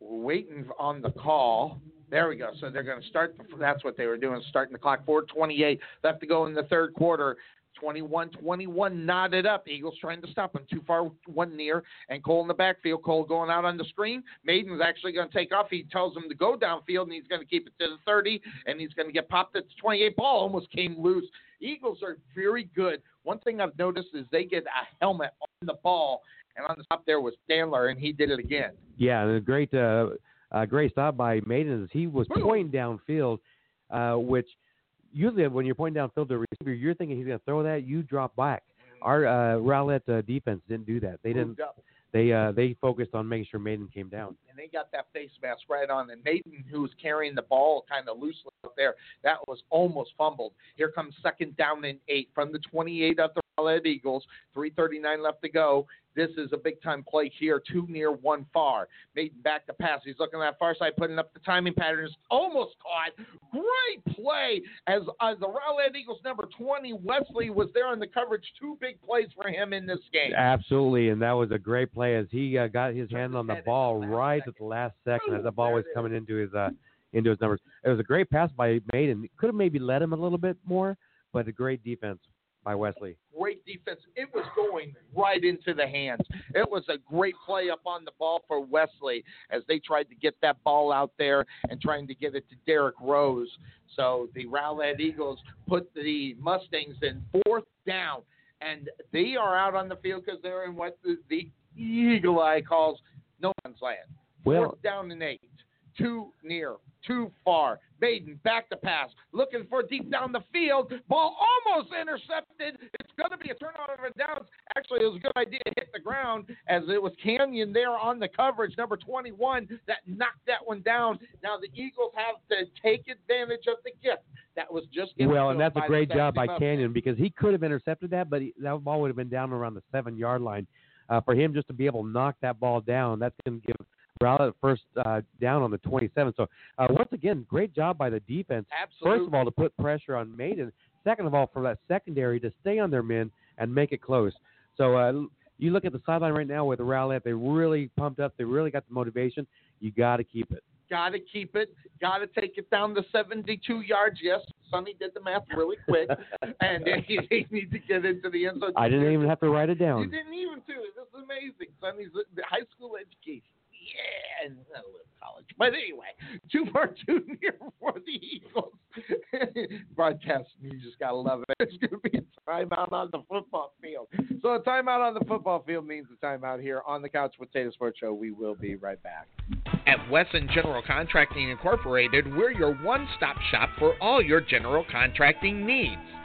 we're waiting on the call. There we go. So they're going to start. The, that's what they were doing, starting the clock. 4:28 left to go in the third quarter. 21-21 knotted up. Eagles trying to stop him. Too far, one near, and Cole in the backfield. Cole going out on the screen. Maiden's actually going to take off. He tells him to go downfield, and he's going to keep it to the 30, and he's going to get popped at the 28. Ball almost came loose. Eagles are very good. One thing I've noticed is they get a helmet on the ball, and on the top there was Stanler, and he did it again. Yeah, and a great uh, uh, great stop by Maiden as he was pointing downfield, uh, which usually when you're pointing downfield to a receiver, you're thinking he's going to throw that, you drop back. Our uh, Rowlett uh, defense didn't do that. They didn't. Up. They uh, they focused on making sure Maiden came down. and they got that face mask right on. And Maiden, who was carrying the ball kind of loosely out there, that was almost fumbled. Here comes second down and eight from the 28 of the Rowlett Eagles. 3:39 left to go. This is a big time play here, two near, one far. Maiden back to pass. He's looking at that far side, putting up the timing patterns. Almost caught. Great play as, as the Rowlett Eagles number 20, Wesley, was there on the coverage. Two big plays for him in this game. Absolutely, and that was a great play as he uh, got his hand on the ball right second. at the last second as the ball was coming into his uh, into his numbers. It was a great pass by Maiden. Could have maybe led him a little bit more, but a great defense by Wesley. great defense. It was going right into the hands. It was a great play up on the ball for Wesley as they tried to get that ball out there and trying to get it to Derrick Rose. So the Rowlett Eagles put the Mustangs in fourth down, and they are out on the field because they're in what the, the Eagle Eye calls no man's land. Well, Fourth down and eight. Too near, too far. Maiden back to pass, looking for deep down the field. Ball almost intercepted. It's going to be a turnover of downs. Actually, it was a good idea to hit the ground as it was Canyon there on the coverage, number 21, that knocked that one down. Now the Eagles have to take advantage of the gift that was just given well, and that's a great job by Mustangs. Canyon because he could have intercepted that, but he, that ball would have been down around the seven yard line. uh, for him just to be able to knock that ball down, that's going to give Rowlett first uh, down on the 27. So uh, once again, great job by the defense. Absolutely. First of all, to put pressure on Maiden. Second of all, for that secondary to stay on their men and make it close. So uh, you look at the sideline right now with the Rowlett, they really pumped up. They really got the motivation. You got to keep it. Got to keep it. Got to take it down to 72 yards. Yes, Sonny did the math really quick, and he, he need to get into the end zone. I didn't even have to write it down. You didn't even do it. This is amazing. Sonny's high school education. Yeah, and a little college. But anyway, two for two near for the Eagles. Broadcast, you just gotta love it. It's gonna be a timeout on the football field. So a timeout on the football field means a timeout here on the Couch Potato Sports Show. We will be right back. At Wesson General Contracting Incorporated, we're your one stop shop for all your general contracting needs.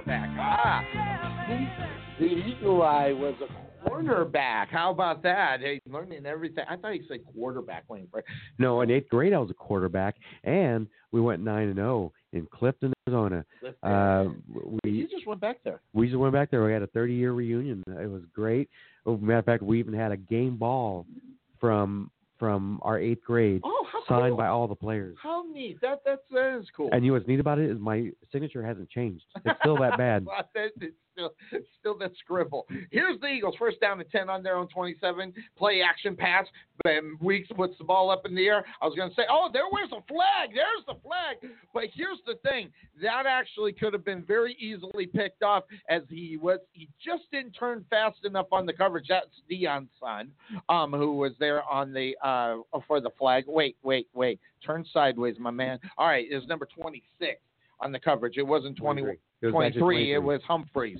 Cornerback. Ah, the Eagle Eye was a cornerback. How about that? Hey, learning everything. I thought you said quarterback. No, in eighth grade I was a quarterback, and we went nine and zero in Clifton, Arizona. Uh, we you just went back there. we just went back there. We had a 30 year reunion. It was great. Oh, matter of fact, we even had a game ball from from our eighth grade Oh, how signed cool. by all the players. How neat. That that's that is cool. And you know what's neat about it is my signature hasn't changed. It's still that bad. It's still, still that scribble. Here's the Eagles. First down and 10 on their own 27. Play action pass. And Weeks puts the ball up in the air. I was going to say, oh, there was a flag. There's the flag. But here's the thing. That actually could have been very easily picked off as he was, he just didn't turn fast enough on the coverage. That's Dion's son, um, who was there on the, uh, for the flag. Wait, wait, wait. Turn sideways, my man. All right, it's number 26 on the coverage. It wasn't 20, It was 23. actually It was Humphreys.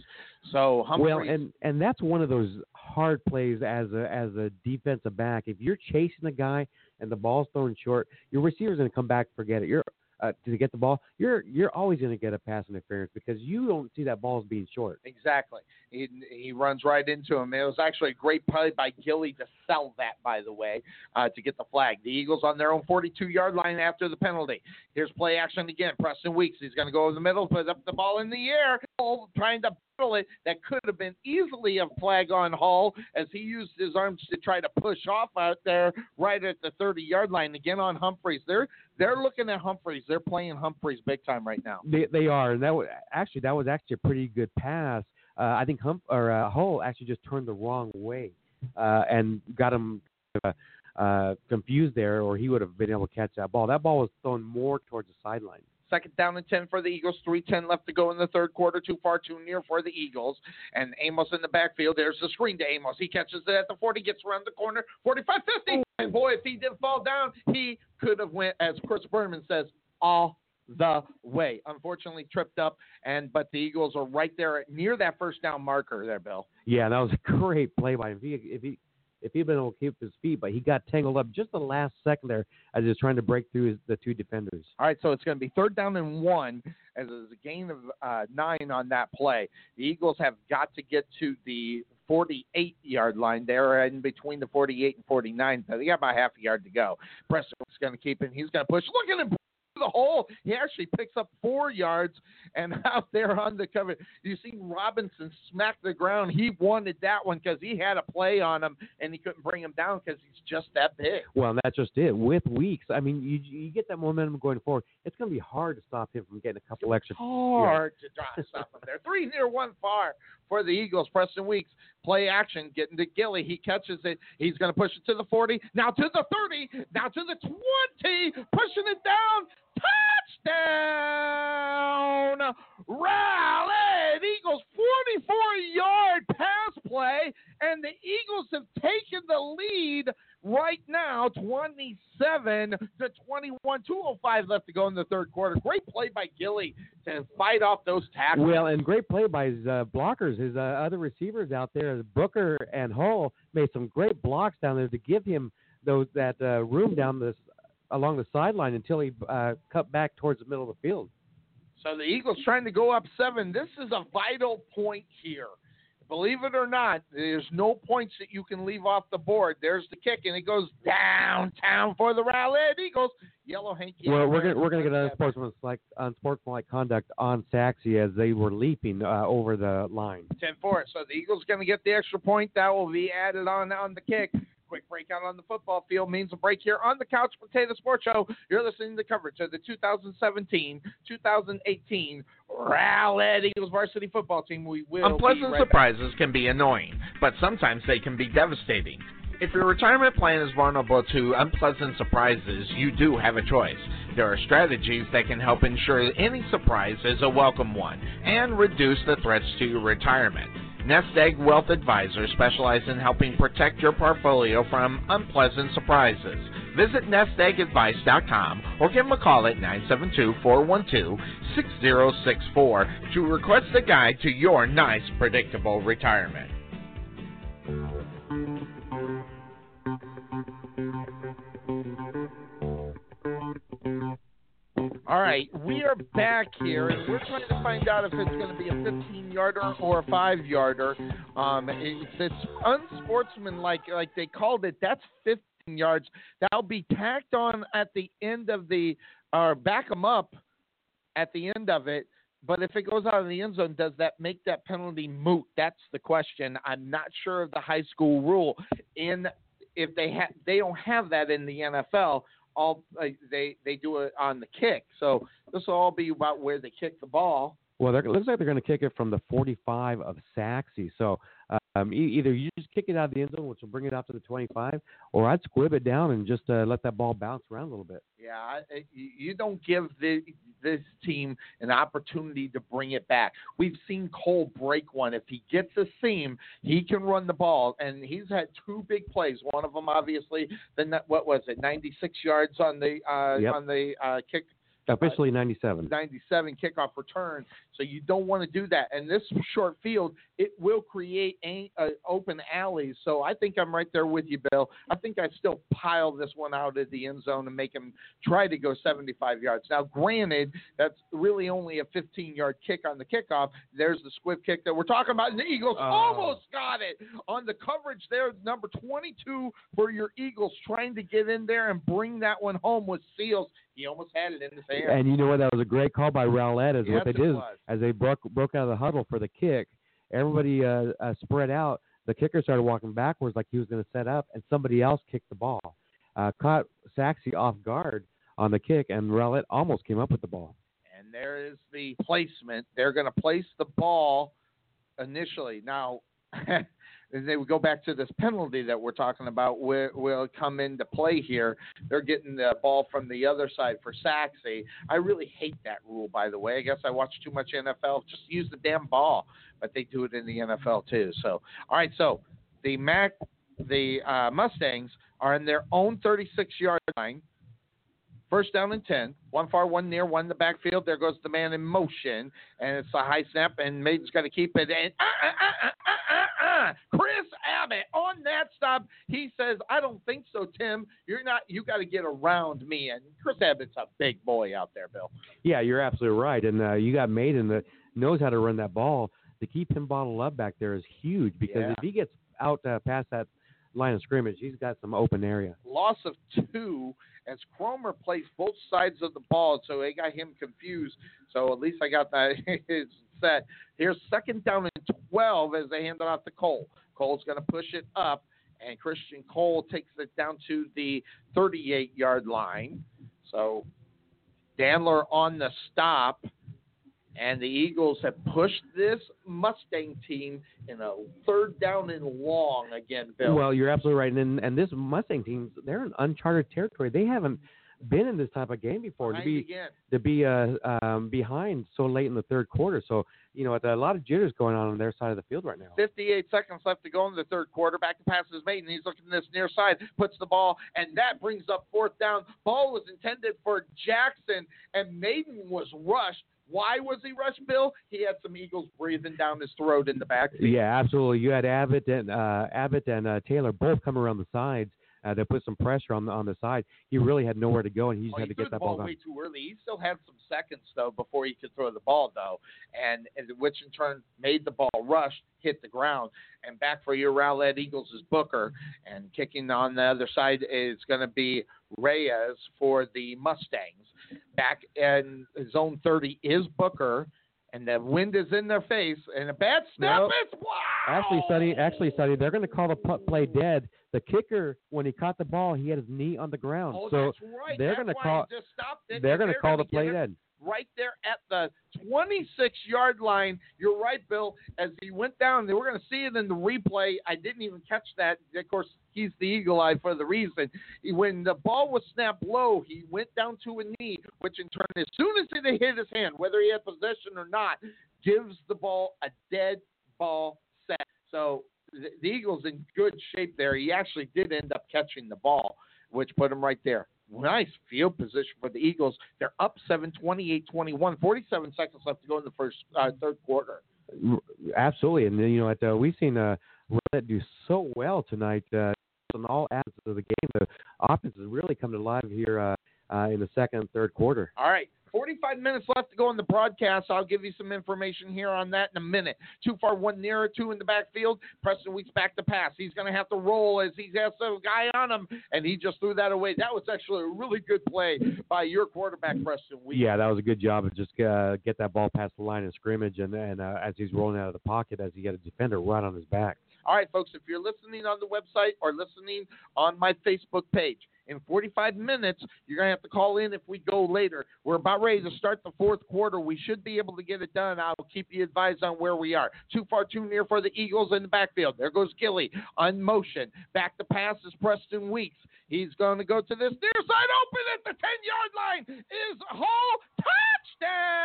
So Humphreys. Well, and and that's one of those hard plays as a as a defensive back. If you're chasing a guy and the ball's thrown short, your receiver's going to come back and forget it. You're uh, to get the ball. You're you're always going to get a pass interference because you don't see that ball as being short. Exactly. He, he runs right into him. It was actually a great play by Gilly to sell that, by the way, uh, to get the flag. The Eagles on their own 42 yard line after the penalty. Here's play action again. Preston Weeks. He's going to go in the middle, put up the ball in the air, trying to it. That could have been easily a flag on Hall as he used his arms to try to push off out there right at the 30 yard line. Again on Humphreys. They're they're looking at Humphreys. They're playing Humphreys big time right now. They they are, and that was actually that was actually a pretty good pass. Uh, I think Hump or uh, Hull actually just turned the wrong way uh, and got him uh, uh, confused there, or he would have been able to catch that ball. That ball was thrown more towards the sideline. Second down and 10 for the Eagles. 3.10 left to go in the third quarter. Too far, too near for the Eagles. And Amos in the backfield. There's the screen to Amos. He catches it at the 40, gets around the corner. 45 50. And boy, if he didn't fall down, he could have went, as Chris Berman says, all the way. Unfortunately, tripped up. and But the Eagles are right there near that first down marker there, Bill. Yeah, that was a great play by him. If he if he if he'd been able to keep his feet, but he got tangled up just the last second there as he was trying to break through his, the two defenders. All right, so it's going to be third down and one as there's a gain of uh, nine on that play. The Eagles have got to get to the 48 yard line. They're in between the 48 and 49, so they got about half a yard to go. Preston's going to keep it. He's going to push. Look at him. The hole. He actually picks up four yards and out there on the cover. You see Robinson smack the ground. He wanted that one because he had a play on him and he couldn't bring him down because he's just that big. Well, that's just it. With weeks, I mean, you you get that momentum going forward. It's going to be hard to stop him from getting a couple extra. hard to drive stop him there. Three near, one far for the Eagles. Preston Weeks play action, getting to Gilly. He catches it. He's going to push it to the 40, now to the 30, now to the 20, pushing it down. Touchdown! Rally! Eagles 44 yard pass play, and the Eagles have taken the lead right now 27 to 21. 205 left to go in the third quarter. Great play by Gilly to fight off those tackles. Well, and great play by his uh, blockers. His uh, other receivers out there, Booker and Hull, made some great blocks down there to give him those that uh, room down this along the sideline until he uh, cut back towards the middle of the field. So the Eagles trying to go up seven. This is a vital point here. Believe it or not, there's no points that you can leave off the board. There's the kick, and it goes downtown for the Rowlett Eagles. Yellow hanky. Well, we're gonna we're gonna get unsportsmanlike unsportsmanlike conduct on Sachse as they were leaping uh, over the line. 10 4. So the Eagles going to get the extra point. That will be added on on the kick. Quick breakout on the football field means a break here on the Couch Potato Sports Show. You're listening to coverage of the 2017 2018 Rowlett Eagles varsity football team. We will. Unpleasant right back. surprises can be annoying, but sometimes they can be devastating. If your retirement plan is vulnerable to unpleasant surprises, you do have a choice. There are strategies that can help ensure any surprise is a welcome one and reduce the threats to your retirement. Nest Egg Wealth Advisors specialize in helping protect your portfolio from unpleasant surprises. Visit nesteggadvice.com or give them a call at 972-412-6064 to request a guide to your nice, predictable retirement. All right, we are back here, and we're trying to find out if it's going to be a 15 yarder or a five yarder. Um, if it's unsportsmanlike, like they called it, that's 15 yards. That'll be tacked on at the end of the, or back them up at the end of it. But if it goes out of the end zone, does that make that penalty moot? That's the question. I'm not sure of the high school rule. In if they have, they don't have that in the NFL all uh, they they do it on the kick. So this will all be about where they kick the ball. Well, it looks like they're going to kick it from the 45 of Sachse. So um, e- either you just kick it out of the end zone, which will bring it out to the 25, or I'd squib it down and just uh, let that ball bounce around a little bit. Yeah, I, I- you you don't give the, this team an opportunity to bring it back. We've seen Cole break one. If he gets a seam, he can run the ball, and he's had two big plays. One of them, obviously, the what was it, 96 yards on the uh, Yep. on the uh, kick Officially 97. 97 kickoff return. So you don't want to do that. And this short field, it will create a, uh, open alleys. So I think I'm right there with you, Bill. I think I'd still pile this one out of the end zone and make him try to go 75 yards. Now, granted, that's really only a 15 yard kick on the kickoff. There's the squib kick that we're talking about. And the Eagles Oh. almost got it on the coverage there. Number 22 for your Eagles trying to get in there and bring that one home with Seals. He almost had it in his hand. And you know what? That was a great call by Rowlett. Is Yes, what they did was. as they broke broke out of the huddle for the kick. Everybody uh, uh, spread out. The kicker started walking backwards like he was going to set up, and somebody else kicked the ball. Uh, caught Sachse off guard on the kick, and Rowlett almost came up with the ball. And there is the placement. They're going to place the ball initially. Now, they would go back to this penalty that we're talking about. Will, will come into play here. They're getting the ball from the other side for Sachse. I really hate that rule, by the way. I guess I watch too much NFL. Just use the damn ball, but they do it in the NFL too. So, all right. So the Mac, the uh, Mustangs are in their own 36 yard line. First down and 10. One far, one near, one in the backfield. There goes the man in motion. And it's a high snap, and Maiden's got to keep it. And uh, uh, uh, uh, uh, uh. Chris Abbott on that stop. He says, I don't think so, Tim. You're not, you got to get around me. And Chris Abbott's a big boy out there, Bill. Yeah, you're absolutely right. And uh, you got Maiden that knows how to run that ball. To keep him bottled up back there is huge because Yeah. if he gets out uh, past that line of scrimmage, he's got some open area. Loss of two as Cromer plays both sides of the ball, so they got him confused. So at least I got that set. Here's second down and 12 as they hand it off to Cole. Cole's going to push it up, and Christian Cole takes it down to the 38 yard line. So Dandler on the stop, and the Eagles have pushed this Mustang team in a third down and long again, Bill. Well, you're absolutely right. And and this Mustang team, they're in uncharted territory. They haven't been in this type of game before to be again. to be uh, um, behind so late in the third quarter. So you know, a lot of jitters going on on their side of the field right now. 58 seconds left to go in the third quarter. Back to pass is Maiden, and he's looking this near side, puts the ball, and that brings up fourth down. Ball was intended for Jackson, and Maiden was rushed. Why was he rushed, Bill? He had some Eagles breathing down his throat in the backfield. Yeah, absolutely. You had Abbott and uh, Abbott and uh, Taylor both come around the sides uh, to put some pressure on the on the side. He really had nowhere to go, and he just Oh, had he to get that ball ball way too early. He still had some seconds though before he could throw the ball though, and, and which in turn made the ball rush hit the ground. And back for your Rowlett Eagles is Booker, and kicking on the other side is going to be Reyes for the Mustangs. Back in zone 30 is Booker, and the wind is in their face, and a bad snap Nope. is wow. Actually, Sonny, actually, Sonny, they're going to call the punt play dead. The kicker, when he caught the ball, he had his knee on the ground. Oh, so that's right. they're gonna why call- just stopped it, they're going to call the play dead. Right there at the 26 yard line. You're right, Bill. As he went down, they were going to see it in the replay. I didn't even catch that. Of course, he's the eagle eye for the reason. When the ball was snapped low, he went down to a knee, which in turn, as soon as it hit his hand, whether he had possession or not, gives the ball a dead ball set. So the, the Eagles in good shape there. He actually did end up catching the ball, which put him right there. Nice field position for the Eagles. They're up 7, 28 21. 47 seconds left to go in the first uh, third quarter. Absolutely, and you know, at, uh, we've seen uh, Rowlett do so well tonight uh, in all aspects of the game. The offense has really come to life here uh, uh, in the second and third quarter. All right. 45 minutes left to go in the broadcast. I'll give you some information here on that in a minute. Too far, one nearer, two in the backfield. Preston Weeks back to pass. He's going to have to roll as he has a guy on him, and he just threw that away. That was actually a really good play by your quarterback, Preston Weeks. Yeah, that was a good job of just uh, get that ball past the line of scrimmage, and and uh, as he's rolling out of the pocket, as he got a defender right on his back. All right, folks, if you're listening on the website or listening on my Facebook page, in 45 minutes, you're going to have to call in if we go later. We're about ready to start the fourth quarter. We should be able to get it done. I'll keep you advised on where we are. Too far, too near for the Eagles in the backfield. There goes Gilly on motion. Back to pass is Preston Weeks. He's going to go to this near side open at the 10 yard line. Is Hall touchdown?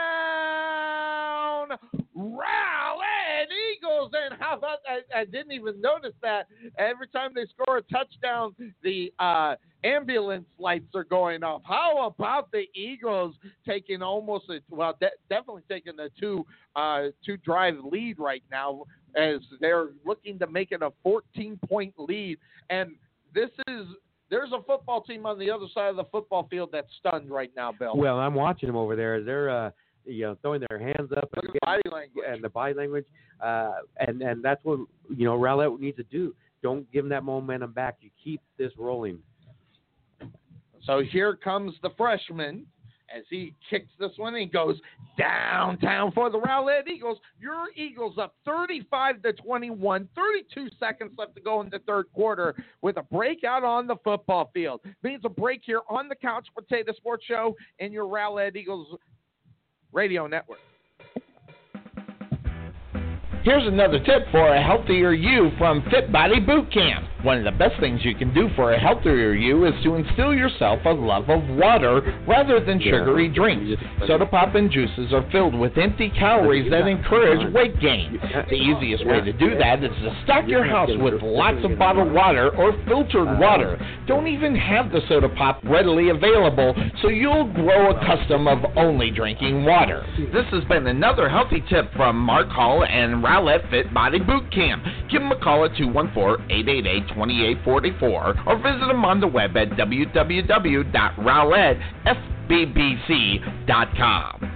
Rowlett Eagles. And how about I, I didn't even notice that. Every time they score a touchdown, the uh, ambulance lights are going off. How about the Eagles taking almost a well, de- definitely taking a two uh, two drive lead right now as they're looking to make it a 14 point lead. And this is there's a football team on the other side of the football field that's stunned right now, Bill. Well, I'm watching them over there. They're uh, you know throwing their hands up and, the body language. and the body language, uh, and and that's what you know Rowlett needs to do. Don't give them that momentum back. You keep this rolling. So here comes the freshman as he kicks this one and goes downtown for the Rowlett Eagles. Your Eagles up 35 to 21, 32 seconds left to go in the third quarter with a breakout on the football field. Means a break here on the Couch Potato Sports Show in your Rowlett Eagles radio network. Here's another tip for a healthier you from Fit Body Boot Camp. One of the best things you can do for a healthier you is to instill yourself a love of water rather than sugary drinks. Soda pop and juices are filled with empty calories that encourage weight gain. The easiest way to do that is to stock your house with lots of bottled water or filtered water. Don't even have the soda pop readily available, so you'll grow a custom of only drinking water. This has been another healthy tip from Mark Hall and Rowlett Fit Body Boot Camp. Give them a call at 214-888-2844 or visit them on the web at www.rowlettfbbc.com.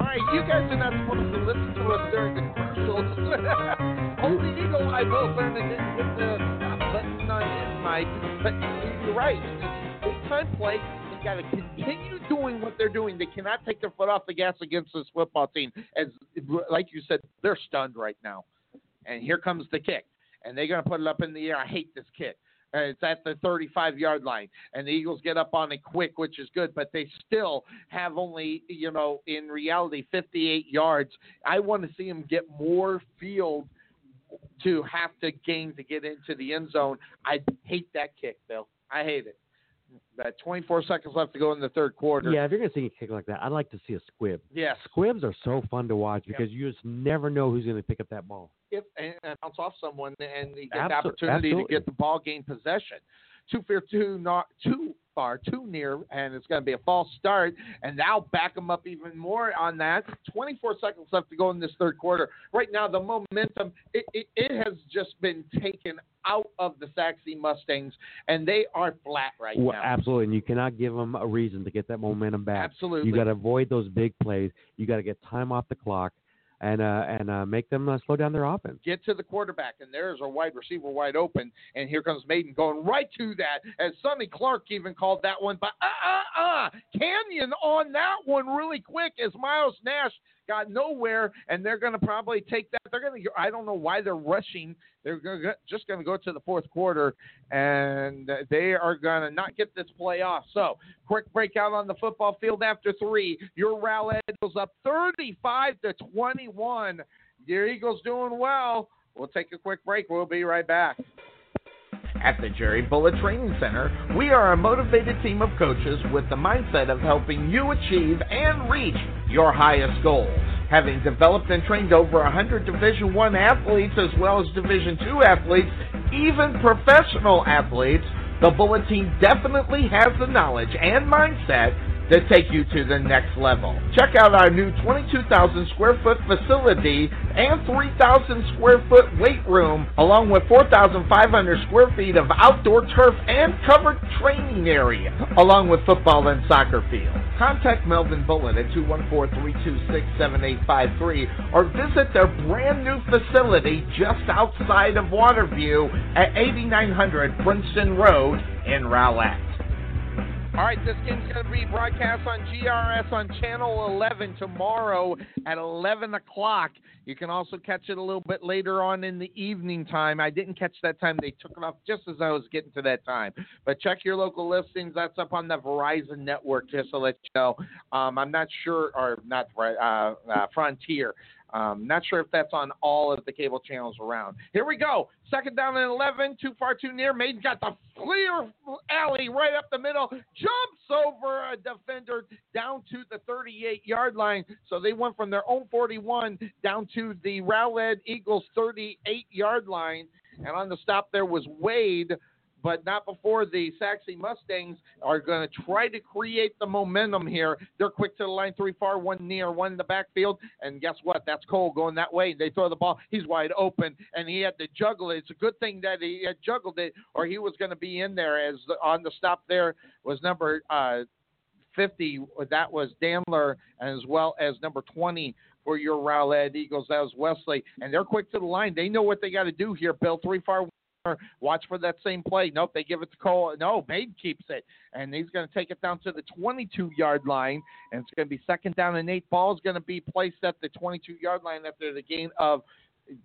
All right, you guys are not supposed to listen to us during the commercials. Only Eagle Eye Bill Burnett didn't hit the button on his mic. But you're right. Big time play. They got to continue doing what they're doing. They cannot take their foot off the gas against this football team. As like you said, they're stunned right now. And here comes the kick, and they're going to put it up in the air. I hate this kick. It's at the 35 yard line, and the Eagles get up on it quick, which is good, but they still have only, you know, in reality, 58 yards. I want to see them get more field to have to gain to get into the end zone. I hate that kick, Bill. I hate it. That 24 seconds left to go in the third quarter. Yeah, if you're gonna see a kick like that, I'd like to see a squib. Yeah, Squibs are so fun to watch Yep. because you just never know who's gonna pick up that ball. if and, bounce off someone and you get the opportunity absolutely. to get the ball game possession. Too far, too not too far, too near, and it's going to be a false start. And now back them up even more on that. 24 seconds left to go in this third quarter. Right now, the momentum it, it, it has just been taken out of the Sachse Mustangs, and they are flat right Well, now. absolutely, and you cannot give them a reason to get that momentum back. Absolutely. You got to avoid those big plays. You got to get time off the clock, and uh, and uh, make them uh, slow down their offense. get to the quarterback, and there's a wide receiver wide open, and here comes Maiden going right to that, as Sonny Clark even called that one, but uh uh uh, Canyon on that one really quick as Miles Nash got nowhere, and they're going to probably take that. They're going to. I don't know why they're rushing. They're gonna, just going to go to the fourth quarter, and they are going to not get this play off. So quick breakout on the football field after three. Your Rowlett Eagles up 35 to 21. Your Eagles doing well. We'll take a quick break. We'll be right back. At the Jerry Bullet Training Center, we are a motivated team of coaches with the mindset of helping you achieve and reach your highest goals. Having developed and trained over 100 Division 1 athletes as well as Division 2 athletes, even professional athletes, the Bullet team definitely has the knowledge and mindset to take you to the next level. Check out our new 22,000 square foot facility and 3,000 square foot weight room, along with 4,500 square feet of outdoor turf and covered training area, along with football and soccer field. Contact Melvin Bullet at 214-326-7853 or visit their brand new facility just outside of Waterview at 8900 Princeton Road in Rowlett. All right, this game's going to be broadcast on GRS on Channel 11 tomorrow at 11 o'clock. You can also catch it a little bit later on in the evening time. I didn't catch that time. They took it off just as I was getting to that time. But check your local listings. That's up on the Verizon network, just to let you know. Um, I'm not sure, or not uh, uh, Frontier. Um, not sure if that's on all of the cable channels around. Here we go. Second down and 11. Too far, too near. Maiden got the clear alley right up the middle. Jumps over a defender down to the 38 yard line. So they went from their own 41 down to the Rowlett Eagles 38 yard line. And on the stop there was Wade but not before the Sachse Mustangs are going to try to create the momentum here. They're quick to the line, three far, one near, one in the backfield, and guess what? That's Cole going that way. They throw the ball. He's wide open, and he had to juggle it. It's a good thing that he had juggled it, or he was going to be in there. As the, on the stop there was number uh, 50. That was Dandler, as well as number 20 for your Rowlett Eagles. That was Wesley, and they're quick to the line. They know what they got to do here. Bill, three far. Watch for that same play. Nope, they give it to Cole. No, Maid keeps it, and he's going to take it down to the 22-yard line, and it's going to be second down and eight. Ball is going to be placed at the 22-yard line after the gain of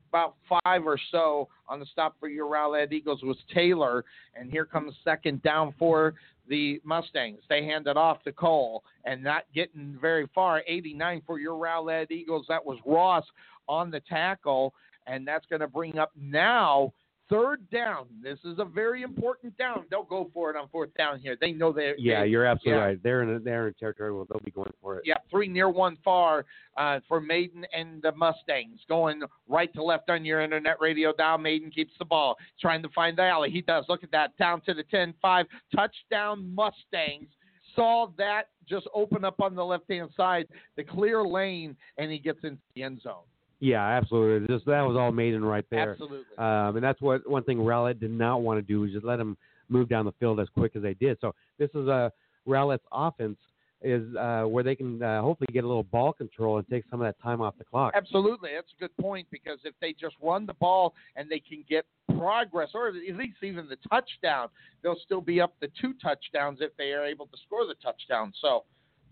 about five or so on the stop for your Rowlett Eagles was Taylor, and here comes second down for the Mustangs. They hand it off to Cole, and not getting very far. 89 for your Rowlett Eagles. That was Ross on the tackle, and that's going to bring up now third down. This is a very important down. They'll go for it on fourth down here. They know they're. Yeah, they, you're absolutely yeah. right. They're in they're in territory where they'll be going for it. Yeah, three near, one far uh, for Maiden and the Mustangs. Going right to left on your internet radio dial. Maiden keeps the ball, trying to find the alley. He does. Look at that. Down to the 10 5. Touchdown, Mustangs. Saw that just open up on the left hand side, the clear lane, and he gets into the end zone. Yeah, absolutely. Just that was all Maiden right there. Absolutely. Um, and that's what one thing Rowlett did not want to do was just let him move down the field as quick as they did. So this is a Rowlett's offense is uh, where they can uh, hopefully get a little ball control and take some of that time off the clock. Absolutely, that's a good point because if they just run the ball and they can get progress, or at least even the touchdown, they'll still be up to two touchdowns if they are able to score the touchdown. So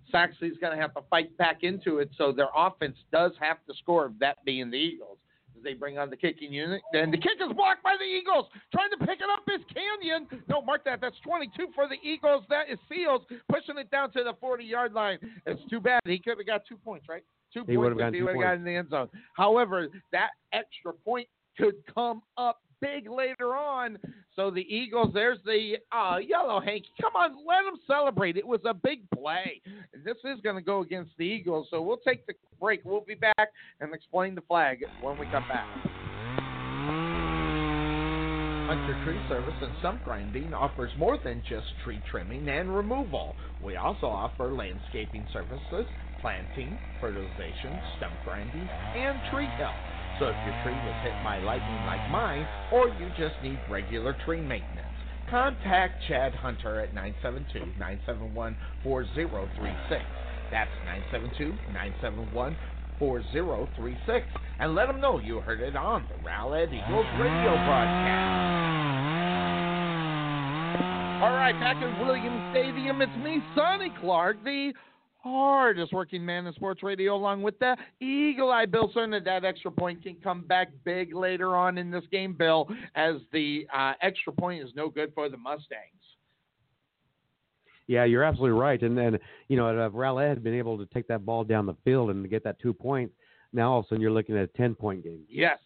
Sachse's going to have to fight back into it. So their offense does have to score. That being the Eagles. As They bring on the kicking unit. Then the kick is blocked by the Eagles. Trying to pick it up is Canyon. No, mark that. That's 22 for the Eagles. That is Seals pushing it down to the 40 yard line. It's too bad. He could have got two points, right? Two He points would've if gotten he would have got in the end zone. However, that extra point could come up big later on. So the Eagles, there's the uh, yellow Hanky. Come on, let them celebrate. It was a big play. This is going to go against the Eagles. So we'll take the break. We'll be back and explain the flag when we come back. Hunter Tree Service and Stump Grinding offers more than just tree trimming and removal. We also offer landscaping services, planting, fertilization, stump grinding, and tree help. So if your tree was hit by lightning like mine, or you just need regular tree maintenance, contact Chad Hunter at 972-971-4036. That's 972-971-4036. And let them know you heard it on the Rowlett Eagles radio broadcast. All right, back at Williams Stadium, it's me, Sonny Clark, the hardest working man in sports radio, along with the Eagle Eye Bill Cerner. That extra point can come back big later on in this game, Bill, as the uh, extra point is no good for the Mustangs. Yeah, you're absolutely right. And then, you know, if Rowlett had been able to take that ball down the field and get that two points, now all of a sudden you're looking at a 10 point game. Yes.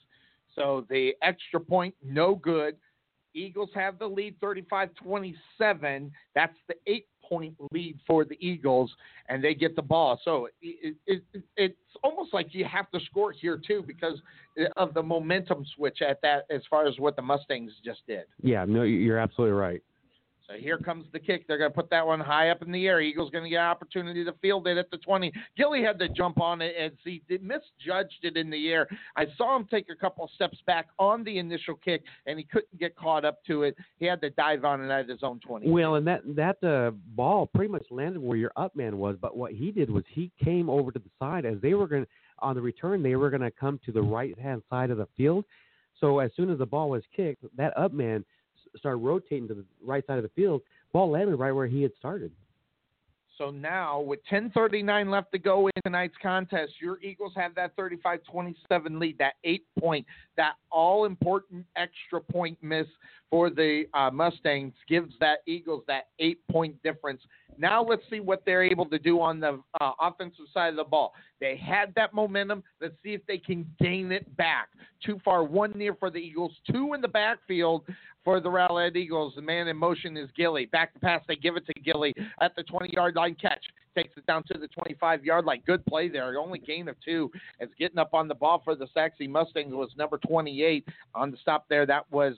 So the extra point, no good. Eagles have the lead 35 27. That's the eight point lead for the Eagles, and they get the ball. So it, it, it, it's almost like you have to score here, too, because of the momentum switch at that as far as what the Mustangs just did. Yeah, no, you're absolutely right. So here comes the kick. They're going to put that one high up in the air. Eagles going to get an opportunity to field it at the 20. Gilly had to jump on it and he misjudged it in the air. I saw him take a couple steps back on the initial kick, and he couldn't get caught up to it. He had to dive on it at his own 20. Well, and that that uh, ball pretty much landed where your up man was, but what he did was he came over to the side as they were going on the return, they were going to come to the right hand side of the field. So as soon as the ball was kicked, that up man started rotating to the right side of the field. Ball landed right where he had started. So now, with 10:39 left to go in tonight's contest, your Eagles have that 35-27 lead, that eight point, that all important extra point miss for the uh, Mustangs gives that Eagles that eight point difference. Now let's see what they're able to do on the uh, offensive side of the ball. They had that momentum. Let's see if they can gain it back. Too far, one near for the Eagles, two in the backfield for the Rowlett Eagles. The man in motion is Gilly. Back to pass, they give it to Gilly at the 20 yard line catch. Takes it down to the 25 yard line. Good play there. Only gain of two. As getting up on the ball for the Sachse Mustangs was number 28 on the stop there. That was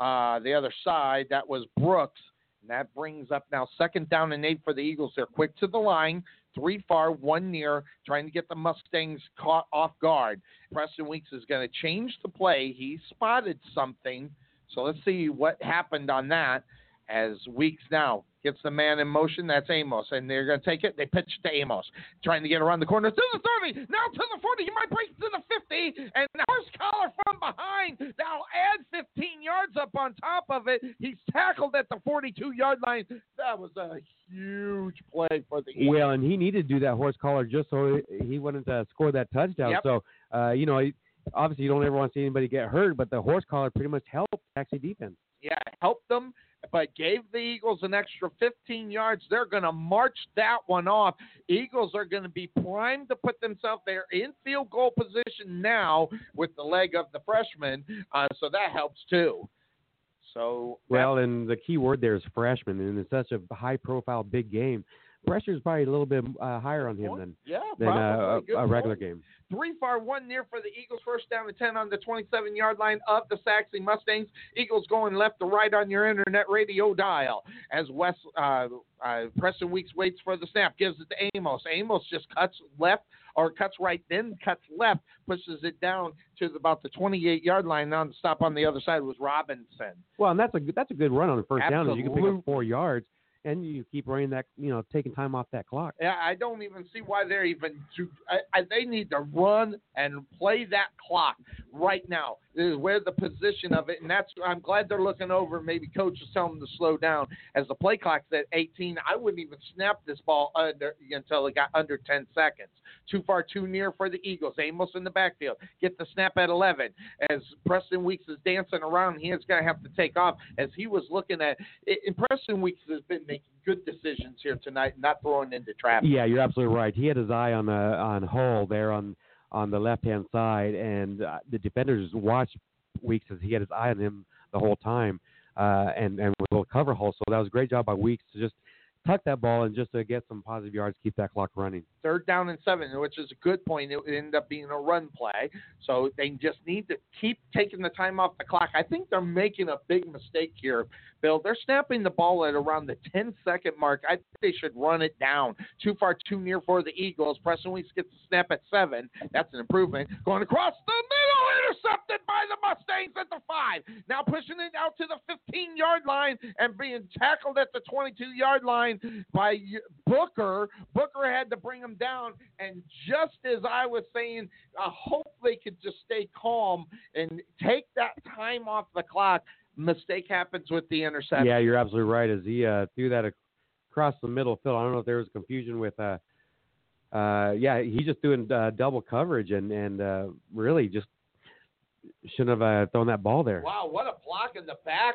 uh, the other side. That was Brooks. And that brings up now second down and eight for the Eagles. They're quick to the line, three far, one near, trying to get the Mustangs caught off guard. Preston Weeks is going to change the play. He spotted something. So let's see what happened on that as Weeks now gets the man in motion. That's Amos. And they're going to take it. They pitch to Amos, trying to get around the corner to the 30, now to the 40. He might break to the 50. And the horse collar from behind. Now add 15 yards up on top of it. He's tackled at the 42 yard line. That was a huge play for the Eagles. Well, and he needed to do that horse collar just so he wouldn't uh, score that touchdown. Yep. So, uh, you know, obviously you don't ever want to see anybody get hurt, but the horse collar pretty much helped Sachse defense. Yeah, helped them, but gave the Eagles an extra 15 yards. They're going to march that one off. Eagles are going to be primed to put themselves there in field goal position now with the leg of the freshman, uh, so that helps too. So Well, and the key word there is freshman, and it's such a high-profile big game. Pressure is probably a little bit uh, higher on him than yeah, than uh, a, a regular game. Three far, one near for the Eagles. First down to 10 on the 27 yard line of the Sachse Mustangs. Eagles going left to right on your internet radio dial as West uh, uh, Preston Weeks waits for the snap, gives it to Amos. Amos just cuts left or cuts right, then cuts left, pushes it down to about the 28 yard line. On the stop on the other side was Robinson. Well, and that's a good- that's a good run on the first down. is You can pick up four yards, and you keep running that, you know, taking time off that clock. Yeah, I don't even see why they're even. To, I, I, they need to run and play that clock right now. This is where the position of it, and that's. I'm glad they're looking over. Maybe coach is telling them to slow down. As the play clock's at 18, I wouldn't even snap this ball under until it got under 10 seconds. Too far, too near for the Eagles. Amos in the backfield. Get the snap at 11. As Preston Weeks is dancing around, he is going to have to take off. As he was looking at, and Preston Weeks has been making good decisions here tonight, not throwing into traffic. Yeah, you're absolutely right. He had his eye on uh, on Hull there on on the left hand side, and uh, the defenders watched Weeks as he had his eye on him the whole time, uh, and and to cover Hull. So that was a great job by Weeks to just tuck that ball and just to get some positive yards, keep that clock running. third down and seven, which is a good point. It would end up being a run play, so they just need to keep taking the time off the clock. I think they're making a big mistake here, Bill. They're snapping the ball at around the 10 second mark. I think they should run it down. Too far, too near for the Eagles. Preston Weeks gets the snap at seven. That's an improvement. Going across the middle, intercepted by the Mustangs at the five. Now pushing it out to the 15 yard line and being tackled at the 22 yard line by Booker. Booker had to bring him down, and just as I was saying, I hope they could just stay calm and take that time off the clock. Mistake happens with the interception. Yeah, you're absolutely right. As he uh, threw that across the middle Phil, I don't know if there was confusion with. Uh, uh, yeah, he just doing uh, double coverage and and uh, really just shouldn't have uh, thrown that ball there. Wow, what a block in the back.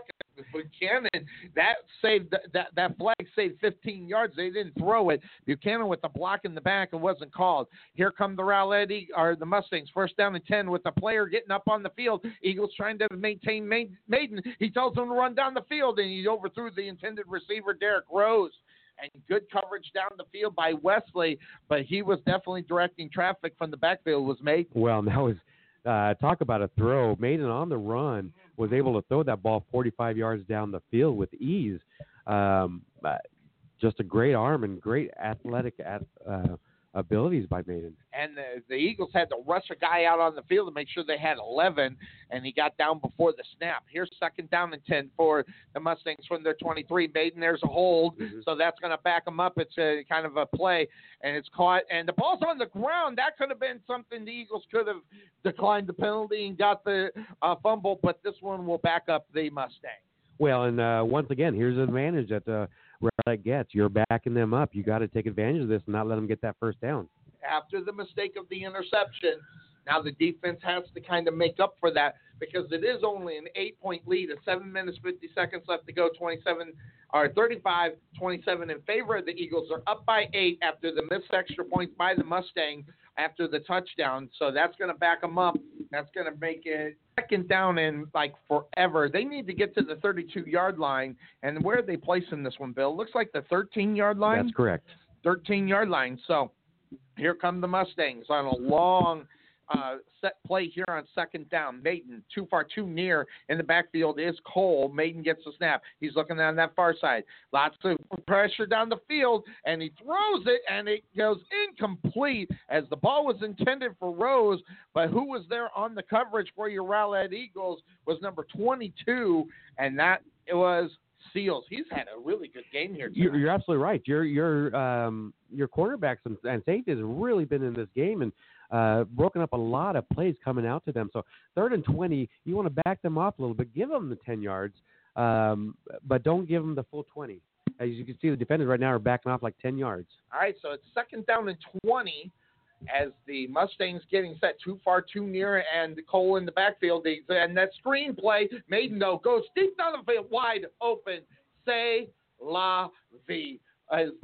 Buchanan, that saved that that flag saved 15 yards. They didn't throw it. Buchanan with the block in the back, it wasn't called. Here come the Rowlett or the Mustangs, first down and 10 with the player getting up on the field. Eagles trying to maintain Maiden. He tells them to run down the field, and he overthrew the intended receiver, Derrick Rose and good coverage down the field by Wesley, but he was definitely directing traffic from the backfield was Maiden. Well, and that was uh, talk about a throw. Maiden on the run was able to throw that ball 45 yards down the field with ease. Um, uh, just a great arm and great athletic at, uh, abilities by Maiden. And the, the Eagles had to rush a guy out on the field to make sure they had 11, and he got down before the snap. Here's second down and 10 for the Mustangs from their 23. Maiden, there's a hold, Mm-hmm. so that's going to back them up. It's a kind of a play, and it's caught, and the ball's on the ground. That could have been something the Eagles could have declined the penalty and got the uh, fumble, but this one will back up the Mustang. Well, and uh, once again, here's an advantage that uh, Rowlett gets. You're backing them up. You got to take advantage of this and not let them get that first down. After the mistake of the interception, now the defense has to kind of make up for that because it is only an eight point lead, a seven minutes, 50 seconds left to go, 27 or 35 27 in favor of the Eagles. They're up by eight after the missed extra points by the Mustang after the touchdown. So that's going to back them up. That's going to make it second down in like forever. They need to get to the 32 yard line. And where are they placing this one, Bill? Looks like the 13 yard line. That's correct. 13 yard line. So here come the Mustangs on a long uh, set play here on second down. Maiden too far, too near in the backfield is Cole. Maiden gets the snap. He's looking on that far side. Lots of pressure down the field, and he throws it, and it goes incomplete as the ball was intended for Rose. But who was there on the coverage for your Rowlett Eagles was number 22, and that it was Seals. He's had a really good game here. You're, tonight. you're absolutely right. Your your um, your quarterbacks and, and safeties have really been in this game and uh, broken up a lot of plays coming out to them. So third and twenty, you want to back them off a little bit, give them the ten yards, um, but don't give them the full twenty. As you can see, the defenders right now are backing off like ten yards. All right, so it's second down and 20 as the Mustangs getting set too far, too near, and Cole in the backfield. And that screen play, Maiden, though, goes deep down the field, wide open. Say la vie.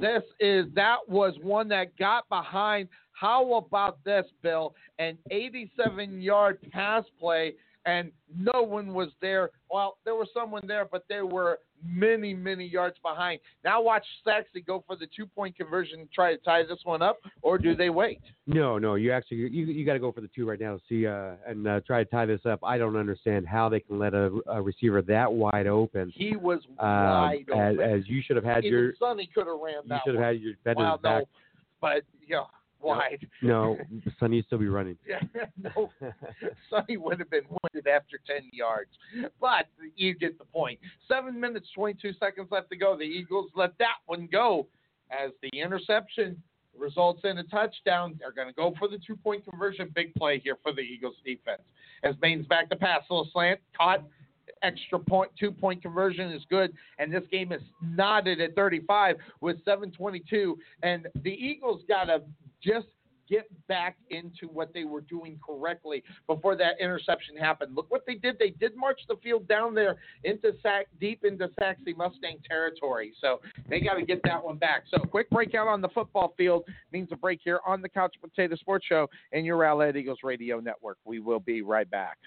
This is, that was one that got behind. How about this, Bill? An 87 yard pass play, and no one was there. Well, there was someone there, but they were many, many yards behind. Now watch Sachse go for the two point conversion and try to tie this one up, or do they wait? No, no, you actually you you got to go for the two right now to see uh, and uh, try to tie this up. I don't understand how they can let a, a receiver that wide open. He was Um, wide as, open. as you should have had Even your Sonny could have ran you should have had your Well, back. no, but yeah, wide. No, Sonny needs still be running. No, Sonny would have been wounded after 10 yards. But you get the point. Seven minutes, 22 seconds left to go. The Eagles let that one go as the interception results in a touchdown. They're going to go for the two point conversion. Big play here for the Eagles defense. As Baines back to pass, little slant, caught. Extra point, two point conversion is good, and this game is knotted at 35 with 7:22. And the Eagles got to just get back into what they were doing correctly before that interception happened. Look what they did. They did march the field down there into Sac deep into Sachse Mustang territory. So they got to get that one back. So quick breakout on the football field means a break here on the Couch Potato Sports Show and your Rowlett Eagles Radio Network. We will be right back.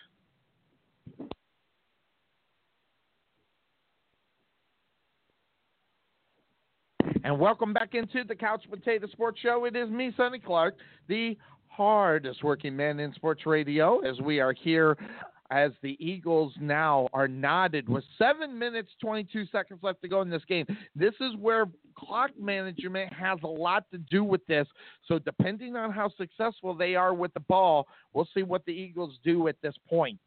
And welcome back into the Couch Potato Sports Show. It is me, Sonny Clark, the hardest working man in sports radio, as we are here as the Eagles now are knotted with seven minutes, 22 seconds left to go in this game. This is where clock management has a lot to do with this. So, depending on how successful they are with the ball, we'll see what the Eagles do at this point.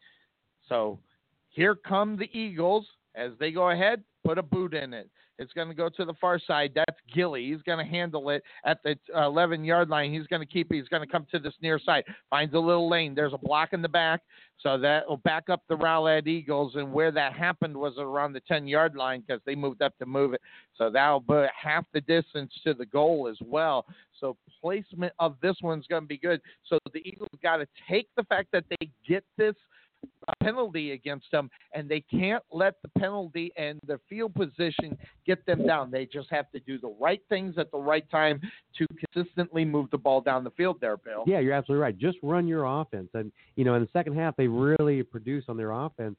So, here come the Eagles as they go ahead, put a boot in it. It's going to go to the far side. That's Gilly. He's going to handle it at the uh, 11 yard line. He's going to keep it. He's going to come to this near side. Finds a little lane. There's a block in the back. So that will back up the Rowlett Eagles. And where that happened was around the 10 yard line because they moved up to move it. So that'll be half the distance to the goal as well. So placement of this one's going to be good. So the Eagles got to take the fact that they get this a penalty against them, and they can't let the penalty and the field position get them down. They just have to do the right things at the right time to consistently move the ball down the field there, Bill. Yeah, you're absolutely right. Just run your offense. And, you know, in the second half, they really produce on their offense.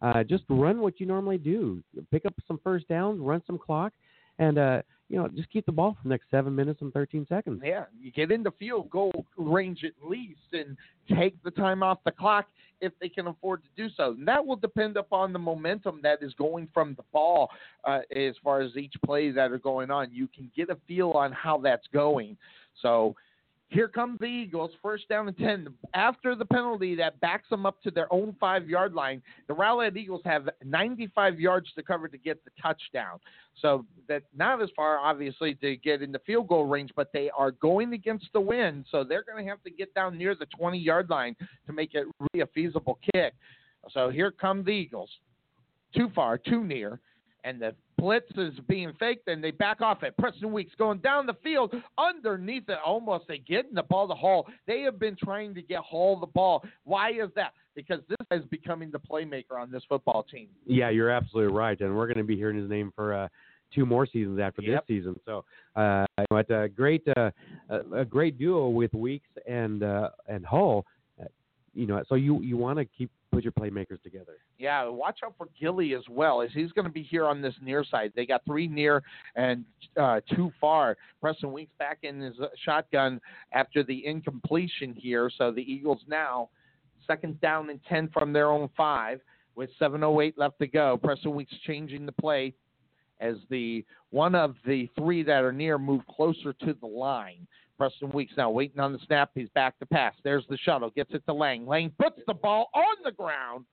Uh, just run what you normally do. Pick up some first downs, run some clock, and, uh, you know, just keep the ball for the next seven minutes and 13 seconds. Yeah, you get into field goal range at least and take the time off the clock if they can afford to do so. And that will depend upon the momentum that is going from the ball uh, as far as each play that are going on. You can get a feel on how that's going. So here come the Eagles, first down and 10. After the penalty that backs them up to their own five yard line, the Rowlett Eagles have 95 yards to cover to get the touchdown. So that not as far, obviously, to get in the field goal range, but they are going against the wind. So they're going to have to get down near the 20 yard line to make it really a feasible kick. So here come the Eagles. Too far, too near and the blitz is being faked, and they back off it. Preston Weeks going down the field underneath it, almost they get in the ball to Hall. They have been trying to get Hall the ball. Why is that? Because this is becoming the playmaker on this football team. Yeah, you're absolutely right, and we're going to be hearing his name for. Uh, two more seasons after Yep. this season. So, uh, it's a great, uh, a, a great duo with Weeks and uh, and Hall. You know, so you you want to keep put your playmakers together. Yeah, watch out for Gilly as well, as he's going to be here on this near side. They got three near and uh, two far. Preston Weeks back in his uh, shotgun after the incompletion here. So the Eagles now second down and 10 from their own five with 7.08 left to go. Preston Weeks changing the play as the one of the three that are near move closer to the line. Preston Weeks now waiting on the snap. He's back to pass. There's the shuttle. Gets it to Lang. Lang puts the ball on the ground.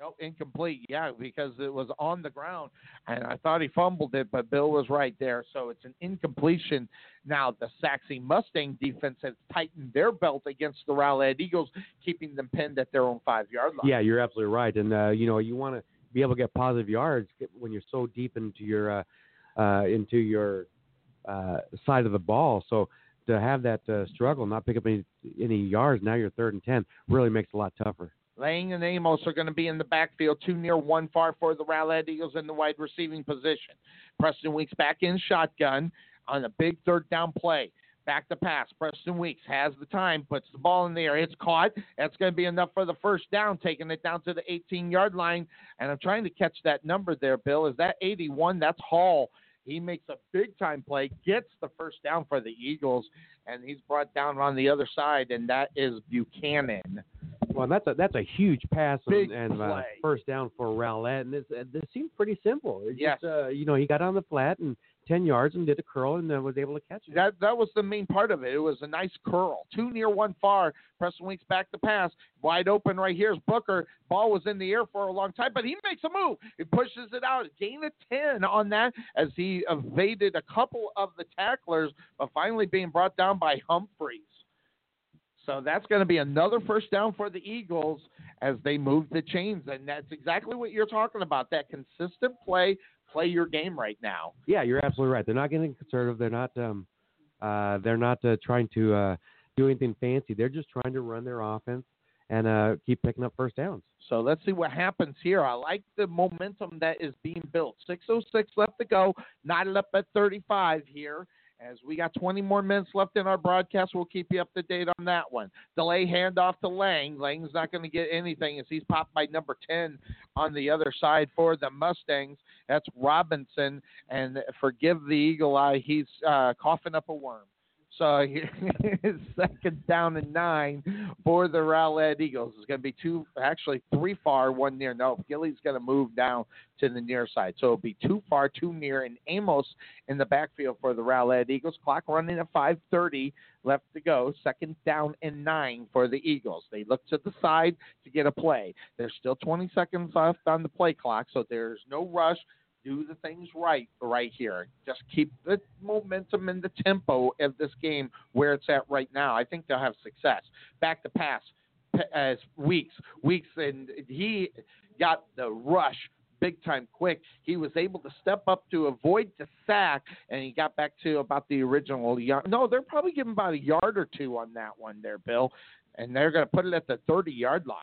No, incomplete. Yeah, because it was on the ground, and I thought he fumbled it, but Bill was right there. So it's an incompletion. Now the Sachse Mustang defense has tightened their belt against the Rowlett Eagles, keeping them pinned at their own five-yard line. Yeah, you're absolutely right, and uh, you know you want to be able to get positive yards when you're so deep into your uh, uh, into your uh, side of the ball. So to have that uh, struggle, not pick up any any yards, now you're third and ten, really makes it a lot tougher. Lang and Amos are going to be in the backfield, two near, one far for the Rowlett Eagles in the wide receiving position. Preston Weeks back in shotgun on a big third down play. Back to pass. Preston Weeks has the time, puts the ball in the air. It's caught. That's going to be enough for the first down, taking it down to the 18 yard line. And I'm trying to catch that number there, Bill. Is that 81? That's Hall. He makes a big time play, gets the first down for the Eagles, and he's brought down on the other side, and that is Buchanan. Well, that's a that's a huge pass Big and, and uh, first down for Rowlett, and this uh, this seemed pretty simple. It Yes. just, uh, you know, he got on the flat and ten yards and did a curl and uh, was able to catch it. That that was the main part of it. It was a nice curl. Two near, one far. Preston Weeks back to pass. Wide open right here is Booker. Ball was in the air for a long time, but he makes a move. He pushes it out. Gain of 10 on that as he evaded a couple of the tacklers, but finally being brought down by Humphreys. So that's going to be another first down for the Eagles as they move the chains. And that's exactly what you're talking about that consistent play, play your game right now. Yeah, you're absolutely right. They're not getting conservative. They're not um, uh, they're not uh, trying to uh, do anything fancy. They're just trying to run their offense and uh, keep picking up first downs. So let's see what happens here. I like the momentum that is being built. 6.06 left to go, knotted up at 35 here. As we got 20 more minutes left in our broadcast, we'll keep you up to date on that one. Delay handoff to Lang. Lang's not going to get anything as he's popped by number 10 on the other side for the Mustangs. That's Robinson. And forgive the eagle eye, he's uh, coughing up a worm. So second down and nine for the Rowlett Eagles. It's going to be two, actually three far, one near. No, Gilly's going to move down to the near side. So it'll be two far, two near, and Amos in the backfield for the Rowlett Eagles. Clock running at 5:30 left to go. Second down and nine for the Eagles. They look to the side to get a play. There's still 20 seconds left on the play clock, so there's no rush do the things right right here. Just keep the momentum and the tempo of this game where it's at right now. I think they'll have success. Back to pass as weeks, weeks, and he got the rush big time quick. He was able to step up to avoid the sack, and he got back to about the original yard. No, they're probably giving about a yard or two on that one there, Bill, and they're going to put it at the 30 yard line.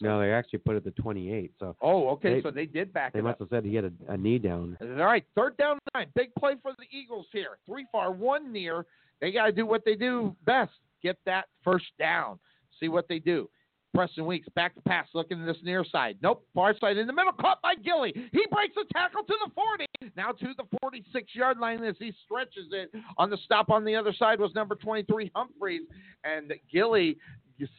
No, they actually put it at 28. So Oh, okay. They- so they did back they it must up. have said he had a, a knee down. All right, third down nine. Big play for the Eagles here. Three far, one near. They got to do what they do best get that first down. See what they do. Preston Weeks back to pass, looking at this near side. Nope, far side in the middle, caught by Gilly. He breaks the tackle to the 40. Now to the 46 yard line as he stretches it. On the stop on the other side was number 23 Humphreys, and Gilly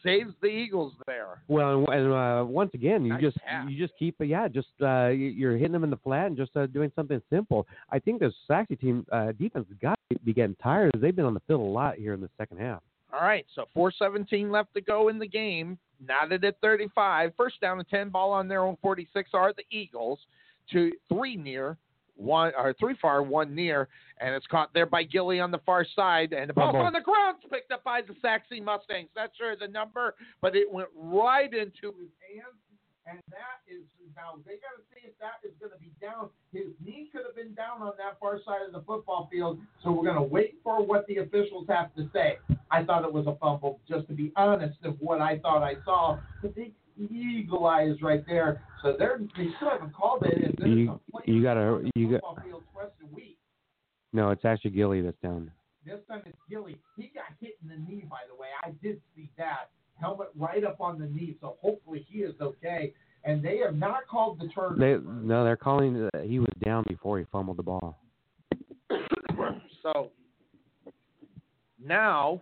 saves the Eagles there. Well, and, uh, once again, you Nice just pass. you just keep yeah, just uh, you- you're hitting them in the flat and just uh, doing something simple. I think this Sachse team uh, defense has got to be getting tired. As they've been on the field a lot here in the second half. All right, so 417 left to go in the game. Knotted at 35. First down and 10 ball on their own 46 are the Eagles. To three near, one or three far, one near, and it's caught there by Gilly on the far side, and the ball's uh-huh. on the ground. Picked up by the Sachse Mustangs. Not sure the number, but it went right into his hands. And that is now they got to see if that is going to be down. His knee could have been down on that far side of the football field. So we're going to wait for what the officials have to say. I thought it was a fumble, just to be honest, of what I thought I saw. The big eagle eye is right there. So they're they still haven't called it. If You- a you gotta- you got- football field Preston Week. No, it's actually Gilly that's down. This time it's Gilly. He got hit in the knee, by the way. I did see that. Helmet right up on the knee, so hopefully he is okay. And they have not called the turnover. They no, they're calling that he was down before he fumbled the ball. so now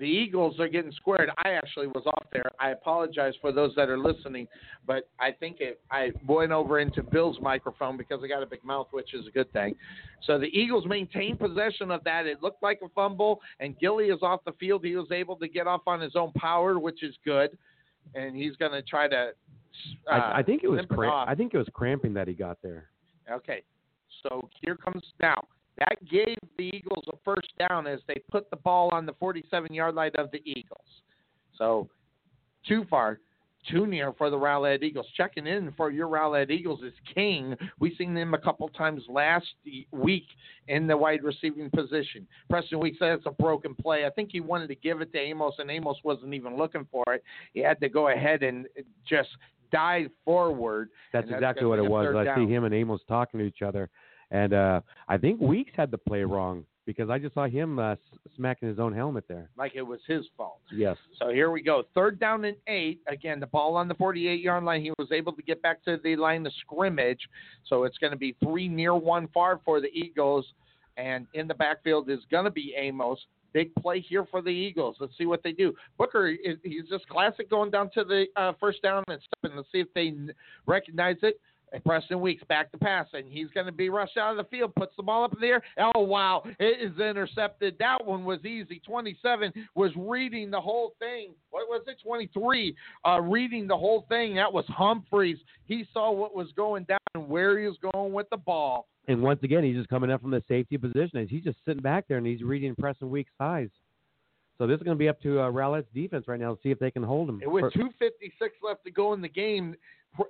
the Eagles are getting squared. I actually was off there. I apologize for those that are listening, but I think it, I went over into Bill's microphone because I got a big mouth, which is a good thing. So the Eagles maintain possession of that. It looked like a fumble, and Gilly is off the field. He was able to get off on his own power, which is good, and he's going to try to. Uh, I, I think it was it cramp. I think it was cramping that he got there. Okay, so here comes now. That gave the Eagles a first down as they put the ball on the 47 yard line of the Eagles. So too far, too near for the Rowlett Eagles. Checking in for your Rowlett Eagles is King. We've seen them a couple times last week in the wide receiving position. Preston Week said it's a broken play. I think he wanted to give it to Amos, and Amos wasn't even looking for it. He had to go ahead and just dive forward. That's and exactly what it was. I down. see him and Amos talking to each other, and uh, I think Weeks had the play wrong because I just saw him uh, smacking his own helmet there. like it was his fault. Yes. So here we go. Third down and eight. Again, the ball on the 48 yard line. He was able to get back to the line of scrimmage. So it's going to be three near one far for the Eagles. And in the backfield is going to be Amos. Big play here for the Eagles. Let's see what they do. Booker, is- he's just classic going down to the uh, first down and stepping. Let's see if they recognize it. And Preston Weeks back to pass, and he's going to be rushed out of the field. Puts the ball up in the air. Oh wow! It is intercepted. That one was easy. Twenty-seven was reading the whole thing. What was it? Twenty-three, uh, reading the whole thing. That was Humphreys. He saw what was going down and where he was going with the ball. And once again, he's just coming up from the safety position. He's just sitting back there and he's reading Preston Weeks' eyes. So this is going to be up to uh, Rowlett's defense right now to see if they can hold him. For- two fifty-six left to go in the game.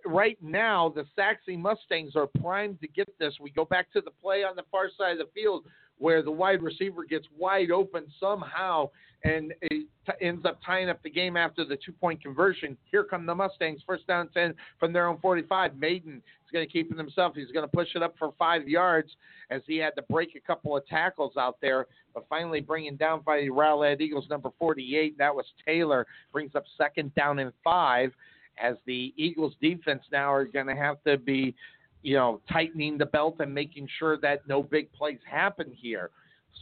Right now the Sachse Mustangs are primed to get this. We go back to the play on the far side of the field where the wide receiver gets wide open somehow and it t- ends up tying up the game after the two point conversion. Here come the Mustangs, first down 10 from their own 45. Maiden is going to keep it himself. He's going to push it up for five yards as he had to break a couple of tackles out there, but finally bringing down by the Rowlett Eagles number 48. That was Taylor. Brings up second down and five as the Eagles defense now are going to have to be, you know, tightening the belt and making sure that no big plays happen here.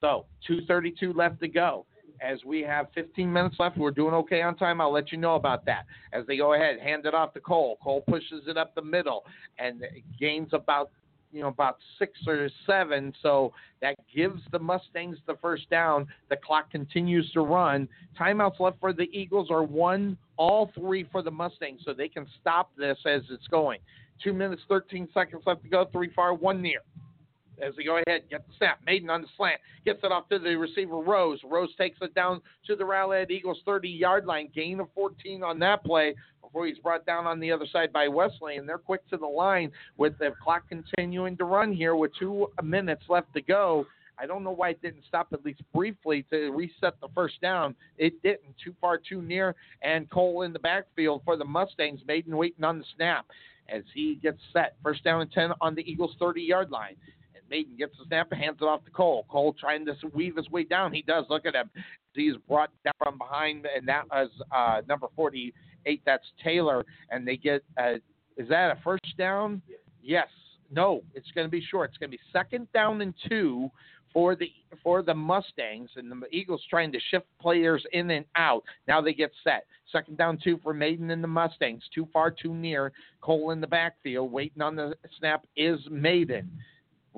So 2:32 left to go. As we have 15 minutes left, we're doing okay on time. I'll let you know about that. As they go ahead, hand it off to Cole. Cole pushes it up the middle and gains about you know about six or seven. So that gives the mustangs the first down. The clock continues to run. Timeouts left for the eagles are one all three for the mustangs so they can stop this as it's going. Two minutes 13 seconds left to go. Three far one near as they go ahead, get the snap. Maiden on the slant, gets it off to the receiver Rose. Rose takes it down to the Rowlett Eagles 30 yard line, gain of 14 on that play before he's brought down on the other side by Wesley. And they're quick to the line with the clock continuing to run here with two minutes left to go. I don't know why it didn't stop at least briefly to reset the first down. It didn't. Too far, too near. And Cole in the backfield for the Mustangs. Maiden waiting on the snap as he gets set. First down and 10 on the Eagles 30 yard line. Maiden gets the snap and hands it off to Cole. Cole trying to weave his way down. He does. Look at him. He's brought down from behind, and that was uh, number 48. That's Taylor. And they get, uh, is that a first down? Yes. No, it's going to be short. It's going to be second down and two for the for the Mustangs, and the Eagles trying to shift players in and out. Now they get set. Second down two for Maiden and the Mustangs. Too far, too near. Cole in the backfield, waiting on the snap is Maiden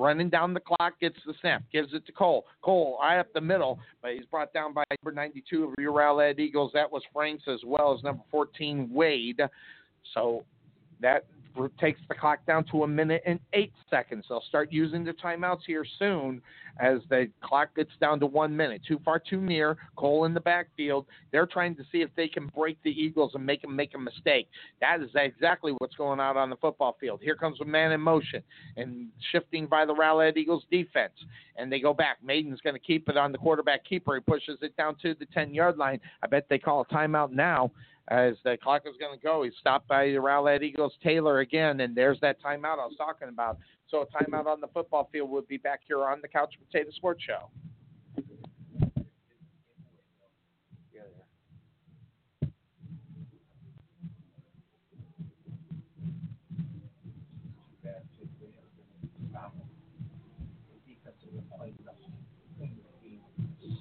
running down the clock, gets the snap, gives it to Cole. Cole, eye up the middle, but he's brought down by number 92 of your Rowlett Eagles. That was Franks as well as number 14, Wade. So that takes the clock down to a minute and eight seconds. They'll start using the timeouts here soon as the clock gets down to one minute. Too far, too near. Cole in the backfield. They're trying to see if they can break the Eagles and make them make a mistake. That is exactly what's going on on the football field. Here comes a man in motion and shifting by the Rowlett Eagles defense. And they go back. Maiden's going to keep it on the quarterback keeper. He pushes it down to the 10 yard line. I bet they call a timeout now as the clock is going to go. He's stopped by the Rowlett Eagles Taylor again, and there's that timeout I was talking about. So a timeout on the football field We'll be back here on the Couch Potato Sports Show.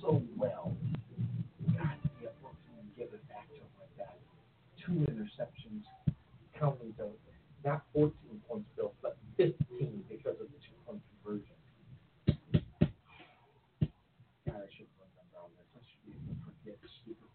so well. Got to be able to give it back to him like that. Two interceptions, counting the not 14 points Bill, but 15 because of the two point conversion. God, I should run them down this. I should be able to forget stupid.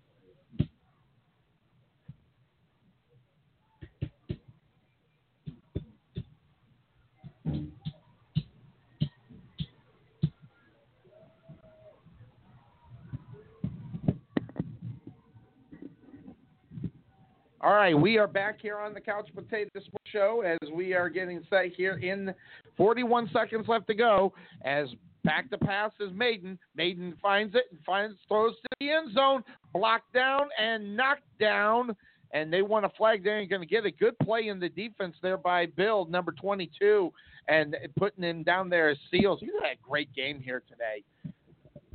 All right, we are back here on the Couch Potato Sports Show as we are getting set here in 41 seconds left to go. As back to pass is Maiden. Maiden finds it and finds throws to the end zone, blocked down and knocked down. And they want a flag there. You're going to get a good play in the defense there by Bill, number 22, and putting him down there as Seals. You had a great game here today.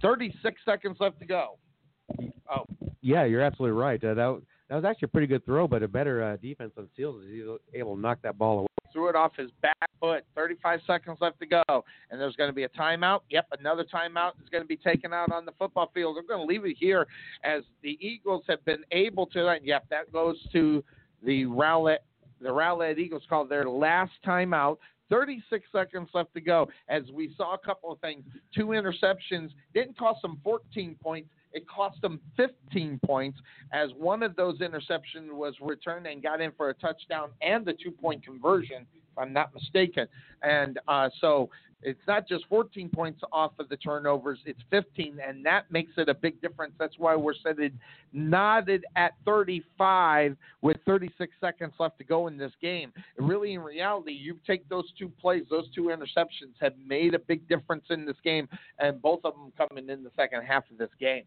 36 seconds left to go. Oh, Yeah, you're absolutely right. Uh, that that was actually a pretty good throw, but a better uh, defense on Seals is able- to knock that ball away. threw it off his back foot. 35 seconds left to go. And there's going to be a timeout. Yep, another timeout is going to be taken out on the football field. They're going to leave it here as the Eagles have been able to. Yep, that goes to the Rowlett. The Rowlett Eagles called their last timeout. 36 seconds left to go. As we saw a couple of things, two interceptions didn't cost them 14 points. It cost them 15 points as one of those interceptions was returned and got in for a touchdown and the two point conversion, if I'm not mistaken. And uh, so It's not just 14 points off of the turnovers, it's 15, and that makes it a big difference. That's why we're sitting knotted at 35 with 36 seconds left to go in this game. Really, in reality, you take those two plays, those two interceptions have made a big difference in this game, and both of them coming in the second half of this game.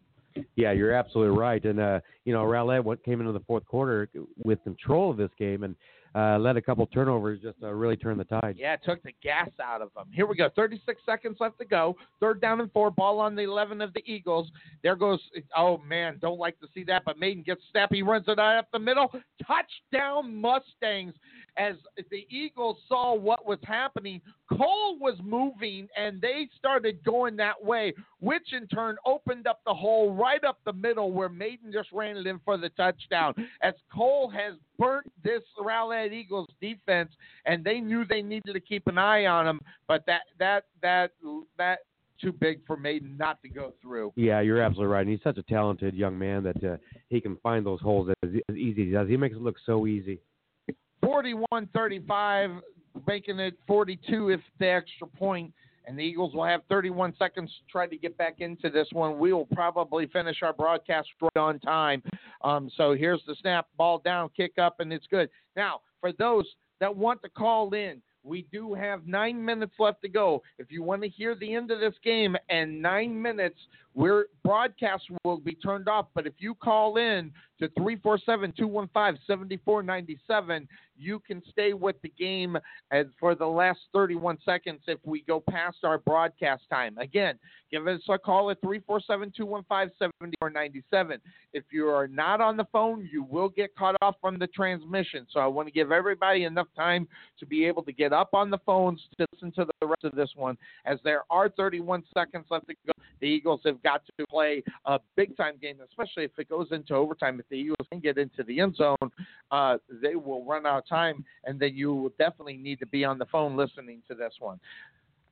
Yeah, you're absolutely right. And uh, you know, Rowlett came into the fourth quarter with control of this game and uh, let a couple turnovers just uh, really turn the tide. Yeah, took the gas out of them. Here we go. 36 seconds left to go. Third down and four. Ball on the 11 of the Eagles. There goes. Oh man, don't like to see that. But Maiden gets snappy, runs it out up the middle. Touchdown Mustangs. As the Eagles saw what was happening, Cole was moving and they started going that way, which in turn opened up the hole right up the middle where Maiden just ran it in for the touchdown. As Cole has burnt this Rowlett Eagles defense, and they knew they needed to keep an eye on him, but that that that that too big for Maiden not to go through. Yeah, you're absolutely right. And he's such a talented young man that uh, he can find those holes as, as easy as he does. He makes it look so easy. 41-35, making it 42 if the extra. And the Eagles will have 31 seconds to try to get back into this one. We will probably finish our broadcast right on time. Um, so here's the snap, ball down, kick up, and it's good. Now, for those that want to call in, we do have nine minutes left to go. If you want to hear the end of this game and nine minutes, we're broadcast will be turned off. But if you call in to 347 215 7497, you can stay with the game and for the last 31 seconds if we go past our broadcast time. Again, give us a call at 347 215 7497. If you are not on the phone, you will get cut off from the transmission. So I want to give everybody enough time to be able to get up on the phones to listen to the rest of this one, as there are 31 seconds left to go. The Eagles have got to play a big time game, especially if it goes into overtime. If the Eagles can get into the end zone, uh, they will run out of time, and then you will definitely need to be on the phone listening to this one.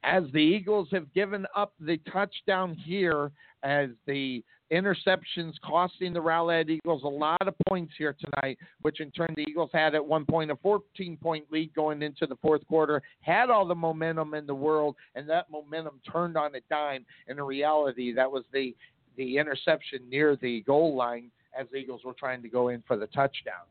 As the Eagles have given up the touchdown here, as the interceptions costing the Rowlett Eagles a lot of points here tonight, which in turn the Eagles had at one point a 14 point lead going into the fourth quarter, had all the momentum in the world, and that momentum turned on a dime. In reality, that was the the interception near the goal line as the Eagles were trying to go in for the touchdown.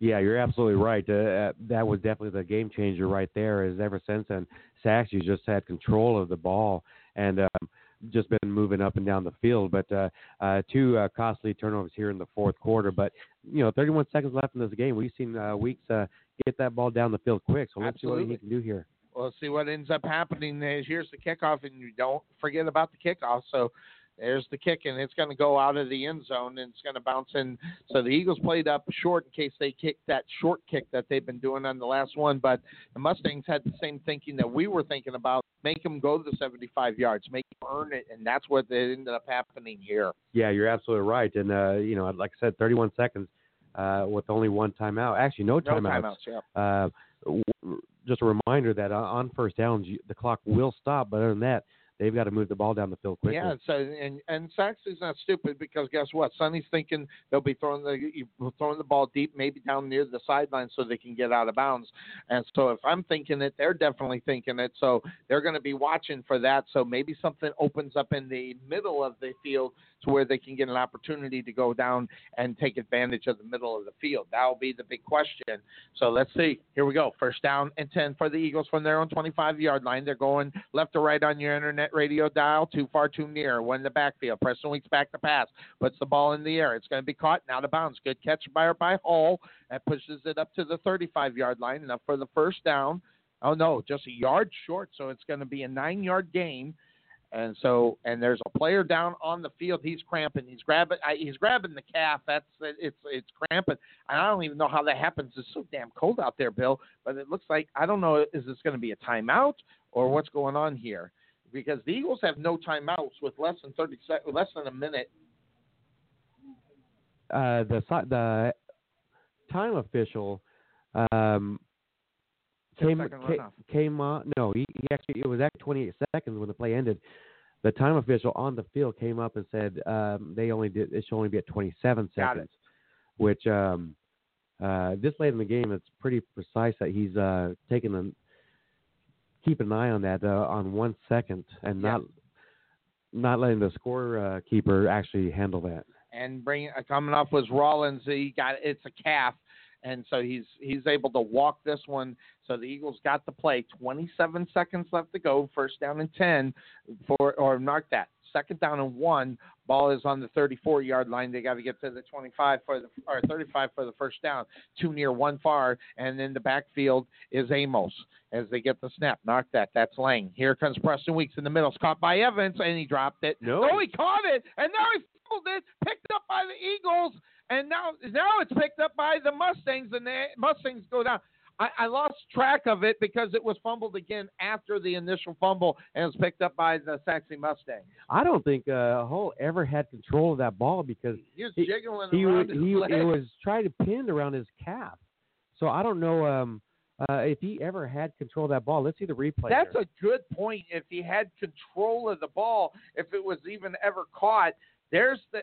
Yeah, you're absolutely right. Uh, uh, that was definitely the game changer right there. Is ever since then, Sachse just had control of the ball and um, just been moving up and down the field. But uh, uh, two uh, costly turnovers here in the fourth quarter. But you know, 31 seconds left in this game. We've seen uh, Weeks uh, get that ball down the field quick. So let's Absolutely. see what he can do here. Well, see what ends up happening is here's the kickoff, and you don't forget about the kickoff. So there's the kick, and it's going to go out of the end zone, and it's going to bounce in. So the Eagles played up short in case they kicked that short kick that they've been doing on the last one. But the Mustangs had the same thinking that we were thinking about. Make them go the 75 yards, make them earn it, and that's what ended up happening here. Yeah, you're absolutely right. And uh, you know, like I said, 31 seconds uh, with only one timeout. Actually, no timeouts. No timeouts. yeah. Uh, just a reminder that on first downs, the clock will stop. But other than that, they've got to move the ball down the field quickly. Yeah, so and and Sachse's not stupid because guess what? Sonny's thinking they'll be throwing the throwing the ball deep, maybe down near the sideline, so they can get out of bounds. And so if I'm thinking it, they're definitely thinking it. So they're going to be watching for that. So maybe something opens up in the middle of the field to where they can get an opportunity to go down and take advantage of the middle of the field. That'll be the big question. So let's see. Here we go. First down and 10 for the Eagles from their own 25 yard line. They're going left to right on your internet radio dial. Too far, too near. One in the backfield. Preston Weeks back to pass. Puts the ball in the air. It's going to be caught and out of bounds. Good catch by, by Hall. That pushes it up to the 35 yard line. Enough for the first down. Oh, no, just a yard short. So it's going to be a nine yard gain. And so, and there's a player down on the field. He's cramping. He's grabbing. I, he's grabbing the calf. That's it's it's cramping. And I don't even know how that happens. It's so damn cold out there, Bill. But it looks like I don't know. Is this going to be a timeout or what's going on here? Because the Eagles have no timeouts with less than thirty sec- less than a minute. uh, the the time official um, came ca- came on. No, he, he actually it was actually 28 seconds when the play ended. The time official on the field came up and said um, they only did it should only be at 27 seconds, which um, uh, this late in the game it's pretty precise that he's uh, taking the keep an eye on that uh, on one second and Yeah. not not letting the score uh, keeper actually handle that. and bring uh, coming off was Rollins. He got it's a calf, and so he's he's able to walk this one. So the Eagles got the play. 27 seconds left to go. First down and 10 for or mark that. Second down and one. Ball is on the 34 yard line. They got to get to the 25 for the or 35 for the first down. Two near, one far, and in the backfield is Amos as they get the snap. Knock that. That's Lang. Here comes Preston Weeks in the middle. It's caught by Evans, and he dropped it. No. no he caught it, and now he fumbled it. Picked up by the Eagles, and now now it's picked up by the Mustangs, and the Mustangs go down. I, I lost track of it because it was fumbled again after the initial fumble, and it was picked up by the Sachse Mustang. I don't think uh, Hull ever had control of that ball because He was He- jiggling he around was, his he it was trying to pin around his calf. So I don't know um, uh, if he ever had control of that ball. Let's see the replay. That's here. a good point. If he had control of the ball, if it was even ever caught, there's the.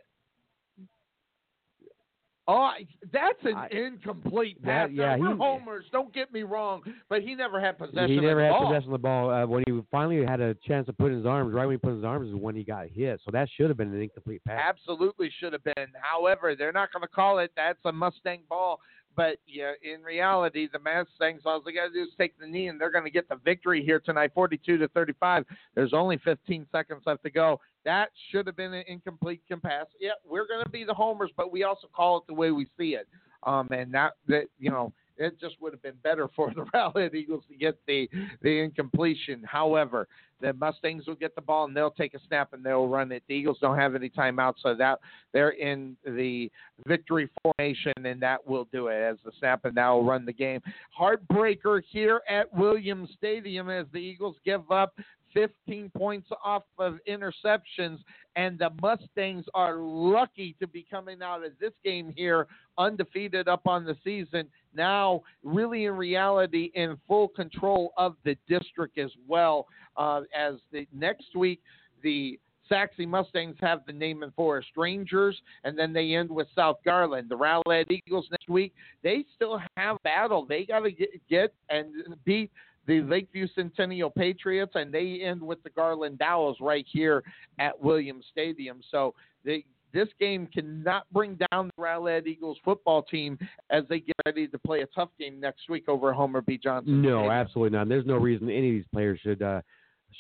Oh, I- that's an I- incomplete that- pass. yeah, we're he- homers. Don't get me wrong, but he never had possession. he never had ball. possession of the ball. Uh, when he finally had a chance to put his arms, right when he put his arms is when he got hit. So that should have been an incomplete pass. Absolutely should have been. However, they're not going to call it. That's a Mustang ball. But yeah, in reality, the Mustangs all they got to do is take the knee, and they're going to get the victory here tonight, 42 to 35. There's only 15 seconds left to go. That should have been an incomplete pass. Yeah, we're going to be the homers, but we also call it the way we see it. Um, and that that you know, it just would have been better for the Rowlett Eagles to get the the incompletion. However, the Mustangs will get the ball and they'll take a snap and they'll run it. The Eagles don't have any timeouts, so that they're in the victory formation, and that will do it as the snap and now will run the game. Heartbreaker here at Williams Stadium as the Eagles give up 15 points off of interceptions, and the Mustangs are lucky to be coming out of this game here undefeated up on the season. Now, really in reality, in full control of the district as well. Uh, as the next week, the Sachse Mustangs have the Naaman Forest Rangers, and then they end with South Garland. The Rowlett Eagles next week, they still have battle. They got to get, get and beat the Lakeview Centennial Patriots, and they end with the Garland Owls right here at Williams Stadium. So the this game cannot bring down the Rowlett Eagles football team as they get ready to play a tough game next week over Homer B. Johnson. No, absolutely not. There's no reason any of these players should uh,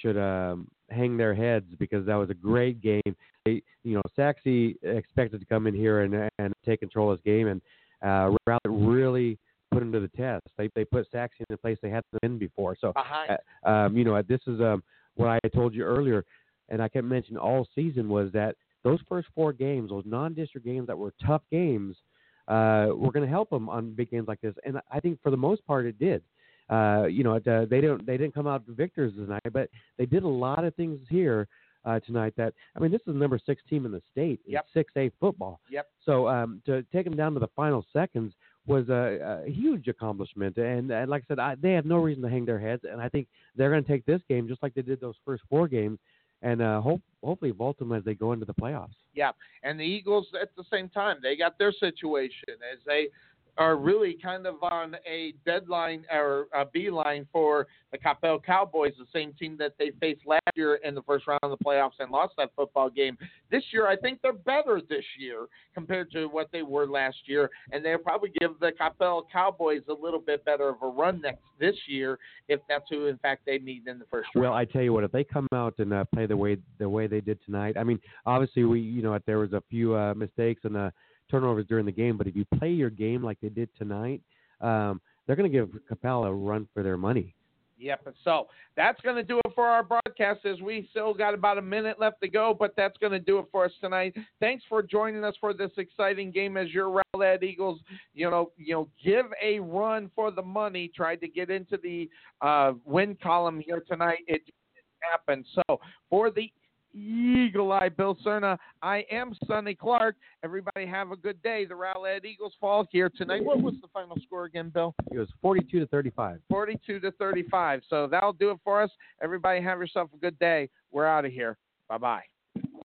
should um, hang their heads because that was a great game. They, you know, Sachse expected to come in here and and take control of this game, and uh, Rowlett really put them to the test. They they put Sachse in the place they hadn't been before. So, Behind. uh, um, you know, this is um, what I told you earlier, and I kept mentioning all season was that those first four games, those non-district games that were tough games, uh, were going to help them on big games like this. And I think for the most part, it did. Uh, you know, it, uh, they don't they didn't come out victors tonight, but they did a lot of things here uh, tonight. That I mean, this is the number six team in the state in Yep. six A football. Yep. So um, to take them down to the final seconds was a, a huge accomplishment. And, and like I said, I, they have no reason to hang their heads. And I think they're going to take this game just like they did those first four games, and uh, hope hopefully vault them as they go into the playoffs. Yeah, and the Eagles at the same time they got their situation as they are really kind of on a deadline or a beeline for the Coppell Cowboys, the same team that they faced last year in the first round of the playoffs and lost that football game. This year, I think they're better this year compared to what they were last year, and they'll probably give the Coppell Cowboys a little bit better of a run next this year if that's who, in fact, they meet in the first round. Well, I tell you what, if they come out and uh, play the way the way they did tonight, I mean, obviously we, you know, there was a few uh, mistakes and uh, turnovers during the game, but if you play your game like they did tonight, um, they're going to give Coppell a run for their money. Yep. So that's going to do it for our broadcast. As we still got about a minute left to go, but that's going to do it for us tonight. Thanks for joining us for this exciting game as your Rowlett Eagles, you know, you know, give a run for the money. Tried to get into the uh, win column here tonight. It didn't happen. So for the Eagle Eye Bill Cerna, I am Sonny Clark. Everybody have a good day. The Rowlett Eagles fall here tonight. What was the final score again, Bill? It was 42 to 35. 42 to 35. So that'll do it for us. Everybody have yourself a good day. We're out of here. Bye bye.